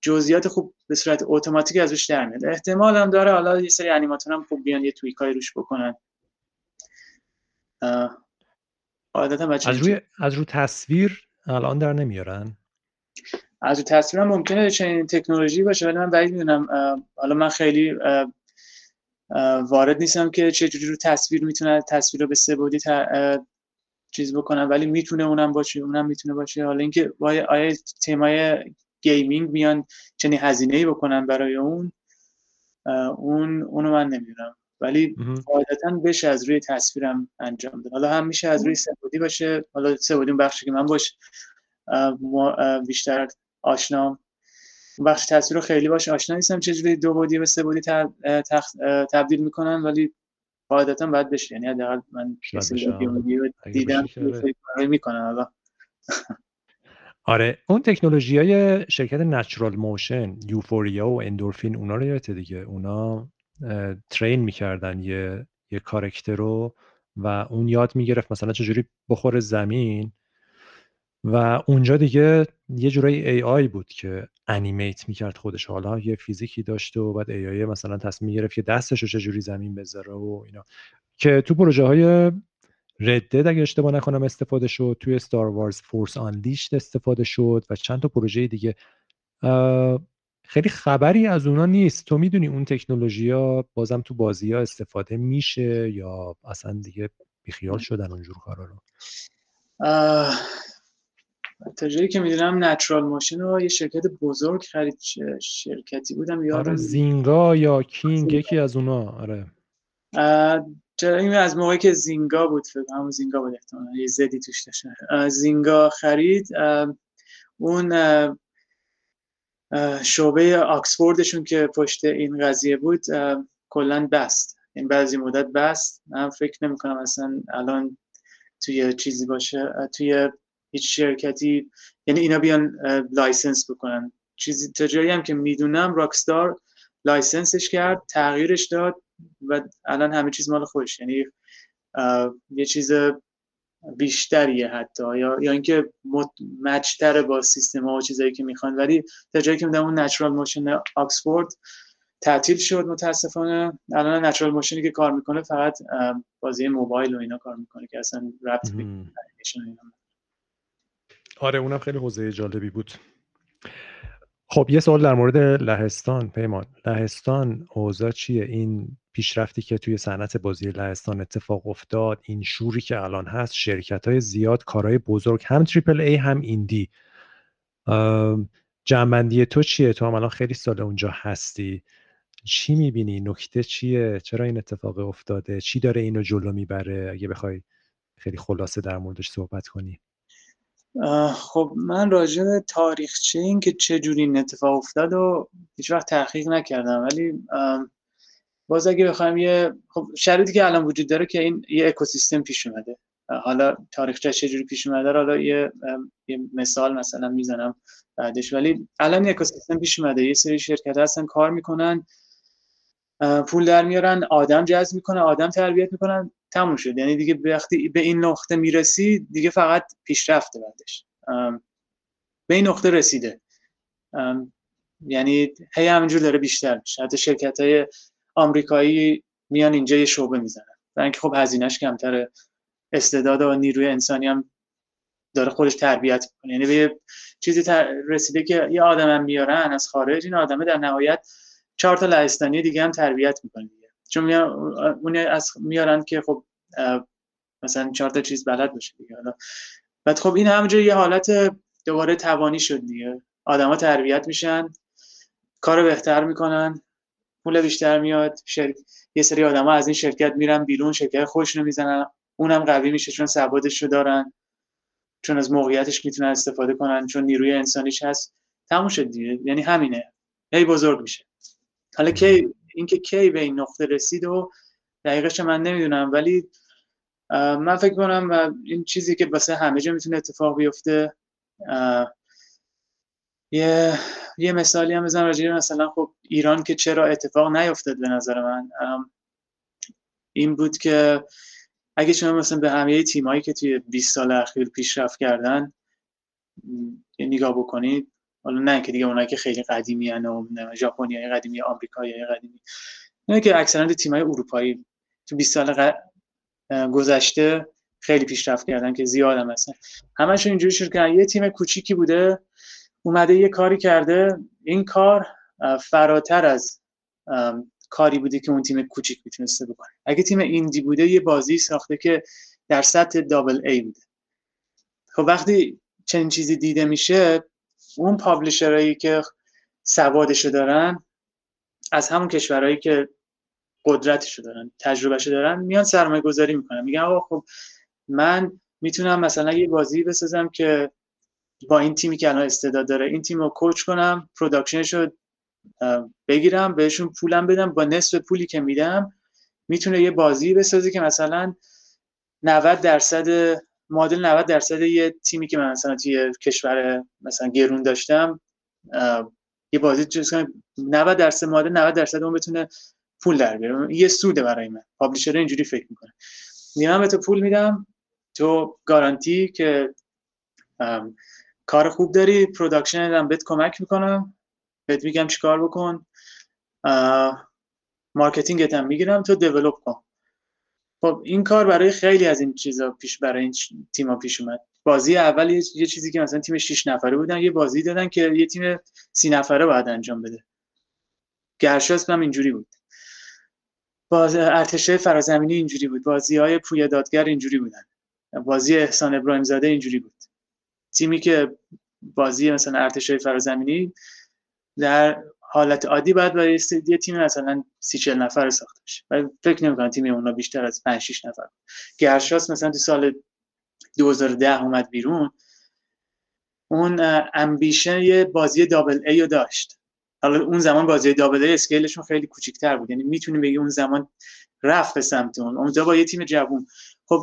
جزئیات خوب به صورت اتوماتیک از روش در میاد. احتمال هم داره حالا یه سری animator هم خوب بیان یه tweak ای روش بکنن. قاعدتا از روی از رو تصویر الان در نمیارن؟ از رو تصویر هم ممکنه چنین تکنولوژی باشه ولی من بعید می‌دونم حالا من خیلی وارد نیستم که چه جوری رو تصویر می‌تونه تصویر رو به سه بعدی چیز بکنم ولی می‌تونه اونم باشه اونم می‌تونه باشه. حالا اینکه آیا تیمای gaming میان چنین هزینه ای بکنن برای اون؟ اون اونو من نمی‌دونم. ولی قاعدتا بشه از روی تصویرم انجام بده حالا هم میشه از روی سه بعدی باشه. حالا سه بعدی بخشی که من باش بیشتر آشنام. بخش تصویر رو خیلی باش آشنا نیستم چجوری دو بعدی به سه بعدی تبدیل می‌کنن ولی قاعدتا باید بشه. یعنی حداقل من دیدم می‌کنن حالا. آره. اون تکنولوژی های شرکت نچرال موشن یوفوریا و اندورفین اونا رو یادته دیگه؟ اونا train می‌کردن یه یه character رو و اون یاد می‌گرفت مثلا چجوری بخور زمین و اونجا دیگه یه جورایی AI بود که animate می‌کرد خودش. حالا یه فیزیکی داشت و بعد AI مثلا تصمیم گرفت که دستش رو چجوری زمین بذاره و اینا. که تو پروژه های Red Dead اگه اشتباه نکنم استفاده شد توی Star Wars Force Unleashed استفاده شد و چند تا پروژه دیگه. خیلی خبری از اونا نیست. تو می‌دونی اون تکنولوژی ها بازم تو بازی ها استفاده میشه یا اصلا دیگه بیخیال شدن اونجور کارا رو؟ تا جایی که می‌دونم نچرال ماشین رو یه شرکت بزرگ خرید شرکتی بودم یا آره زینگا یا کینگ یکی از اونا. آره. این از موقعی که زینگا بود فکر همون زینگا بود احتمالاً. یه زدی توش داشت زینگا خرید. اون شعبه آکسفوردشون که پشت این قضیه بود کلا بست. این بعضی مدت بست. من فکر نمی کنم اصلا الان توی چیزی باشه توی هیچ شرکتی یعنی اینا بیان license بکنن. چیزی تا جایی هم که می‌دونم راکستار license ش کرد تغییرش داد و الان همه چیز مال خودش. یعنی یه چیز بیشتریه حتی. یا یا اینکه match تر با سیستم ها و چیزایی که می‌خوان. ولی تا جایی که می‌دونم اون نچرال موشن آکسفورد تعطیل شد متاسفانه. الان نچرال موشنی که کار می‌کنه فقط بازی موبایل و اینا کار می‌کنه که اصلا ربط آره اونم خیلی حوزه جالبی بود. خب یه سوال در مورد لهستان پیمان. لهستان اوضاع چیه؟ این پیشرفتی که توی صنعت بازی لهستان اتفاق افتاد این شوری که الان هست شرکت های زیاد کارهای بزرگ هم triple A هم indie. جنبندی تو چیه؟ تو هم الان خیلی سال اونجا هستی. چی می‌بینی؟ نکته چیه؟ چرا این اتفاق افتاده؟ چی داره اینو جلو می‌بره؟ اگه بخوای خیلی خلاصه در موردش صحبت کنی. خب من راجع به تاریخچه این که چه جوری این اتفاق افتاد و هیچ وقت تحقیق نکردم ولی باز اگه بخوایم یه خب شرایطی که الان وجود داره که این یه اکوسیستم پیش اومده. حالا تاریخچه چجوری پیش اومده حالا یه, یه مثال مثلا می‌زنم بعدش. ولی الان یه اکوسیستم پیش اومده. یه سری شرکت هستن کار می‌کنن پول در میارن آدم جذب می‌کنن آدم تربیت می‌کنن. تموم شد. یعنی دیگه وقتی به این نقطه می‌رسی دیگه فقط پیشرفته بعدش. به این نقطه رسیده. یعنی هی همینجور داره بیشتر میشه. حتی شرکت های آمریکایی میان اینجا یه شعبه می‌زنن. برای اینکه خب هزینهش کمتره. استعداد و نیروی انسانی هم داره خودش تربیت می‌کنه. یعنی به چیزی رسیده که یه آدم هم میارن از خارج این آدمه در نهایت چهار تا لهستانی دیگه هم تربیت می‌کنه چون اون از میارن که خب مثلا چهار تا چیز بلد باشه دیگه. حالا بعد خب این همونجا یه حالت دوباره توانی شد دیگه. آدما تربیت میشن کار بهتر می‌کنن. پول بیشتر میاد شر... یه سری آدما از این شرکت میرن بیرون شرکت خوش می‌زنن. اونم قوی میشه چون سوادش رو دارن چون از موقعیتش می‌تونن استفاده کنن چون نیروی انسانیش هست. تموم شد دیگه. یعنی همینه. هی بزرگ میشه. حالا کی اینکه کی به این نقطه رسید و دقیقش من نمی‌دونم ولی من فکر کنم این چیزی که واسه همه جا می‌تونه اتفاق بیفته یه یه مثالی هم بزنم راجعه مثلا خب ایران که چرا اتفاق نیفتاد به نظر من این بود که اگه شما مثلا به همه تیمایی که توی 20 سال اخیر پیشرفت کردن یه نگاه بکنید حالا نه که دیگه اونایی که خیلی قدیمی ان و ژاپنی قدیمی آمریکایی قدیمی نه که اکثرا تیمای اروپایی تو 20 سال گذشته خیلی پیشرفت کردن که زیاد هم هستن. همشون اینجوری شروع کردن یه تیم کوچیکی بوده اومده یه کاری کرده. این کار فراتر از کاری بوده که اون تیم کوچیک می‌تونسته بکنه. اگه تیم ایندی بوده یه بازی ساخته که در سطح دابل ای بوده. خب وقتی چنین چیزی دیده میشه اون پابلیشرهایی که سوادشو دارن از همون کشورهایی که قدرتشو دارن تجربهشو دارن میان سرمایه گذاری می‌کنن. میگن آقا خب من می‌تونم مثلا یه بازی بسازم که با این تیمی که الان استعداد داره این تیم رو coach کنم production ش رو بگیرم بهشون پولم بدم با نصف پولی که میدم می‌تونه یه بازی بسازه که مثلا 90 درصد معادل 90 درصد یه تیمی که من مثلا توی کشور مثلا گرون داشتم یه بازی چیز 90 درصد معادل 90 درصد اون بتونه پول در بیاره. یه سوده برای من. publisher اینجوری فکر می‌کنه. میام به تو پول میدم تو guarantee که کار خوب داری؟ production هم بهت کمک می‌کنم. بهت میگم چیکار بکن. marketing ت هم می‌گیرم تو develop کن. خب این کار برای خیلی از این چیزا پیش برای این تیما پیش اومد. بازی اول یه چیزی که مثلا تیم 6 نفره بودن یه بازی دادن که یه تیم سی نفره باید انجام بده. گرشاس هم اینجوری بود. باز ارتشه فرازمینی اینجوری بود. بازی های پویا دادگر اینجوری بودن. بازی احسان ابراهیم زاده اینجوری بود. تیمی که بازی مثلا ارتشه فرازمینی در حالت عادی باید برای یه تیم مثلا سی چل نفر ساخته بشه ولی فکر نمی‌کنم تیم اونا بیشتر از 5 6 نفر. گرشاس مثلا تو سال 2010 اومد بیرون. اون امبیشن یه بازی دابل ای رو داشت. حالا اون زمان بازی دابل ای اسکیلشون خیلی کوچیک‌تر بود. یعنی می‌تونیم بگی اون زمان رفت به سمت اون. اونجا با یه تیم جوون. خب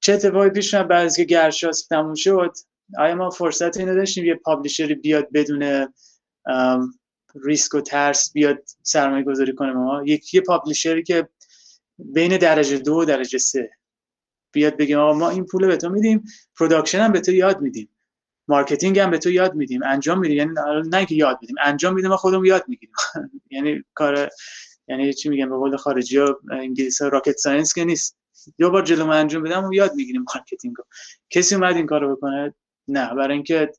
چه اتفاقی پیش بعد از که گرشاس تموم شد؟ آیا ما فرصت اینو داشتیم یه پابلیشری بیاد بدون ریسک و ترس بیاد سرمایه گذاری کنه ما؟ یکی پابلیشری که بین درجه دو و درجه سه بیاد بگیم ما این پول به تو میدیم production هم به تو یاد میدیم. marketing هم به تو یاد میدیم. انجام میدیم. یعنی نه که یاد میدیم. انجام میدیم ما خودمون یاد می‌گیریم. یعنی کار یعنی چی میگم به قول خارجی ها انگلیسی rocket science که نیست. دو بار جلو انجام بدم و یاد می‌گیریم marketing رو. کسی اومد این کارو بکنه؟ نه برای اینکه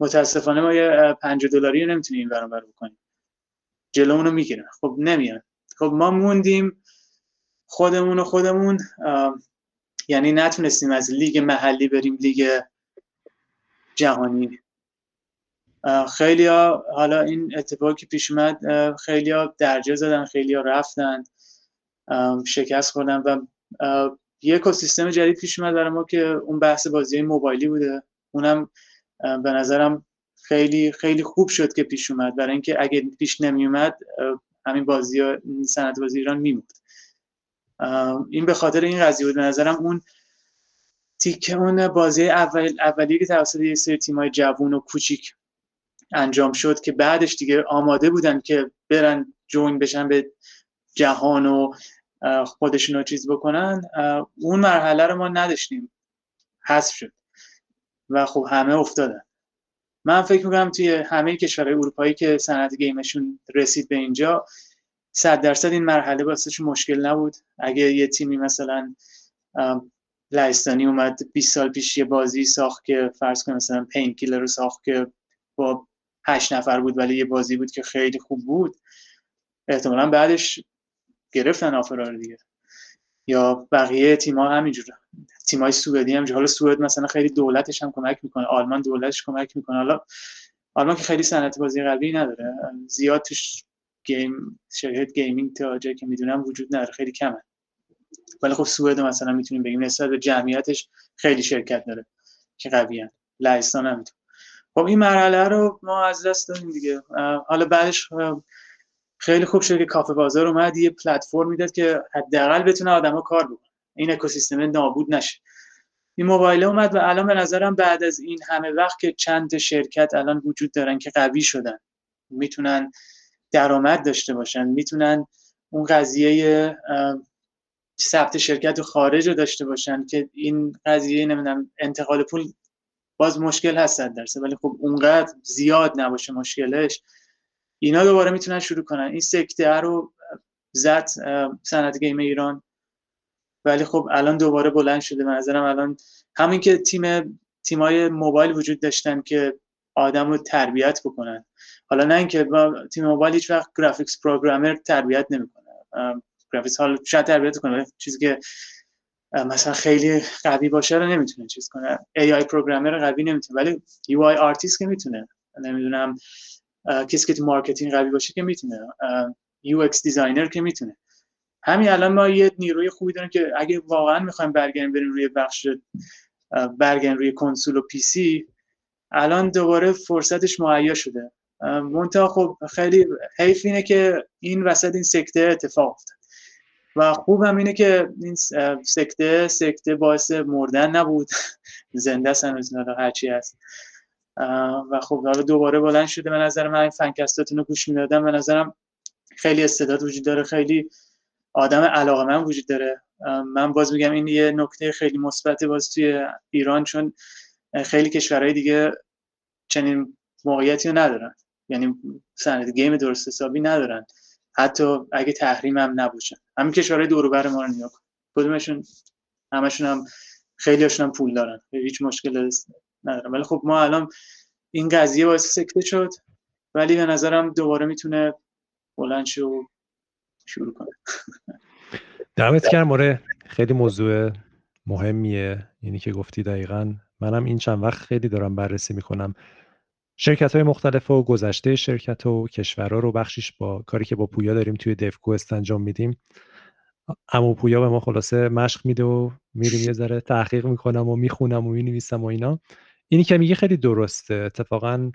متاسفانه ما یه 5 دلاری رو نمی‌تونیم این برابر بکنیم. جلومون رو می‌گیرن. خب نمیان خب ما موندیم خودمون و خودمون یعنی نتونستیم از لیگ محلی بریم لیگ جهانی. خیلی ها حالا این اتفاقی که پیش اومد خیلی ها درجه زدن خیلی ها رفتن شکست خوردن و یه اکوسیستم جدید پیش اومد برای ما که اون بحث بازی موبایلی بوده. اونم به نظرم خیلی خیلی خوب شد که پیش اومد. برای اینکه اگه پیش نمی اومد همین بازی سنت بازی ایران میموند. این به خاطر این قضیه بود. به نظرم اون تیکه اون بازی اول اولیه که توسط یه سری تیمای جوون و کوچیک انجام شد که بعدش دیگه آماده بودن که برن جوین بشن به جهان و خودشون رو چیز بکنن اون مرحله رو ما نداشتیم. حذف شد. و خب همه افتادن. من فکر می‌کنم توی همه کشورهای اروپایی که صنعت گیمشون رسید به اینجا صد درصد این مرحله واسه مشکل نبود. اگه یه تیمی مثلا لهستانی اومد 20 سال پیش یه بازی ساخت که فرض کنیم مثلا پین کیلر رو ساخت که با هشت نفر بود ولی یه بازی بود که خیلی خوب بود احتمالا بعدش گرفتن آفرا رو دیگه. یا بقیه تیم‌ها همینجور تیمای سوئدی هم حالا سوئد مثلا خیلی دولتش هم کمک می‌کنه. آلمان دولتش کمک می‌کنه. حالا آلمان که خیلی صنعت بازی قوی نداره. زیاد توش game شرکت gaming تا جایی که می‌دونم وجود نداره. خیلی کمه. ولی خب سوئد مثلا می‌تونیم بگیم نسبت به جمعیتش خیلی شرکت داره که قوی لهستان هم خب این مرحله رو ما از دست دادیم دیگه. حالا بعدش خیلی خوب شد که کافه بازار اومد یه پلتفرم می‌داد که حداقل بتونه آدما کار بکنه. این اکوسیستم نابود نشه. این موبایل اومد و الان به نظرم بعد از این همه وقت که چند شرکت الان وجود دارن که قوی شدن می‌تونن درآمد داشته باشن می‌تونن اون قضیه ثبت شرکت خارج رو داشته باشن که این قضیه نمی‌دونم انتقال پول باز مشکل هست درسته ولی خب اونقدر زیاد نباشه مشکلش. اینا دوباره می‌تونن شروع کنن. این سکته رو زد صنعت game ایران. ولی خب الان دوباره بلند شده. نظرم الان همین که تیم تیمای موبایل وجود داشتن که آدم رو تربیت بکنن. حالا نه اینکه تیم موبایل هیچ وقت graphics programmer تربیت نمی‌کنه. graphics حال شاید تربیت کنه چیزی که مثلا خیلی قوی باشه رو نمی‌تونه چیز کنه. AI programmer قوی نمی‌تونه ولی UI artist که می‌تونه. نمی‌دونم کسی که marketing قوی باشه که می‌تونه UX designer که می‌تونه. همین الان ما یه نیروی خوبی داریم که اگه واقعا می‌خوایم برگردیم بریم روی بخش برگردیم روی کنسول و PC الان دوباره فرصتش مهیا شده. منتها خب خیلی حیف اینه که این وسط این سکته اتفاق افتاد. و خوب هم اینه که این سکته سکته باعث مردن نبود. زنده هنوز هرچی هست. و خب حالا دوباره بلند شده به نظر من فنکستاتون رو گوش می‌دادم. به نظرم خیلی استعداد وجود داره خیلی آدم علاقه من وجود داره. من باز میگم این یه نکته خیلی مثبت باز توی ایران چون خیلی کشورهای دیگه چنین موقعیتی رو ندارن. یعنی سند گیم درست حسابی ندارن. حتی اگه تحریم هم نباشن همین کشورهای دور بر ما رو نیا کدومشون؟ همشون هم خیلی هاشون هم پول دارن. هیچ مشکل ندارن ولی خب ما الان این قضیه باعث سکته شد. ولی به نظرم دوباره می‌تونه بلند و شروع کنه. دمت گرم. آره خیلی موضوع مهمیه. یعنی که گفتی دقیقا. منم این چند وقت خیلی دارم بررسی می‌کنم. شرکت های مختلف و گذشته شرکت و کشورها رو بخشیش با کاری که با پویا داریم توی دفکوست انجام میدیم. اما پویا به ما خلاصه مشق میده و میریم یه ذره تحقیق می‌کنم و می‌خونم و می‌نویسم و اینا. اینی که میگه خیلی درسته. اتفاقا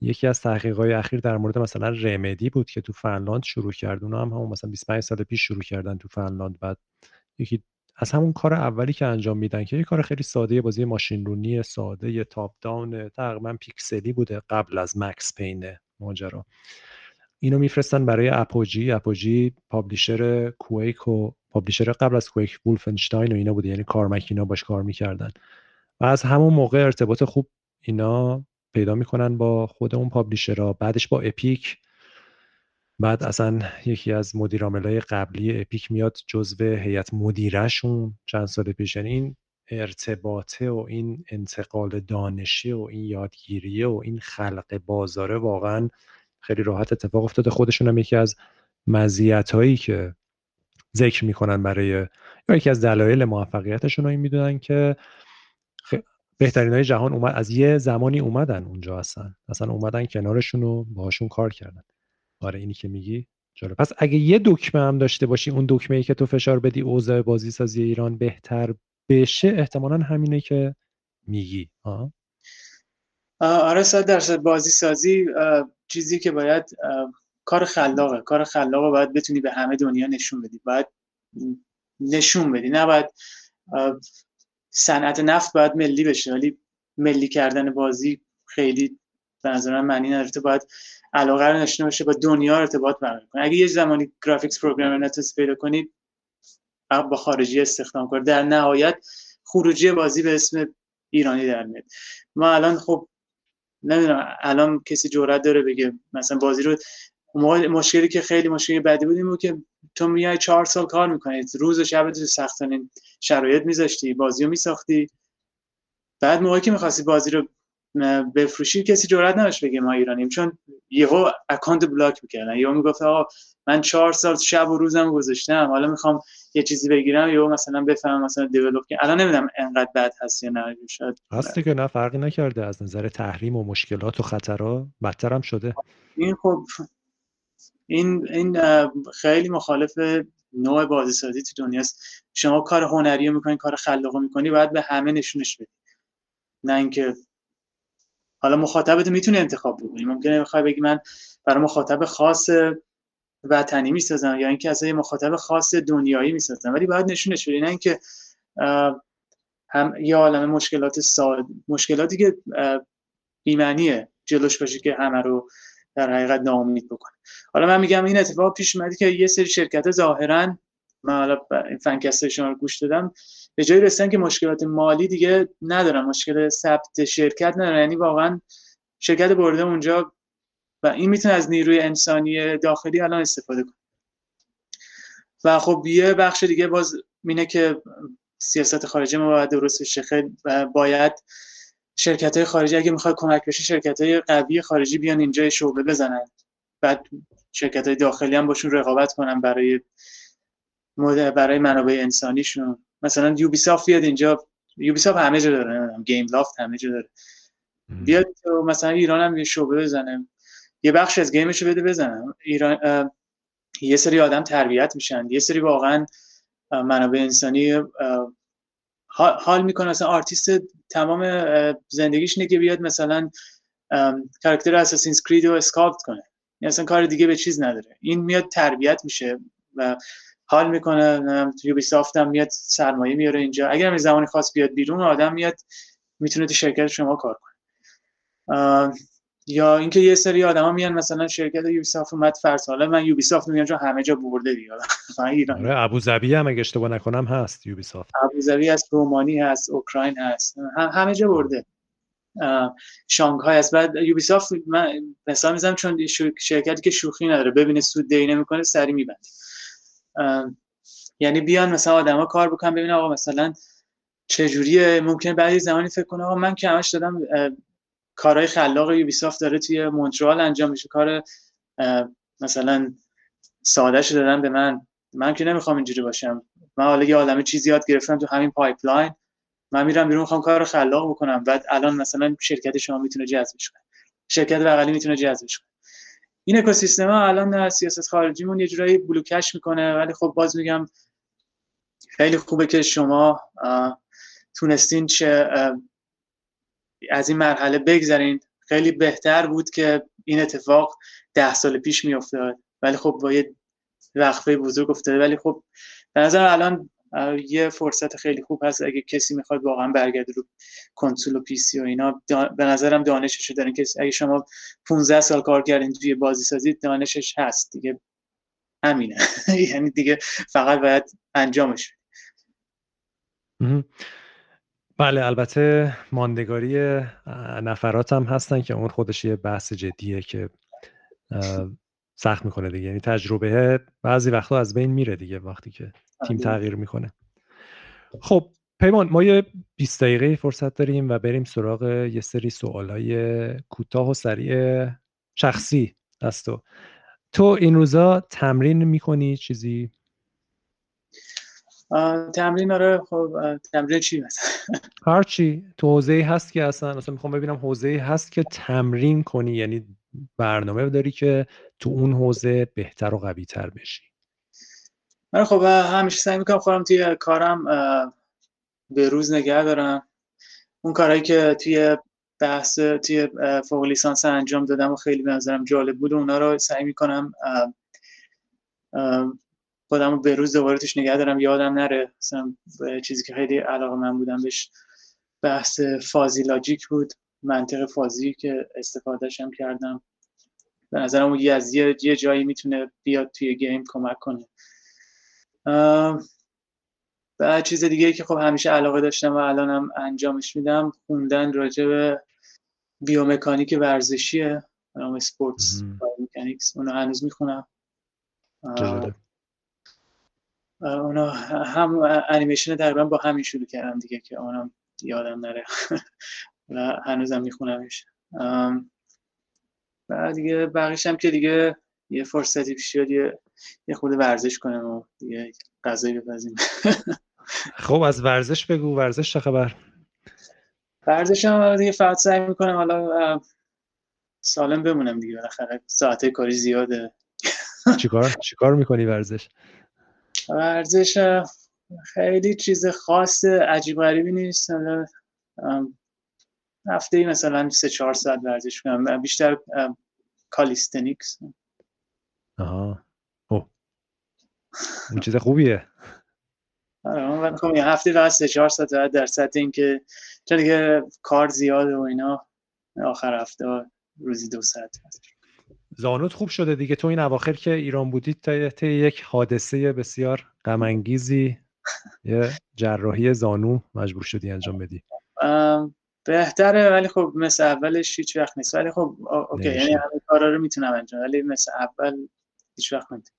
یکی از تحقیقات اخیر در مورد مثلا رمدی بود که تو فنلاند شروع کرد. اونا هم همون مثلا 25 سال پیش شروع کردن تو فنلاند. بعد یکی از همون کار اولی که انجام میدن که یه کار خیلی ساده بازی ماشین رونی ساده یه تاپ داون تقریبا پیکسلی بوده قبل از مکس پین ماجرا. اینو میفرستن برای Apogee. Apogee publisher Quake و publisher قبل از کویک Wolfenstein و اینا بوده. یعنی Carmack اینا باش کار می‌کردن. و از همون موقع ارتباط خوب اینا پیدا می‌کنن با خود اون publisher ها. بعدش با Epic. بعد اصلا یکی از مدیرعاملای قبلی Epic میاد جزو هیئت مدیرشون چند سال پیش. یعنی این ارتباطه و این انتقال دانشی و این یادگیریه و این خلق بازاره واقعا خیلی راحت اتفاق افتاده. خودشون هم یکی از مزیت هایی که ذکر می‌کنن برای یکی از دلایل موفقیتشون رو این می‌دونن که بهترین های جهان اومد از یه زمانی اومدن اونجا هستن. اصلا اومدن کنارشون رو باهاشون کار کردن. آره اینی که میگی جالب. پس اگه یه دکمه هم داشته باشی اون دکمه ای که تو فشار بدی اوضاع بازی سازی ایران بهتر بشه احتمالا همینه که میگی. آه؟ آره صد درصد بازی سازی چیزی که باید کار خلاقه. کار خلاقه باید بتونی به همه دنیا نشون بدی. باید نشون بدی. نه باید صنعت نفت باید ملی بشه ولی ملی کردن بازی خیلی به نظر من معنی نداره. باید علاقه رو نشونه باشه با دنیا ارتباط برقرار کنه اگه یه زمانی گرافیکس پروگرامر نتونست پیدا کنید با خارجی استخدام کنید در نهایت خروجی بازی به اسم ایرانی در میاد. ما الان خب نمی‌دونم الان کسی جرأت داره بگه مثلا بازی رو مشکلی که خیلی مشکلی بعدی بودیم بود که تو میای چهار سال کار می‌کنید روز و شب تو سختترین شرایط میذاشتی بازی رو میساختی. بعد موقعی که می‌خواستی بازی رو بفروشی کسی جرئت نداشت بگه ما ایرانیم. چون یهو اکانت بلاک می‌کردن. یهو می‌گفت آقا من چهار سال شب و روزم گذاشتم. حالا می‌خوام یه چیزی بگیرم. یا مثلا بفهمم مثلا دیولپ کنم الان نمی‌دونم انقدر بد هست یا نه. شاید هست که نه فرقی نکرده. از نظر تحریم و مشکلات و خطرها بدتر هم شده. این خب این این خیلی مخالف نوع بازی سازی تو دنیاست شما کار هنری رو می‌کنی کار خلاقه می‌کنی باید به همه نشونش بدی. نه اینکه حالا مخاطبت می‌تونه انتخاب بکنی. ممکنه بخوای بگی من برای مخاطب خاص وطنی می‌سازم یا اینکه از یه مخاطب خاص دنیایی می‌سازم ولی باید نشونش بدی. نه اینکه هم یه عالم مشکلات ساد مشکلاتی که بیمعنیه جلوش باشه که همه رو در حقیقت ناامید بکنه. حالا من میگم این اتفاق پیش اومده که یه سری شرکت ظاهرا من حالا این فنکست شما رو گوش دادم به جایی رسیدن که مشکلات مالی دیگه ندارن مشکل ثبت شرکت ندارن. یعنی واقعا شرکت برده اونجا و این می‌تونه از نیروی انسانی داخلی الان استفاده کنه. و خب یه بخش دیگه باز اینه که سیاست خارجی ما باید درست بشه خیلی باید شرکت های خارجی اگه می‌خواد کمک بشه شرکت های قوی خارجی بیان اینجا شعبه بزنن. بعد شرکت های داخلی هم باشون رقابت کنن برای برای منابع انسانیشون. مثلا یوبی سافت بیاد اینجا Ubisoft همه جا داره Gameloft همه جا داره. بیاد مثلا ایران هم یه شعبه بزنه. یه بخش از game شو بده بزنم ایران یه سری آدم تربیت میشن. یه سری واقعا منابع انسانی حال می‌کنه مثلا آرتیست تمام زندگیش اینه که بیاد مثلا character Assassin's Creed رو sculpt کنه. یعنی اصلا کار دیگه به چیز نداره. این میاد تربیت میشه و حال می‌کنه یوبی سافت هم میاد سرمایه میاره اینجا. اگر هم زمانی خاص بیاد بیرون آدم میاد می‌تونه تو شرکت شما کار کنه. یا اینکه یه سری آدما میان مثلا شرکت یوبیسافت اومد فرض حالا من یوبیسافت میگم چون همه جا برده دیگه. ایران. آره ابوظبی هم اگه اشتباه نکنم هست یوبیسافت. ابوظبی هست رومانی هست اوکراین هست هم همه جا برده شانگهای هست. بعد یوبیسافت من مثلا می‌زنم چون شرکتی که شوخی نداره. ببینه سود دی نمی‌کنه سری میبنده. یعنی بیان مثلا آدما کار بکنن ببینن آقا مثلا چجوریه؟ ممکنه بعضی زمانی فکر کنه آقا من که همش دادم کارهای خلاق Ubisoft داره توی مونترال انجام میشه. کار مثلا سادهش دادن به من. من که نمی‌خوام اینجوری باشم. من حالا یه عالمه چیزی یاد گرفتم تو همین pipeline. من میرم بیرون می‌خوام کار خلاق بکنم. بعد الان مثلا شرکت شما می‌تونه جذبش کنه. شرکت بغلی می‌تونه جذبش کنه. این اکوسیستم ها الان سیاست خارجیمون یه جورایی بلوکش می‌کنه ولی خب باز میگم خیلی خوبه که شما تونستین چه از این مرحله بگذرین. خیلی بهتر بود که این اتفاق ده سال پیش میافتاد. ولی خب با یه وقفه بزرگ افتاده. ولی خب به نظر الان یه فرصت خیلی خوب هست. اگه کسی می‌خواد واقعا برگرده رو کنسول و پی سی و اینا به نظرم دانشش دارین. که اگه شما 15 سال کار کردین توی بازی سازی دانشش هست دیگه. همینه. یعنی دیگه فقط باید انجامش بله البته ماندگاری نفرات هم هستن که اون خودش یه بحث جدیه که سخت می‌کنه دیگه. یعنی تجربه بعضی وقتا از بین میره دیگه وقتی که تیم تغییر می‌کنه. خب پیمان ما یه 20 دقیقه فرصت داریم و بریم سراغ یه سری سوالای کوتاه و سریع شخصی. از تو تو این روزا تمرین می‌کنی چیزی؟ تمرین آره خب تمرین چی مثلا؟ هر چی تو حوزه هست که اصلا اصلا می‌خوام ببینم حوزه هست که تمرین کنی یعنی برنامه داری که تو اون حوزه بهتر و قوی تر بشی. من خب همیشه سعی می‌کنم خودم توی کارم به روز نگه دارم. اون کارهایی که توی بحث توی فوق لیسانس انجام دادم و خیلی به نظرم جالب بود و اونا رو سعی می‌کنم خودم رو به روز دوباره توش نگه دارم یادم نره. مثلا چیزی که خیلی علاقه من بودم بهش بحث فازی لاجیک بود منطق فازی که استفادهش هم کردم. به نظرم یه از یه جایی می‌تونه بیاد توی game کمک کنه. و چیز دیگه که خب همیشه علاقه داشتم و الانم انجامش میدم خوندن راجع به بیومکانیک ورزشیه. نام sports biomechanics اونو هنوز می‌خونم. اونا هم انیمیشن تقریبا با همین شروع کردم دیگه که اونم یادم نره. و هنوزم میخونمش. و دیگه بقیش هم که دیگه یه فرصتی پیش یاد یه یه خود ورزش کنم و دیگه غذایی بپزیم. خب از ورزش بگو. ورزش چه خبر؟ ورزش هم دیگه فقط سعی می‌کنم حالا سالم بمونم دیگه. بالاخره ساعت کاری زیاده. چیکار؟ چیکار می‌کنی ورزش؟ ورزش خیلی چیز خاص عجیب غریبی نیست. هفته ای مثلا سه چهار ساعت ورزش کنم بیشتر کالیستنیکس. آها. او این چیز خوبیه. آره خب هفته فقط سه چهار ساعت در سطح اینکه چون دیگه کار زیاده و اینا آخر هفته روزی دو ساعت زانوت خوب شده دیگه. تو این اواخر که ایران بودید تا یک حادثه بسیار غم یه جراحی زانو مجبور شدی انجام بدی. بهتره ولی خب مثل اولش هیچ وقت نیست. ولی خب اوکی یعنی همه کارا رو می‌تونم انجام ولی مثل اول هیچ وقت نمی‌تونم.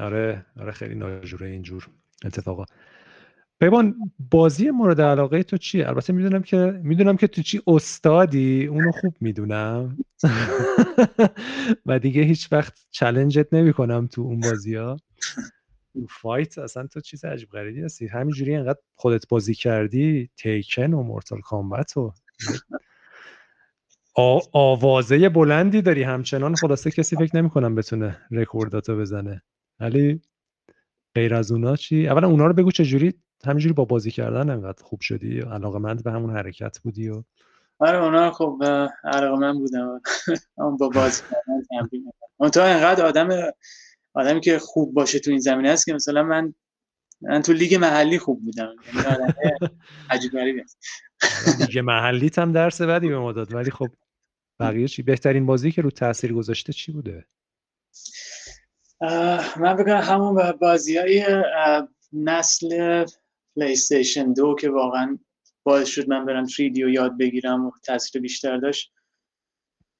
آره آره خیلی ناجوره اینجور اتفاقا. پیمان بازی مورد علاقه تو چیه؟ البته می‌دونم که می‌دونم که تو چی استادی اونو خوب می‌دونم. و دیگه هیچ وقت challenge ت نمی‌کنم تو اون بازی ها fight اصلا تو چیز عجیب غریبی هستی. همینجوری انقدر خودت بازی کردی Tekken و Mortal Kombat و آوازه بلندی داری. همچنان خلاصه کسی فکر نمی‌کنم بتونه رکورداتو بزنه. ولی غیر از اونا چی؟ اولا اونا رو بگو چجوری همینجوری با بازی کردن انقدر خوب شدی؟ علاقه مند به همون حرکت بودی و آره اونا خب علاقه من بودم. با بازی کردن تمرین اون تو انقدر آدم آدمی که خوب باشه تو این زمینه است که مثلا من من تو لیگ محلی خوب بودم. یعنی عجیب غریبی لیگ محلی هم درس بعدی به ما داد ولی خب بقیه چی؟ بهترین بازی که رو تاثیر گذاشته چی بوده؟ من بگم همون بازی های نسل PlayStation دو که واقعا باعث شد من برم 3D یاد بگیرم و تاثیر بیشتر داشت.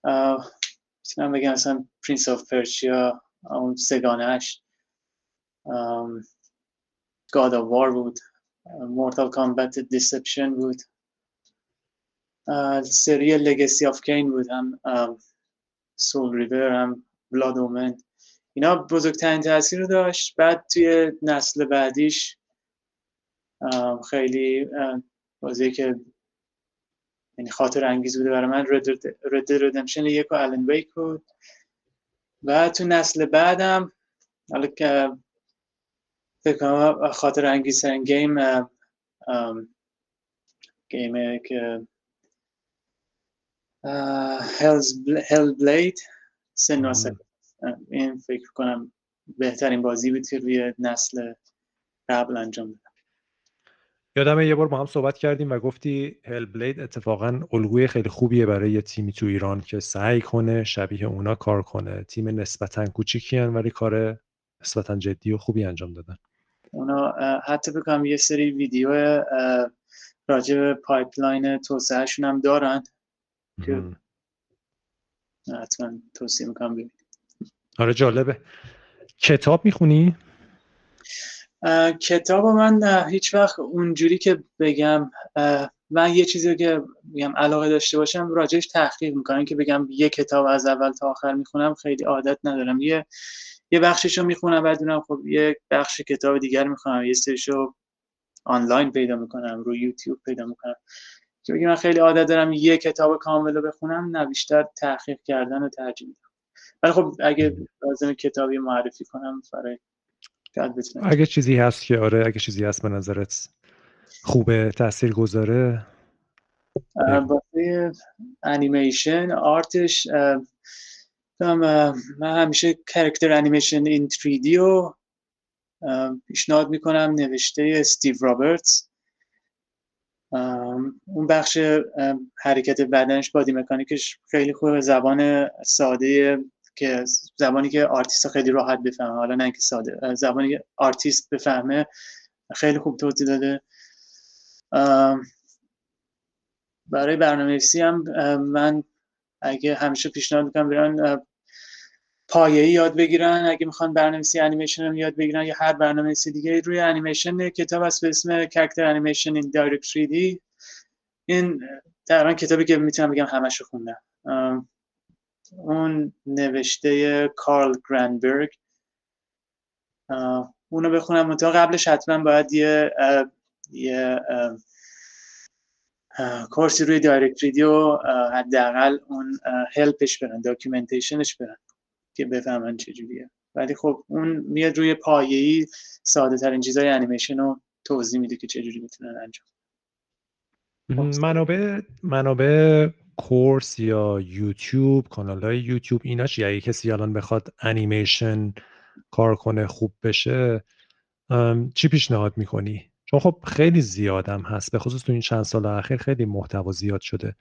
می‌تونم بگم مثلا Prince of Persia اون سگانهش God of War بود. Mortal Kombat Deception بود. سری Legacy of Kain بود. هم Soul Reaver هم Blood Omen اینا بزرگترین تاثیر رو داشت. بعد توی نسل بعدیش خیلی بازی که یعنی خاطر انگیز بوده برای من. رد ردمشن یک و الان ویک بود. و تو نسل بعدم حالا که خاطر انگیز ترین گیم گیمه که هل بلید سن این فکر کنم بهترین بازی بود که روی نسل قبل انجام یادمه یه بار با هم صحبت کردیم و گفتی Hellblade اتفاقا الگوی خیلی خوبیه برای یه تیمی تو ایران که سعی کنه شبیه اونا کار کنه. تیم نسبتا کوچیکی ولی کار نسبتا جدی و خوبی انجام دادن. اونا حتی بکنم یه سری ویدیو راجع به pipeline توسعهشون هم دارن که حتما توصیه می‌کنم ببینید آره جالبه. کتاب می‌خونی؟ کتاب من هیچ وقت اونجوری که بگم من یه چیزی که بگم علاقه داشته باشم راجعش تحقیق می‌کنم. که بگم یه کتاب از اول تا آخر می‌خونم خیلی عادت ندارم. یه یه بخششو می‌خونم بعد دونم خب یه بخش کتاب دیگر می‌خونم. یه سریشو آنلاین پیدا می‌کنم روی یوتیوب پیدا می‌کنم. که بگم من خیلی عادت دارم یه کتاب کامل رو بخونم نه بیشتر تحقیق کردن و میدم ولی خب اگه لازم کتابی معرفی کنم برای اگه چیزی هست که آره اگه چیزی هست به نظرت خوبه تاثیر گذاره واسه انیمیشن آرتش من همیشه Character Animation in 3D رو پیشنهاد می‌کنم. نوشته Steve Roberts اون بخش حرکت بدنش body mechanic ش خیلی خوبه. زبان ساده که زبانی که آرتیست خیلی راحت بفهمه حالا نه اینکه ساده زبانی که آرتیست بفهمه خیلی خوب توضیح داده. برای برنامه‌نویسی هم من اگه همیشه پیشنهاد می‌کنم برن پایه‌ای یاد بگیرن. اگه می‌خوان برنامه‌نویسی انیمیشن رو یاد بگیرن یا هر برنامه‌نویسی دیگه روی انیمیشن کتاب هست به اسم Character Animation in Direct 3D این تقریبا کتابی که می‌تونم بگم همش رو خوندم اون نوشته کارل گرانبرگ اونو بخونم. منتها قبلش حتما باید یه یه course ی روی Direct 3D حداقل اون help ش برن documentation ش برن که بفهمن چجوریه. ولی خب اون میاد روی پایه‌ای ساده ترین چیزای انیمیشن رو توضیح میده که چجوری می‌تونن انجام منابع منابع کورس یا یوتیوب کانال های یوتیوب اینا چیه اگه کسی الان بخواد انیمیشن کار کنه خوب بشه چی پیشنهاد می‌کنی؟ چون خب خیلی زیادم هست به خصوص تو این چند سال اخیر خیلی محتوا زیاد شده.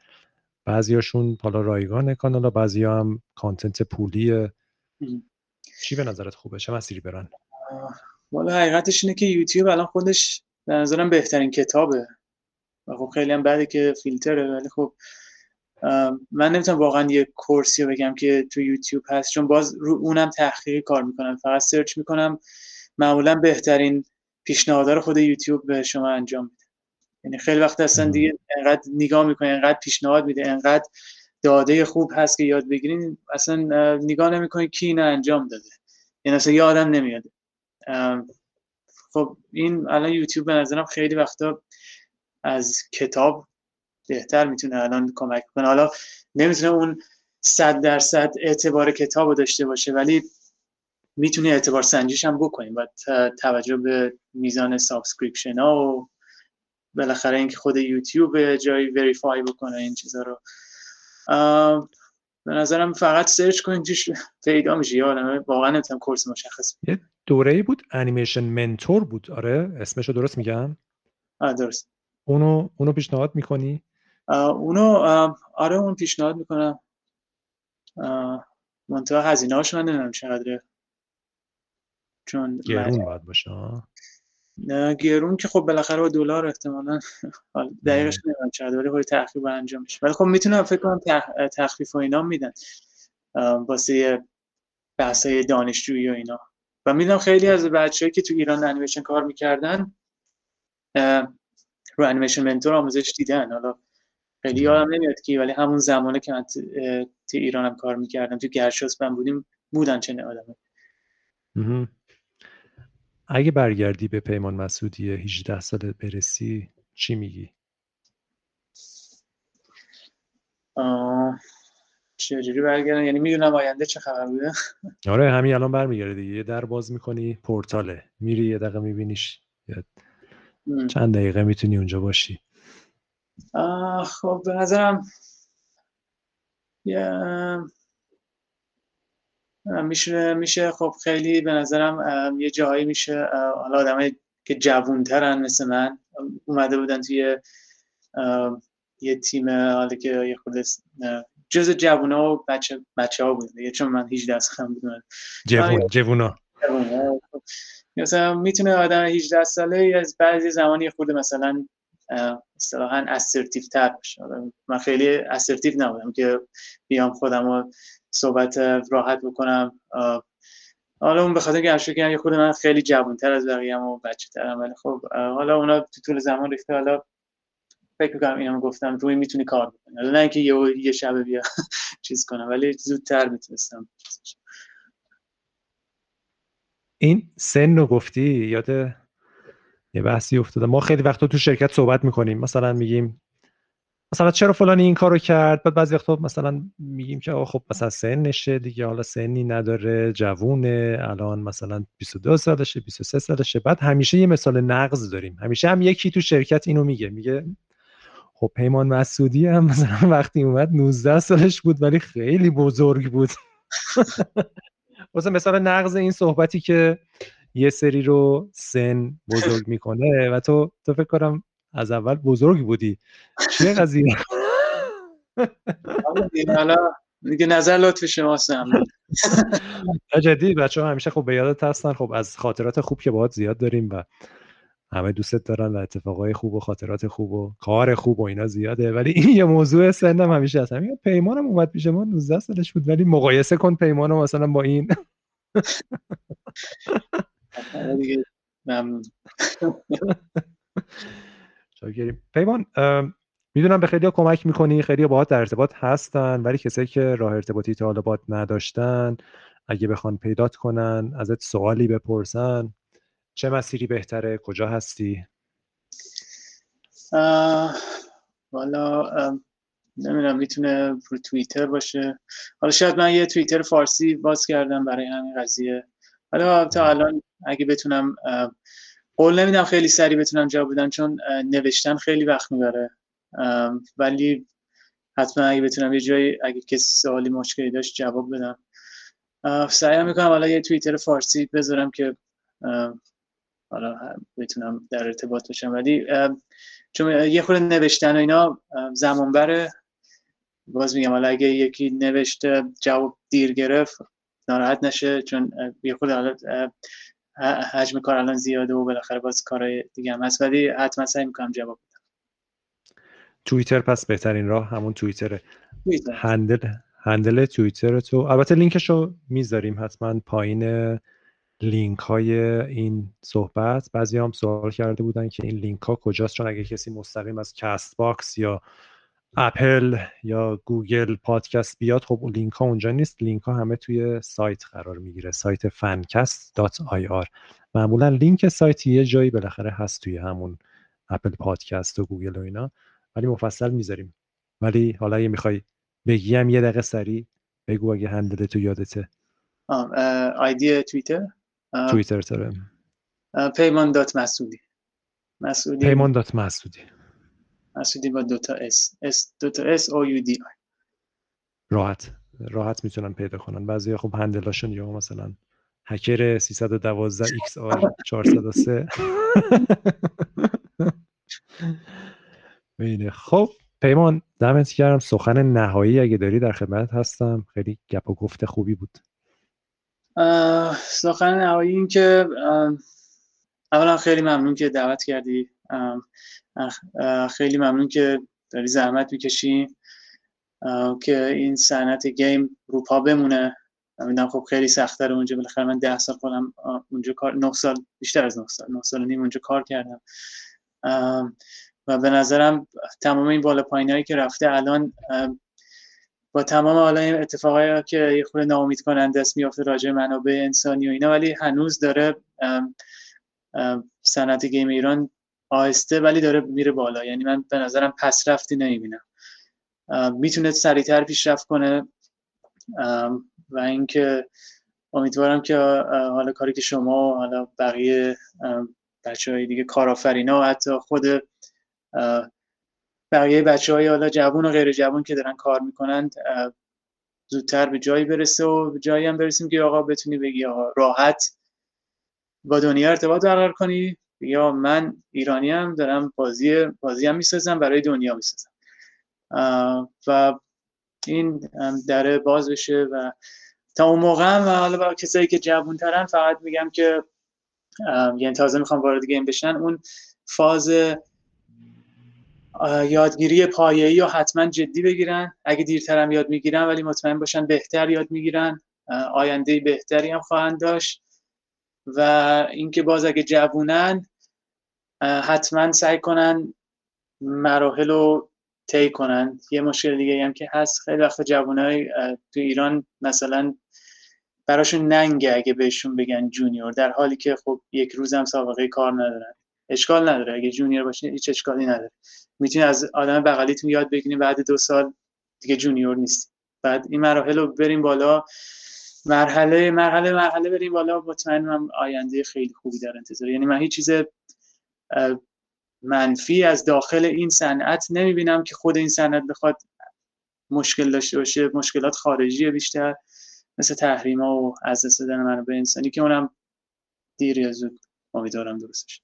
بعضیاشون حالا رایگان کانال بعضی هم کانتنت پولیه چی به نظرت خوبه؟ چه مسیری برن؟ والا حقیقتش اینه که یوتیوب الان خودش به نظرم بهترین کتابه. و خب خیلی هم بده که فیلتره ولی خب من نمی‌تونم واقعا یه کورسی رو بگم که تو یوتیوب هست چون باز رو اونم تحقیقی کار می‌کنم فقط سرچ می‌کنم. معمولا بهترین پیشنهادها رو خود یوتیوب به شما انجام میده. یعنی خیلی وقت اصلا دیگه انقدر نگاه می‌کنه انقدر پیشنهاد میده انقدر داده خوب هست که یاد بگیرین اصلا نگاه نمی‌کنه کی اینو انجام داده. یعنی اصلا یادم نمیاد. خب این الان یوتیوب به نظرم خیلی وقتا از کتاب بهتر می‌تونه الان کمک کنه. حالا نمی‌تونه اون صد درصد اعتبار کتاب رو داشته باشه ولی می‌تونی اعتبار سنجیش هم بکنیم و توجه به میزان subscription ها و بالاخره اینکه خود یوتیوب جایی verify بکنه این چیزا رو. به نظرم فقط search کنید توش پیدا میشه یادم واقعا نمی‌تونم کورس مشخص یه دوره بود انیمیشن منتور بود. آره اسمشو درست میگم؟ آره درست. اونو اونو پیشنهاد می‌کنی؟ اونو آره اون پیشنهاد می‌کنم. منتها هزینه هاش من نمی‌دونم چقدره. چون گرون باید باشه نه گرون که خب بالاخره با دلار احتمالا. دقیقش نمی‌دونم چقدر ولی خود تخفیف انجام میشه. ولی خب می‌تونم فکر کنم تخفیف و اینا میدن. واسه بحثای دانشجویی و اینا. و می‌دونم خیلی از بچه‌ای که تو ایران انیمیشن کار می‌کردن رو انیمیشن منتور آموزش دیدن. حالا خیلی یادم نمیاد کی ولی همون زمانه که من تو ایرانم کار می‌کردم تو گرشاسپم بودیم بودن چه آدمه. اگه برگردی به پیمان مسعودی 18 ساله برسی چی میگی؟ چجوری برگردم؟ یعنی می‌دونم آینده چه خبر بوده؟ آره همین الان برمیگرده دیگه. یه در باز می‌کنی پورتاله. میری یه دقیقه میبینیش. چند دقیقه می‌تونی اونجا باشی. خب به نظرم میشه میشه. خب خیلی به نظرم یه جایی میشه حالا آدمایی که جوونترن مثل من اومده بودن توی یه تیم حالا که یه خود جز جوونا و بچه بچه ها بود چون من 18 سالم بودم. جوون جوونا. مثلا می‌تونه آدم 18 ساله از بعضی زمانی خود مثلا اصطلاحا اسرتیو تر باشه من خیلی اسرتیو نبودم که بیام خودم رو صحبت راحت بکنم. حالا اون به که یه خود من خیلی جوانتر از بقیه و بچه ترم ولی خب حالا اونا تو طول زمان ریخته حالا فکر می‌کنم اینم گفتم روی می‌تونی کار بکنی. حالا نه اینکه یه یه شب بیا چیز کنم ولی زودتر می‌تونستم. این سن رو گفتی؟ یاد یه بحثی افتاده. ما خیلی وقتا تو شرکت صحبت می‌کنیم. مثلا میگیم مثلا چرا فلانی این کارو کرد؟ بعد بعضی وقتا مثلا میگیم که خب مثلا سن نشه دیگه حالا سنی نداره جوونه الان مثلا 22 سالشه 23 سالشه. بعد همیشه یه مثال نقض داریم. همیشه هم یکی تو شرکت اینو میگه. میگه خب پیمان مسعودی هم مثلا وقتی اومد 19 سالش بود ولی خیلی بزرگ بود. مثلا مثال نقض این صحبتی که یه سری رو سن بزرگ می‌کنه و تو تو فکر کنم از اول بزرگ بودی. چیه قضیه؟ حالا دیگه نظر لطف شماست جدی بچه ها همیشه خب به یادت هستن خب از خاطرات خوب که باهات زیاد داریم و همه دوستت دارن و اتفاقای خوب و خاطرات خوب و کار خوب و اینا زیاده. ولی این یه موضوع سندم همیشه هست. همین پیمانم اومد پیش ما 19 سالش بود ولی مقایسه کن پیمانو مثلا با این. دیگه. ممنون. پیمان می‌دونم به خیلی کمک می‌کنی خیلی باهات در ارتباط هستن ولی کسایی که راه ارتباطی تا حالا نداشتن اگه بخوان پیدات کنن ازت سوالی بپرسن چه مسیری بهتره؟ کجا هستی؟ والا نمی‌دونم می‌تونه رو توییتر باشه. حالا شاید من یه توییتر فارسی باز کردم برای همین قضیه. حالا تا الان اگه بتونم قول نمیدم خیلی سریع بتونم جواب بدم چون نوشتن خیلی وقت می‌بره. ولی حتما اگه بتونم یه جایی اگه کسی سوالی مشکلی داشت جواب بدم. سعی می‌کنم حالا یه توییتر فارسی بذارم که حالا بتونم در ارتباط باشم. ولی چون یه خورده نوشتن و اینا زمان بره باز میگم حالا اگه یکی نوشته جواب دیر گرفت ناراحت نشه چون یه خود حالا حجم کار الان زیاده و بالاخره باز کارهای دیگه هم هست. ولی حتما سعی می‌کنم جواب بدم. توییتر پس بهترین راه همون توییتره. handle handle توییتر تو البته لینکش رو می‌ذاریم حتما پایین لینک های این صحبت. بعضی هم سوال کرده بودن که این لینک ها کجاست؟ چون اگه کسی مستقیم از کست باکس یا اپل یا گوگل پادکست بیاد خب لینک ها اونجا نیست. لینک ها همه توی سایت قرار می‌گیره. سایت fancast.ir معمولا لینک سایت یه جایی بالاخره هست توی همون اپل پادکست و گوگل و اینا. ولی مفصل می‌ذاریم. ولی حالا یه می‌خوای بگیم یه دقیقه سریع بگو اگه handle تو یادته آیدی توییتر؟ توییتر تره پیمان dot مسعودی. مسعودی. پیمان dot مسعودی. مسعودی با دوتا S S دوتا S O U D I راحت راحت می‌تونن پیدا کنن. بعضی خب handle اشون یا مثلا هکر 312 X R 403 بینه خب پیمان دمت کردم سخن نهایی اگه داری در خدمت هستم. خیلی گپ و گفت خوبی بود. سخن نهایی این که اولا خیلی ممنون که دعوت کردی. خیلی ممنون که داری زحمت می‌کشی. که این صنعت گیم رو پا بمونه می‌دونم خب خیلی سختتر اونجا بالاخره من ده سال خودم اونجا کار نه سال بیشتر از نه سال نه سال نیم اونجا کار کردم. و به نظرم تمام این بالا پایینایی که رفته الان با تمام حالا این اتفاقایی که یه خود ناامید کننده است میافته راجع منابع انسانی و اینا ولی هنوز داره صنعت گیم ایران آهسته ولی داره میره بالا. یعنی من به نظرم پس رفتی نمی‌بینم. می‌تونه سریعتر پیشرفت کنه. و اینکه امیدوارم که حالا کاری که شما حالا بقیه بچه های دیگه کارآفرینا حتی خود بقیه بچه های حالا جوون و غیر جوون که دارن کار می‌کنند زودتر به جایی برسه و جایی هم برسیم که آقا بتونی بگی آقا راحت با دنیا ارتباط برقرار کنی. یا من ایرانی هم دارم بازی بازی هم می‌سازم برای دنیا می‌سازم. و این دره باز بشه و تا اون موقع هم حالا با کسایی که جوون ترن فقط میگم که یعنی تازه می‌خوام وارد گیم بشن اون فاز یادگیری پایه‌ای رو حتما جدی بگیرن. اگه دیرتر هم یاد می‌گیرن ولی مطمئن باشن بهتر یاد می‌گیرن. آینده بهتری هم خواهند داشت. و اینکه باز اگه جوونن حتما سعی کنن مراحل رو طی کنن. یه مشکل دیگه هم که هست خیلی وقت جوانای تو ایران مثلا براشون ننگه اگه بهشون بگن junior در حالی که خب یک روز هم سابقه کار ندارن. اشکال نداره. اگه junior باشین هیچ اشکالی نداره. می‌تونی از آدم بغلیتون یاد بگیرین بعد دو سال دیگه junior نیست بعد این مراحل رو بریم بالا. مرحله مرحله مرحله بریم بالا. مطمئنم آینده خیلی خوبی در انتظار. یعنی من هیچ چیز منفی از داخل این صنعت نمی‌بینم که خود این صنعت بخواد مشکل داشته باشه مشکلات خارجی بیشتر مثل تحریم ها و از دست دادن به انسانی که اونم دیر یا زود. امیدوارم درستش.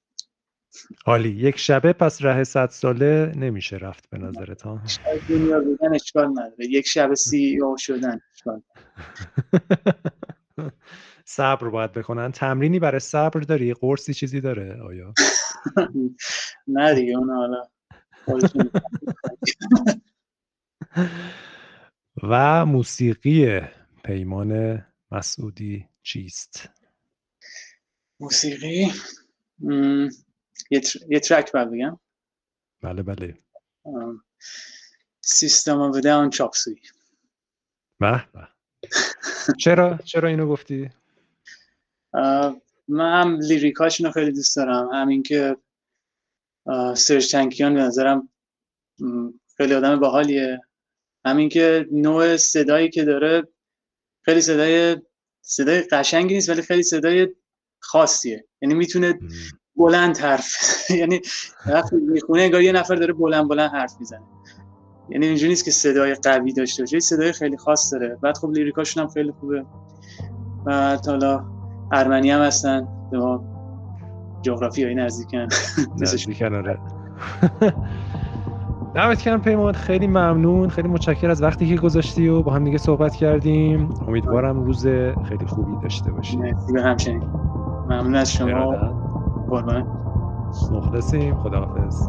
حالی یک شبه پس ره صد ساله نمیشه رفت به نظرت ها دنیا بودن اشکال نداره. یک شب سی او شدن اشکال. صبر باید بکنن. تمرینی برای صبر داری؟ قرصی چیزی داره؟ آیا؟ نه دیگه اون حالا و موسیقی پیمان مسعودی چیست؟ موسیقی؟ یه, ترک باید بگم. بله بله. سیستم آف داون چاپسوی به. چرا؟ چرا اینو گفتی؟ من هم لیریکاشون رو خیلی دوست دارم. همین که سرج تنکیان به نظرم خیلی آدم باحالیه. همین که نوع صدایی که داره خیلی صدای صدای قشنگی نیست ولی خیلی صدای خاصیه. یعنی می‌تونه بلند حرف یعنی وقتی می‌خونه انگار یه نفر داره بلند بلند حرف می‌زنه. یعنی اینجوری نیست که صدای قوی داشته باشه صدای خیلی خاص داره. بعد خب لیریکاشون هم خیلی خوبه. و حالا ارمنی هم هستن. به ما جغرافی هایی نزدیکن نزدیکن آره. دعوت کردم پیمان. خیلی ممنون. خیلی متشکر از وقتی که گذاشتی و با هم دیگه صحبت کردیم. امیدوارم روز خیلی خوبی داشته باشی. مرسی به همچنین. ممنون از شما. قربان. مخلصیم. خداحافظ.